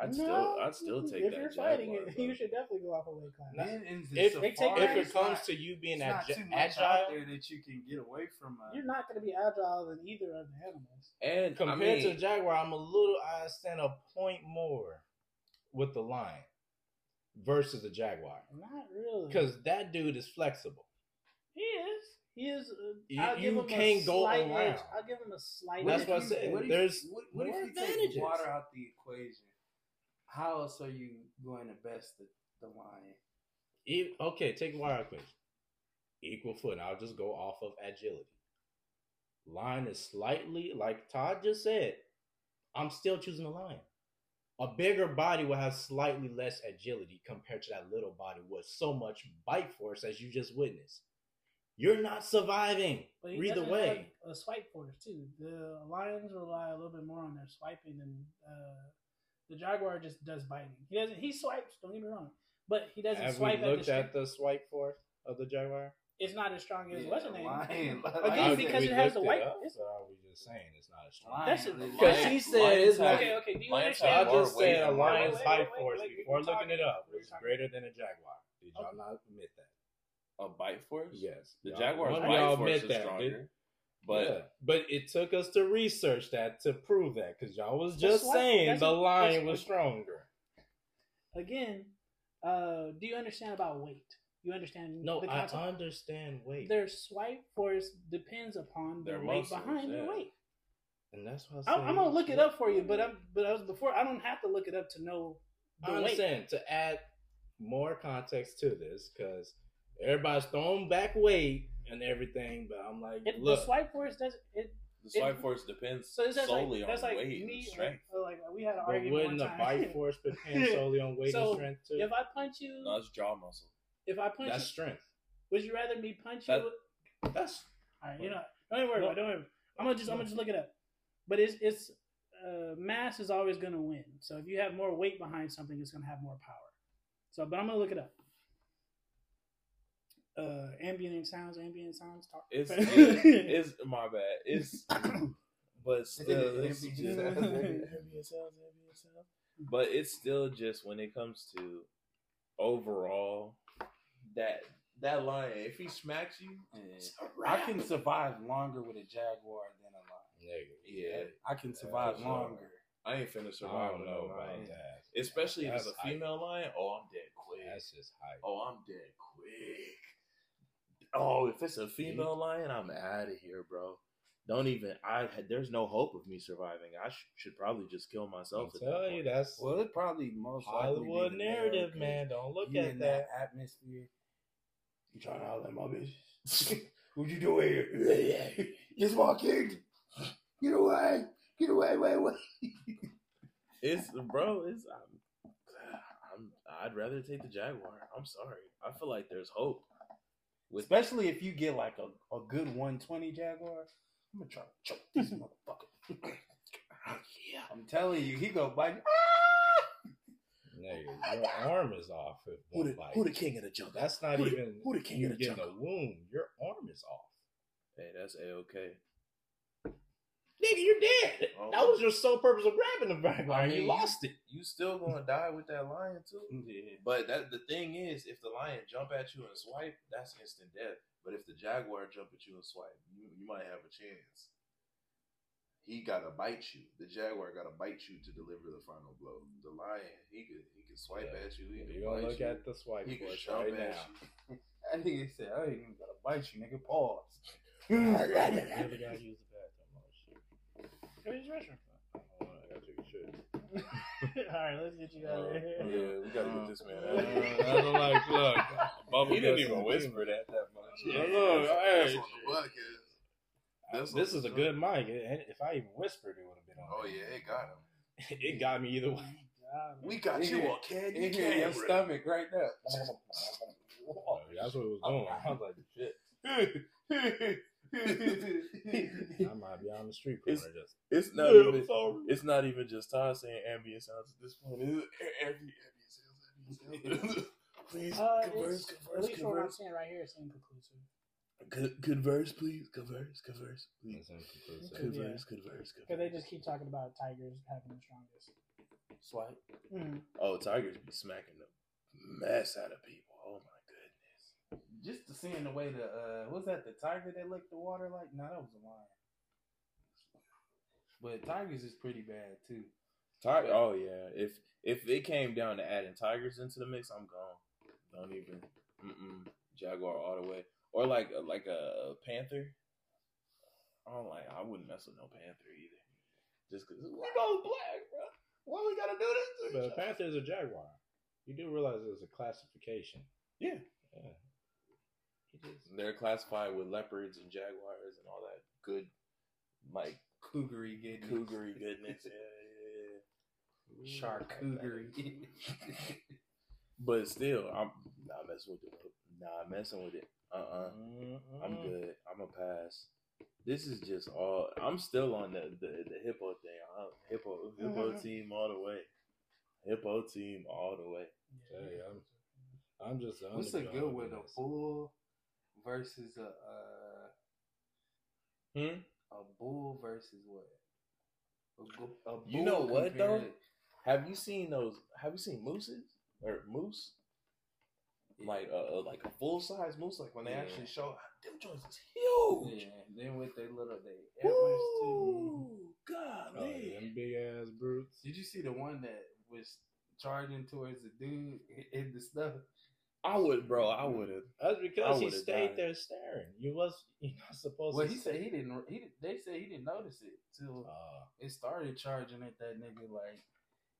Speaker 5: I'd
Speaker 4: No,
Speaker 5: still I'd still take
Speaker 4: if
Speaker 5: that.
Speaker 4: you're fighting
Speaker 5: Jaguar,
Speaker 4: it, you should definitely go off a weight class.
Speaker 2: Nah.
Speaker 1: Then in the
Speaker 2: If,
Speaker 1: safari,
Speaker 2: if it comes
Speaker 1: not-
Speaker 2: to you being
Speaker 1: it's not
Speaker 2: agi-
Speaker 1: too much out
Speaker 2: agile
Speaker 1: there that you can get away from. Uh,
Speaker 4: You're not going to be agile than either of the animals.
Speaker 5: and
Speaker 2: compared
Speaker 5: I mean,
Speaker 2: to the jaguar, I'm a little. I stand a point more with the lion versus the jaguar
Speaker 4: Not really.
Speaker 2: because that dude is flexible.
Speaker 4: he is. He is. Uh,
Speaker 2: You-
Speaker 4: I'll give
Speaker 2: you
Speaker 4: him
Speaker 2: can't
Speaker 4: a
Speaker 2: go
Speaker 4: slight
Speaker 2: around.
Speaker 4: edge. I'll give him a slight.
Speaker 2: That's
Speaker 4: edge.
Speaker 2: what I said.
Speaker 1: What if,
Speaker 2: There's
Speaker 1: what, what
Speaker 2: more
Speaker 1: if you
Speaker 2: advantages.
Speaker 1: take water out the equation? How else are you going to best the, the lion?
Speaker 2: E- okay, take water equation. Equal foot. I'll just go off of agility. Lion is slightly, like Todd just said, I'm still choosing a lion. A bigger body will have slightly less agility compared to that little body with so much bite force as you just witnessed. You're not surviving.
Speaker 4: But he
Speaker 2: Either way.
Speaker 4: have a swipe force too. The lions rely a little bit more on their swiping than uh, the jaguar just does biting. He doesn't. He swipes. Don't get me wrong, but he doesn't
Speaker 2: Have we
Speaker 4: swipe at the.
Speaker 2: looked at the swipe force of the Jaguar?
Speaker 4: It's not as strong as
Speaker 1: Yeah,
Speaker 4: what's the name?
Speaker 1: lion.
Speaker 4: Again,
Speaker 1: I
Speaker 4: because it has the
Speaker 2: looked
Speaker 4: white.
Speaker 2: up,
Speaker 4: it's-
Speaker 2: so are we just saying it's not as strong?
Speaker 4: That's
Speaker 1: lion-
Speaker 4: it.
Speaker 2: Because
Speaker 1: lion-
Speaker 2: she said it's
Speaker 1: have-
Speaker 2: like-
Speaker 4: Okay, okay. Do you
Speaker 5: Lions
Speaker 4: understand?
Speaker 2: I
Speaker 5: have more
Speaker 2: just
Speaker 5: weight
Speaker 2: said a lion's
Speaker 4: weight.
Speaker 2: bite
Speaker 4: Wait, wait,
Speaker 2: force
Speaker 4: wait,
Speaker 2: before
Speaker 4: we're
Speaker 2: looking it up
Speaker 4: we're
Speaker 2: was greater than a jaguar. Did y'all
Speaker 4: Okay.
Speaker 2: not admit that?
Speaker 5: a bite force.
Speaker 2: Yes.
Speaker 5: The
Speaker 2: Y'all-
Speaker 5: Jaguar's
Speaker 2: one of
Speaker 5: bite force is stronger. But
Speaker 2: Yeah. but it took us to research that to prove that because y'all was just
Speaker 4: why-
Speaker 2: saying
Speaker 4: that's
Speaker 2: the
Speaker 4: what-
Speaker 2: lion was stronger.
Speaker 4: Again, uh, do you understand about weight? You understand?
Speaker 2: No, I understand weight,
Speaker 4: Their swipe force depends upon the
Speaker 5: Their
Speaker 4: weight
Speaker 5: muscles,
Speaker 4: behind their weight.
Speaker 2: and that's why
Speaker 4: I'm, I'm gonna look it up for you, but I'm but I was before. I don't have to look it up to know
Speaker 2: I
Speaker 4: weight.
Speaker 2: understand to add more context to this because everybody's throwing back weight and everything, but I'm like,
Speaker 4: It,
Speaker 2: look,
Speaker 4: the swipe force does it.
Speaker 5: the swipe
Speaker 4: It-
Speaker 5: force depends
Speaker 4: So that's
Speaker 5: solely
Speaker 4: like that's
Speaker 5: on
Speaker 4: like
Speaker 5: weight
Speaker 4: me.
Speaker 5: and strength.
Speaker 4: Like, like we had an
Speaker 2: but
Speaker 4: argument
Speaker 2: wouldn't the bite force depend solely on weight
Speaker 4: So,
Speaker 2: and strength too?
Speaker 4: if I punch you,
Speaker 5: No, it's jaw muscle.
Speaker 4: if I punch
Speaker 2: That's
Speaker 4: you,
Speaker 2: strength.
Speaker 4: would you rather me punch
Speaker 5: That-
Speaker 4: you?
Speaker 2: That's
Speaker 4: All right, you know, don't even worry about. it, Don't worry. I'm gonna just I'm gonna just look it up. But it's it's uh, mass is always gonna win. So if you have more weight behind something, it's gonna have more power. So, but I'm gonna look it up.
Speaker 9: Uh, ambient sounds, ambient sounds. Talk.
Speaker 5: It's it, it's my bad. It's but still it's just
Speaker 1: Ambient sounds,
Speaker 5: ambient sounds. But it's still just when it comes to overall that that lion. If he smacks you, it's a
Speaker 1: I
Speaker 5: wrap.
Speaker 1: can survive longer with a jaguar than a lion.
Speaker 2: Nigga,
Speaker 5: Yeah,
Speaker 1: I can survive
Speaker 2: for sure.
Speaker 1: longer.
Speaker 5: I ain't finna
Speaker 2: I
Speaker 5: survive
Speaker 2: don't
Speaker 5: with no lion.
Speaker 2: that.
Speaker 5: Especially if it's a
Speaker 2: That's hype.
Speaker 5: female lion. Oh, I'm dead quick.
Speaker 2: That's just hype.
Speaker 5: Oh, I'm dead quick. Oh, if it's a female lion, I'm out of here, bro. Don't even. I there's no hope of me surviving. I sh- should probably just kill myself.
Speaker 2: I'll
Speaker 5: at that
Speaker 2: tell you,
Speaker 5: point.
Speaker 2: that's
Speaker 1: Well, it probably most likely
Speaker 2: Hollywood
Speaker 1: be the male,
Speaker 2: narrative,
Speaker 1: 'cause
Speaker 2: man. Don't look at
Speaker 1: in
Speaker 2: that.
Speaker 1: that atmosphere. You trying to holler at my bitch? what you doing here? Just walking. Get away! Get away! Wait, wait.
Speaker 5: It's bro. It's I'm, I'm. I'd rather take the jaguar. I'm sorry. I feel like there's hope. With
Speaker 1: Especially if you get like a, a good 120 Jaguar. I'm gonna try to choke this motherfucker.
Speaker 5: Oh, yeah.
Speaker 1: I'm telling you, he go bite. Ah!
Speaker 2: Nigga, oh, your arm is off. If
Speaker 5: Who
Speaker 2: one
Speaker 5: the,
Speaker 2: bite.
Speaker 5: who the king of the jungle?
Speaker 2: That's not
Speaker 5: who the-
Speaker 2: even
Speaker 5: who the king
Speaker 2: you
Speaker 5: of the
Speaker 2: getting
Speaker 5: jungle?
Speaker 2: a wound. Your arm is off.
Speaker 5: Hey, that's a okay.
Speaker 2: Nigga, you're dead.
Speaker 5: Oh.
Speaker 2: That was your sole purpose of grabbing the back
Speaker 5: I mean,
Speaker 2: You lost it.
Speaker 5: You still gonna die with that lion too.
Speaker 1: Yeah.
Speaker 5: But that the thing is, if the lion jump at you and swipe, that's instant death. But if the jaguar jump at you and swipe, you, you might have a chance. He gotta bite you. The jaguar gotta bite you to deliver the final blow. The lion, he could he could swipe
Speaker 2: Yeah.
Speaker 5: at you. He
Speaker 2: You're gonna look
Speaker 5: you.
Speaker 2: at the swipe
Speaker 5: he could jump
Speaker 2: right
Speaker 5: at
Speaker 2: now.
Speaker 5: you.
Speaker 1: That nigga said, I ain't even gotta bite you, nigga. Pause.
Speaker 2: You really gotta use the bathroom. Oh shit.
Speaker 9: Where's the restroom?
Speaker 2: Oh, I gotta take a shit.
Speaker 9: All right, let's get you out of here.
Speaker 5: Yeah, we gotta get this man
Speaker 2: Uh,
Speaker 5: out. of here.
Speaker 2: that's like, look, Bubba
Speaker 5: He didn't even whisper that that much.
Speaker 2: Yeah, look, hey.
Speaker 6: That's on the podcast. That's
Speaker 2: This
Speaker 6: on
Speaker 2: is a good mic. and If I even whispered, it would have been on.
Speaker 6: Oh yeah, it got him.
Speaker 2: it got me either way.
Speaker 5: We got you
Speaker 1: here-
Speaker 5: on candy
Speaker 1: In here, your
Speaker 5: camera.
Speaker 1: stomach right there.
Speaker 2: Oh, that's what it was doing. I was like, shit. I might be on the street corner.
Speaker 5: It's-
Speaker 2: just
Speaker 5: It's not
Speaker 2: Yeah,
Speaker 5: even.
Speaker 2: sorry.
Speaker 5: It's not even just Todd saying ambient sounds at this point. It's every ambient sounds. Ambient sounds. please
Speaker 9: Uh,
Speaker 5: converse,
Speaker 9: it's, at
Speaker 5: converse,
Speaker 9: what I'm
Speaker 5: converse.
Speaker 9: right here is inconclusive.
Speaker 5: Con- converse, please. Converse, converse, please.
Speaker 2: It's inconclusive.
Speaker 5: Converse, converse,
Speaker 9: Because they just keep talking about tigers having the strongest.
Speaker 5: Swipe.
Speaker 9: Mm.
Speaker 5: Oh, tigers be smacking the mess out of people. My goodness.
Speaker 1: Just to seeing the way the uh, was that the tiger that licked the water like? No, that was a lion. But tigers is pretty bad too.
Speaker 5: Tiger. Oh yeah. If if it came down to adding tigers into the mix, I'm gone. Don't even. Mm-mm. Jaguar all the way. Or like like a panther. I don't like. I wouldn't mess with no panther either. Just because we both black, bro. Why we gotta do this? To
Speaker 2: But a panther is a jaguar. You do realize there's a classification.
Speaker 5: Yeah.
Speaker 2: Yeah. It is.
Speaker 5: They're classified with leopards and jaguars and all that good, like
Speaker 1: Cougary getting
Speaker 5: cougary goodness. Yeah, yeah, yeah.
Speaker 1: charcuterie.
Speaker 5: But still, I'm not messing with it. Not messing with it. Uh uh-uh. uh. i am good. I'm a pass. This is just all. I'm still on the the, the hippo thing. i hippo hippo
Speaker 9: Mhm.
Speaker 5: team all the way. Hippo team all the way.
Speaker 2: Tell you, I'm, I'm just. the
Speaker 1: What's a good
Speaker 2: in
Speaker 1: one? A
Speaker 2: this.
Speaker 1: bull versus a uh,
Speaker 5: Hmm.
Speaker 1: a bull versus what? A, bu- a
Speaker 5: You know what, though?
Speaker 1: compared
Speaker 5: Have you seen those? Have you seen mooses or moose?
Speaker 1: to-
Speaker 5: Like uh, like a full size moose, like when they
Speaker 1: Yeah.
Speaker 5: actually show them joints is huge.
Speaker 1: yeah. Then with their little they antlers too.
Speaker 5: Ooh,
Speaker 2: Oh, them big ass brutes.
Speaker 1: Did you see the one that was charging towards the dude in the stuff?
Speaker 5: I would, bro. I would have.
Speaker 2: That's because
Speaker 5: I
Speaker 2: he stayed
Speaker 5: died.
Speaker 2: there staring. You was you're not supposed
Speaker 1: Well,
Speaker 2: to.
Speaker 1: he said he didn't. He they said he didn't notice it till
Speaker 2: Uh,
Speaker 1: it started charging at that nigga. Like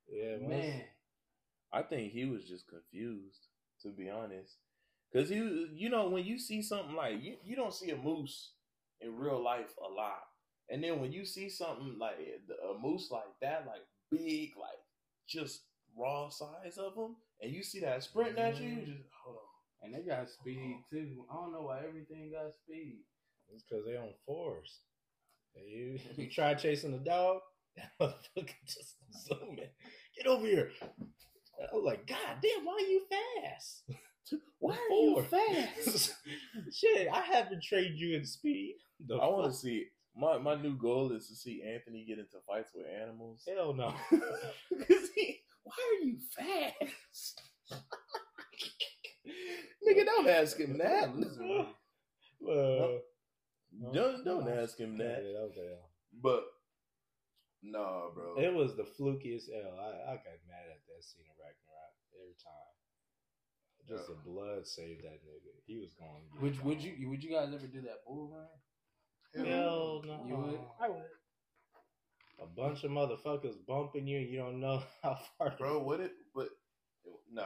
Speaker 2: yeah,
Speaker 1: man,
Speaker 5: I think he was just confused, to be honest. Cause he, you know, when you see something like you, you don't see a moose in real life a lot, and then when you see something like a moose like that, like big, like just raw size of them, and you see that sprinting at you, you just hold on.
Speaker 1: and they got speed too. I don't know why everything got speed.
Speaker 2: It's because they on fours. You, you try chasing the dog, that motherfucker just zooming. Get over here. I was like, God damn, why are you fast?
Speaker 5: Why are you fast?
Speaker 2: Shit, I haven't trained you in speed. The
Speaker 5: I want to see. My my new goal is to see Anthony get into fights with animals.
Speaker 2: Hell no.
Speaker 5: Cause he, why are you fast? Nigga, don't ask him that.
Speaker 2: Uh,
Speaker 5: Don't don't ask him that.
Speaker 2: that was.
Speaker 10: But nah, bro.
Speaker 2: It was the flukiest L. I, I got mad at that scene of Ragnarok every time. Just the blood saved that nigga. He was going.
Speaker 1: Would would you would you guys ever do that bull run?
Speaker 2: Hell no.
Speaker 1: You would?
Speaker 4: I would.
Speaker 2: A bunch of motherfuckers bumping you, and you don't know how far.
Speaker 10: bro, what it? But nah,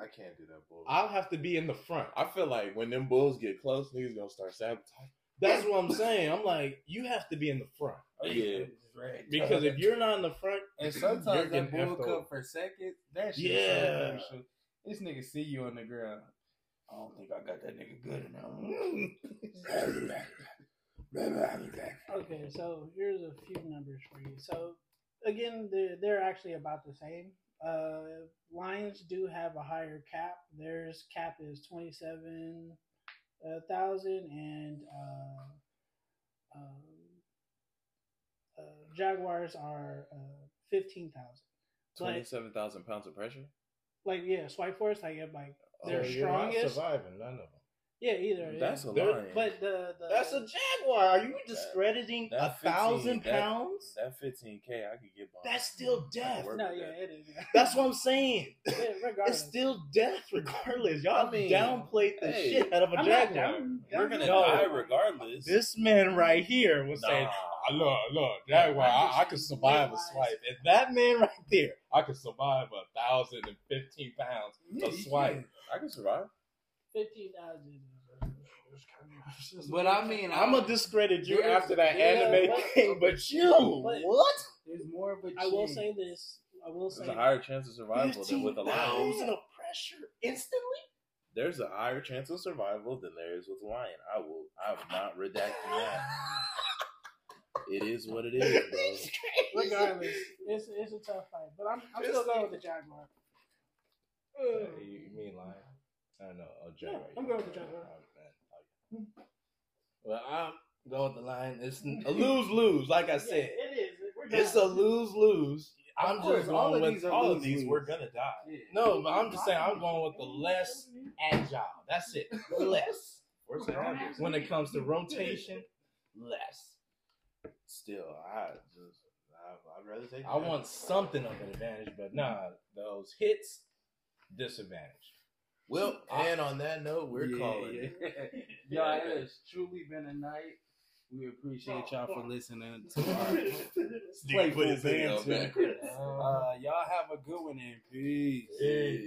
Speaker 10: I can't do that bull.
Speaker 2: I'll have to be in the front.
Speaker 5: I feel like when them bulls get close, niggas gonna start sabotaging.
Speaker 2: That's what I'm saying. I'm like, you have to be in the front oh,
Speaker 5: Yeah.
Speaker 1: Right.
Speaker 2: because if you're not in the front,
Speaker 1: And sometimes
Speaker 2: getting
Speaker 1: that bull
Speaker 2: effed
Speaker 1: come for seconds. That shit
Speaker 2: Yeah.
Speaker 1: so. This nigga see you on the ground. I don't think I got that nigga good enough.
Speaker 4: Okay, so here's a few numbers for you. So again, they're, they're actually about the same. Uh, Lions do have a higher cap. Theirs cap is twenty seven thousand, and uh, um, uh, Jaguars are uh, fifteen thousand.
Speaker 5: Twenty seven thousand pounds of pressure.
Speaker 4: Like yeah, Swipe Force, I get like
Speaker 2: Oh,
Speaker 4: they're
Speaker 2: you're not
Speaker 4: strongest.
Speaker 2: surviving none of them.
Speaker 4: Yeah, either. Mm, yeah.
Speaker 5: That's a lion.
Speaker 4: But the, the
Speaker 2: That's a jaguar. Are you discrediting
Speaker 5: that
Speaker 2: a
Speaker 5: 15
Speaker 2: thousand
Speaker 5: that-
Speaker 2: pounds?
Speaker 5: that fifteen k I could get. behind.
Speaker 2: That's still
Speaker 5: mm,
Speaker 2: death.
Speaker 4: no, yeah,
Speaker 5: that.
Speaker 4: it is. yeah.
Speaker 2: That's what I'm saying.
Speaker 4: Yeah,
Speaker 2: It's still death, regardless. Y'all
Speaker 5: I mean,
Speaker 2: downplayed the
Speaker 5: hey,
Speaker 2: shit out of a
Speaker 4: I'm
Speaker 2: jaguar.
Speaker 4: down-
Speaker 5: We're gonna
Speaker 2: No.
Speaker 5: die regardless.
Speaker 2: This man right here was
Speaker 5: Nah.
Speaker 2: saying, look, look, jaguar. I, I could survive a swipe." And that man right there, I could survive a thousand and fifteen pounds of swipe.
Speaker 5: I can survive.
Speaker 4: Fifteen thousand.
Speaker 1: But I mean,
Speaker 2: I'm gonna discredit you
Speaker 1: There's-
Speaker 2: after that
Speaker 1: there's-
Speaker 2: anime
Speaker 4: but-
Speaker 2: thing, but you
Speaker 4: but-
Speaker 2: what?
Speaker 1: There's more of a
Speaker 4: I will say this. I will say
Speaker 5: There's a higher chance of survival than with a lion.
Speaker 2: thousand of pressure instantly.
Speaker 5: There's a higher chance of survival than there is with a lion. I will. I'm not redacting that. It is what it is, bro.
Speaker 4: regardless, it's it's a tough fight. But I'm I'm still going with the Jaguar.
Speaker 2: You, you mean lion? I don't know. Oh, jaguar.
Speaker 4: I'm going with the jaguar.
Speaker 2: Oh, man. Okay. Mm. Well, I'm going with the line. It's a lose lose. Like I said,
Speaker 4: Yeah, it is. We're
Speaker 2: it's a lose lose. I'm
Speaker 1: course,
Speaker 2: just going
Speaker 1: of
Speaker 2: with all of
Speaker 1: lose-lose.
Speaker 2: these. We're gonna die.
Speaker 1: Yeah.
Speaker 2: No, but I'm just saying I'm going with the less agile. That's it. Less.
Speaker 5: Where's the habits?
Speaker 2: When it comes to rotation, less.
Speaker 5: Still, I just. I, I'd rather take.
Speaker 2: I want something of an advantage, but nah, those hits disadvantage.
Speaker 5: Well, and on that note, we're
Speaker 1: Yeah,
Speaker 5: calling.
Speaker 1: yeah.
Speaker 5: it.
Speaker 1: Y'all, it has truly been a night. We appreciate y'all for listening to our playful
Speaker 5: put his video
Speaker 1: banter. Uh, y'all have a good one and peace.
Speaker 5: Peace.